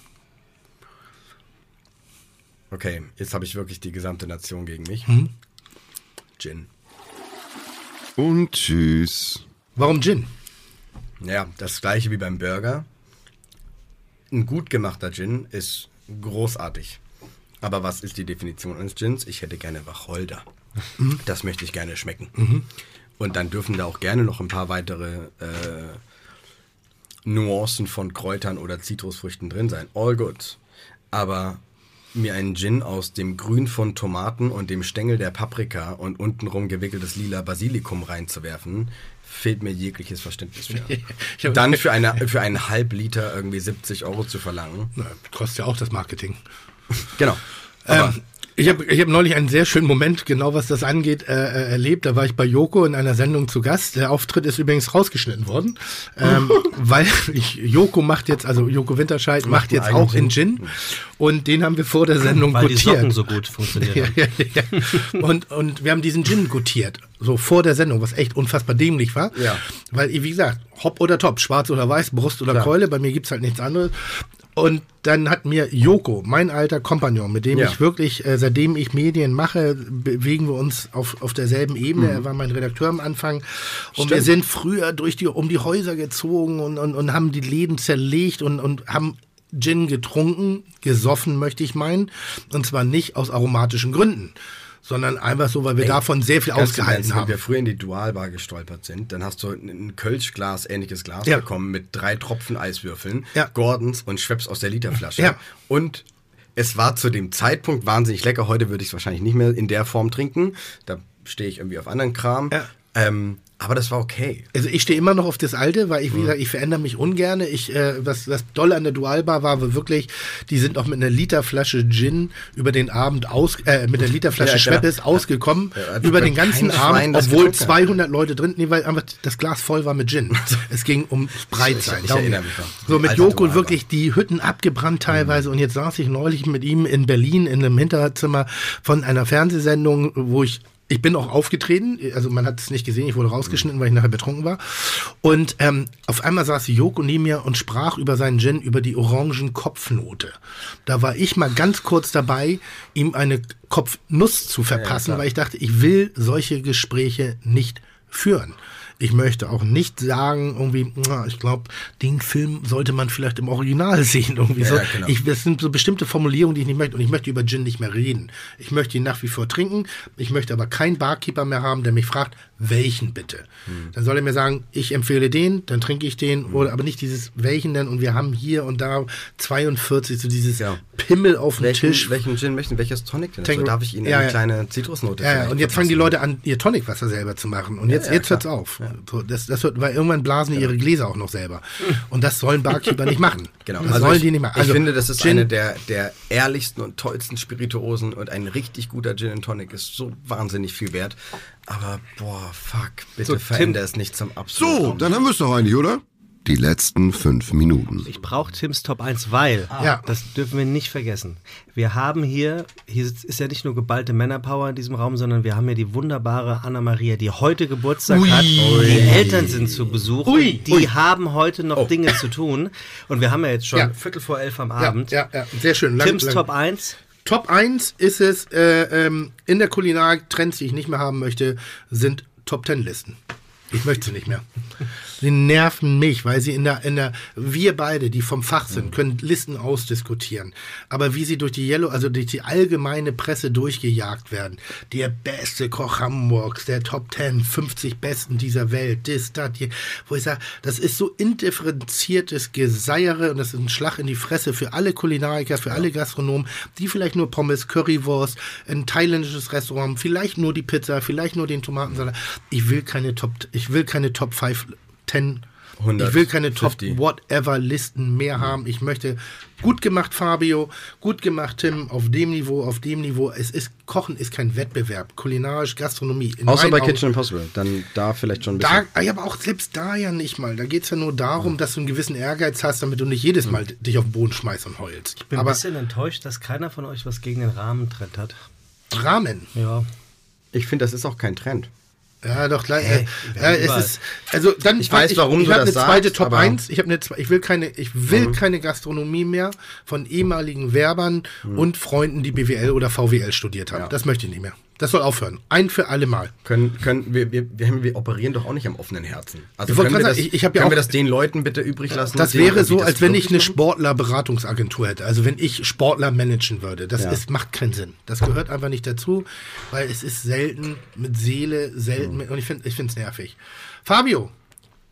Okay, jetzt habe ich wirklich die gesamte Nation gegen mich. Mhm. Gin. Und tschüss. Warum Gin? Ja, das gleiche wie beim Burger. Ein gut gemachter Gin ist großartig. Aber was ist die Definition eines Gins? Ich hätte gerne Wacholder. Das möchte ich gerne schmecken. Und dann dürfen da auch gerne noch ein paar weitere äh, Nuancen von Kräutern oder Zitrusfrüchten drin sein. All good. Aber mir einen Gin aus dem Grün von Tomaten und dem Stängel der Paprika und untenrum gewickeltes lila Basilikum reinzuwerfen, fehlt mir jegliches Verständnis für. Dann für, eine, für einen halb Liter irgendwie 70 Euro zu verlangen. Na, kostet ja auch das Marketing. Genau. Aber Ähm, ich habe ich hab neulich einen sehr schönen Moment, genau was das angeht, äh, äh, erlebt. Da war ich bei Joko in einer Sendung zu Gast. Der Auftritt ist übrigens rausgeschnitten worden, ähm, weil ich, Joko macht jetzt, also Joko Winterscheid macht jetzt auch in Gin. Und den haben wir vor der Sendung Weil die Socken so gut funktionieren. Ja, ja, ja. Und, und wir haben diesen Gin gutiert, so vor der Sendung, was echt unfassbar dämlich war. Ja. Weil, wie gesagt, Hopp oder Top, schwarz oder weiß, Brust oder Klar. Keule, bei mir gibt's halt nichts anderes. Und dann hat mir Joko, mein alter Kompagnon, mit dem Ja. ich wirklich, äh, seitdem ich Medien mache, bewegen wir uns auf, auf derselben Ebene. Er war mein Redakteur am Anfang. Und wir Stimmt. sind früher durch die, um die Häuser gezogen und, und, und haben die Läden zerlegt und, und haben Gin getrunken, gesoffen, möchte ich meinen. Und zwar nicht aus aromatischen Gründen, sondern einfach so, weil wir davon sehr viel ausgehalten Ernst, haben. Wenn wir früher in die Dualbar gestolpert sind, dann hast du ein- Kölschglas, ähnliches Glas Ja. bekommen mit drei Tropfen Eiswürfeln, Ja. Gordons und Schweppes aus der Literflasche. Ja. Und es war zu dem Zeitpunkt wahnsinnig lecker. Heute würde ich es wahrscheinlich nicht mehr in der Form trinken. Da stehe ich irgendwie auf anderen Kram. Ja. Ähm, aber das war okay. Also ich stehe immer noch auf das Alte, weil ich, wie gesagt, ich verändere mich ungern. Ich, äh, was, was doll an der Dualbar war, war wirklich, die sind auch mit einer Literflasche Gin über den Abend aus, äh, mit der Literflasche Ja, genau. Schweppes ausgekommen, Ja, über den ganzen Abend, obwohl getrunken hat. 200 Leute drin, nee, weil einfach das Glas voll war mit Gin. es ging ums Breitsein. Ich- ich erinnere mich noch. So mit Joko Dualbar. wirklich die Hütten abgebrannt teilweise und jetzt saß ich neulich mit ihm in Berlin in einem Hinterzimmer von einer Fernsehsendung, wo ich ich bin auch aufgetreten, also man hat es nicht gesehen, ich wurde rausgeschnitten, weil ich nachher betrunken war. Und ähm, auf einmal saß Joko neben mir und sprach über seinen Gin, über die orangen Kopfnote. Da war ich mal ganz kurz dabei, ihm eine Kopfnuss zu verpassen, weil ich dachte, ich will solche Gespräche nicht führen. Ich möchte auch nicht sagen, irgendwie, ich glaube, den Film sollte man vielleicht im Original sehen. Irgendwie so. ja, genau. ich, das sind so bestimmte Formulierungen, die ich nicht möchte. Und ich möchte über Gin nicht mehr reden. Ich möchte ihn nach wie vor trinken. Ich möchte aber keinen Barkeeper mehr haben, der mich fragt, welchen bitte. Hm. Dann soll er mir sagen, ich empfehle den, dann trinke ich den. Oder aber nicht dieses welchen denn. Und wir haben hier und da 42, so dieses Ja. Pimmel auf dem Tisch. welchen Gin möchten, welches Tonic denn? Also darf ich Ihnen Ja, eine kleine Zitrusnote Ja, ja, und jetzt fangen die? Leute an, ihr Tonicwasser selber zu machen. Und jetzt, jetzt klar. hört's auf. Das, das wird, weil irgendwann blasen die ihre Gläser auch noch selber. Und das sollen Barkeeper nicht machen. Genau, Das also sollen ich, die nicht machen. ich Also, finde, das ist Gin- eine der, der ehrlichsten und tollsten Spirituosen und ein richtig guter Gin and Tonic ist so wahnsinnig viel wert. Aber boah, fuck, bitte So, Tim- veränder es nicht zum absoluten. So, dann haben wir es doch eigentlich, oder? Die letzten fünf Minuten. Ich brauche Tims Top 1, weil, Ja. das dürfen wir nicht vergessen. Wir haben hier, hier ist ja nicht nur geballte Männerpower in diesem Raum, sondern wir haben hier die wunderbare Anna-Maria, die heute Geburtstag Ui. hat. Die Eltern sind zu Besuch. Ui. und Die Ui. haben heute noch Dinge zu tun. Und wir haben ja jetzt schon Ja. Viertel vor elf am Abend. ja, ja, sehr schön. Lang, Tims lang. Top 1. Top 1 ist es, äh, ähm, in der Kulinarik, Trends, die ich nicht mehr haben möchte, sind Top 10 Listen. Ich möchte sie nicht mehr. Sie nerven mich, weil sie in der, in der, wir beide, die vom Fach sind, können Listen ausdiskutieren. Aber wie sie durch die Yellow, also durch die allgemeine Presse durchgejagt werden. Der beste Koch Hamburgs, der Top 10, 50 Besten dieser Welt, das, das, hier, wo ich sage, das ist so indifferenziertes Geseiere und das ist ein Schlag in die Fresse für alle Kulinariker, für alle Gastronomen, die vielleicht nur Pommes, Currywurst, ein thailändisches Restaurant, vielleicht nur die Pizza, vielleicht nur den Tomatensalat. Ich will keine Top, ich will keine Top 5, 10 ich will keine Top 150. whatever Listen mehr haben. Ich möchte gut gemacht Fabio, gut gemacht Tim, auf dem Niveau, auf dem Niveau. Es ist Kochen ist kein Wettbewerb, kulinarisch Gastronomie. In Außer bei Augen- Kitchen Impossible. Dann da vielleicht schon ein da, bisschen. ja, aber auch selbst da ja nicht mal. Da geht es ja nur darum, dass du einen gewissen Ehrgeiz hast, damit du nicht jedes Mal dich auf den Boden schmeißt und heulst. Ich bin aber ein bisschen enttäuscht, dass keiner von euch was gegen den Rahmentrend hat. Rahmen. Ja. Ich finde, das ist auch kein Trend. Ja, doch gleich. Hey, äh, ja, es ist, also dann Ich weiß, warum ich, du ich hab das eine zweite sagst, Top aber- 1. Ich habe eine zwei- ich will keine ich will keine Gastronomie mehr von ehemaligen Werbern und Freunden, die BWL oder VWL studiert haben. Ja. Das möchte ich nicht mehr. Das soll aufhören. Ein für alle Mal. Können, können wir, wir, wir, wir operieren doch auch nicht am offenen Herzen. Also Ich können, wir das, ich- ich ja können wir auch- das den Leuten bitte übrig lassen? Das wäre so, das als wenn ich eine? Sportlerberatungsagentur hätte. Also wenn ich Sportler managen würde. Das Ja. ist, macht keinen Sinn. Das gehört einfach nicht dazu, weil es ist selten mit Seele, selten mit, und ich finde es nervig. Fabio,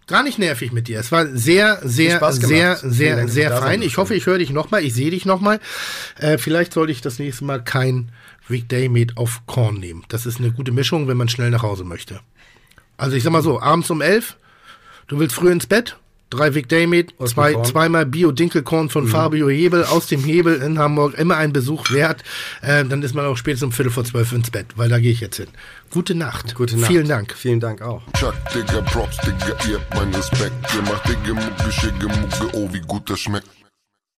gar nicht nervig mit dir. Es war sehr, sehr, sehr, sehr, sehr fein. Ich hoffe, ich höre dich nochmal, ich sehe dich nochmal. Äh, vielleicht sollte ich das nächste Mal kein Weekday Meat auf Korn nehmen. Das ist eine gute Mischung, wenn man schnell nach Hause möchte. Also ich sag mal so, abends um elf, du willst früh ins Bett, drei Weekday dem zwei, zweimal Bio-Dinkelkorn von Fabio Hebel aus dem Hebel in Hamburg, immer ein Besuch wert. Äh, dann ist man auch spätestens um Viertel vor zwölf ins Bett, weil da gehe ich jetzt hin. Gute Nacht. Gute Nacht. Vielen Dank. Vielen Dank auch. Chuck, Digga, Props, Digga, ihr habt meinen Respekt. Ihr macht Digga, Mucke, Schicke, Mucke, oh, wie gut das schmeckt.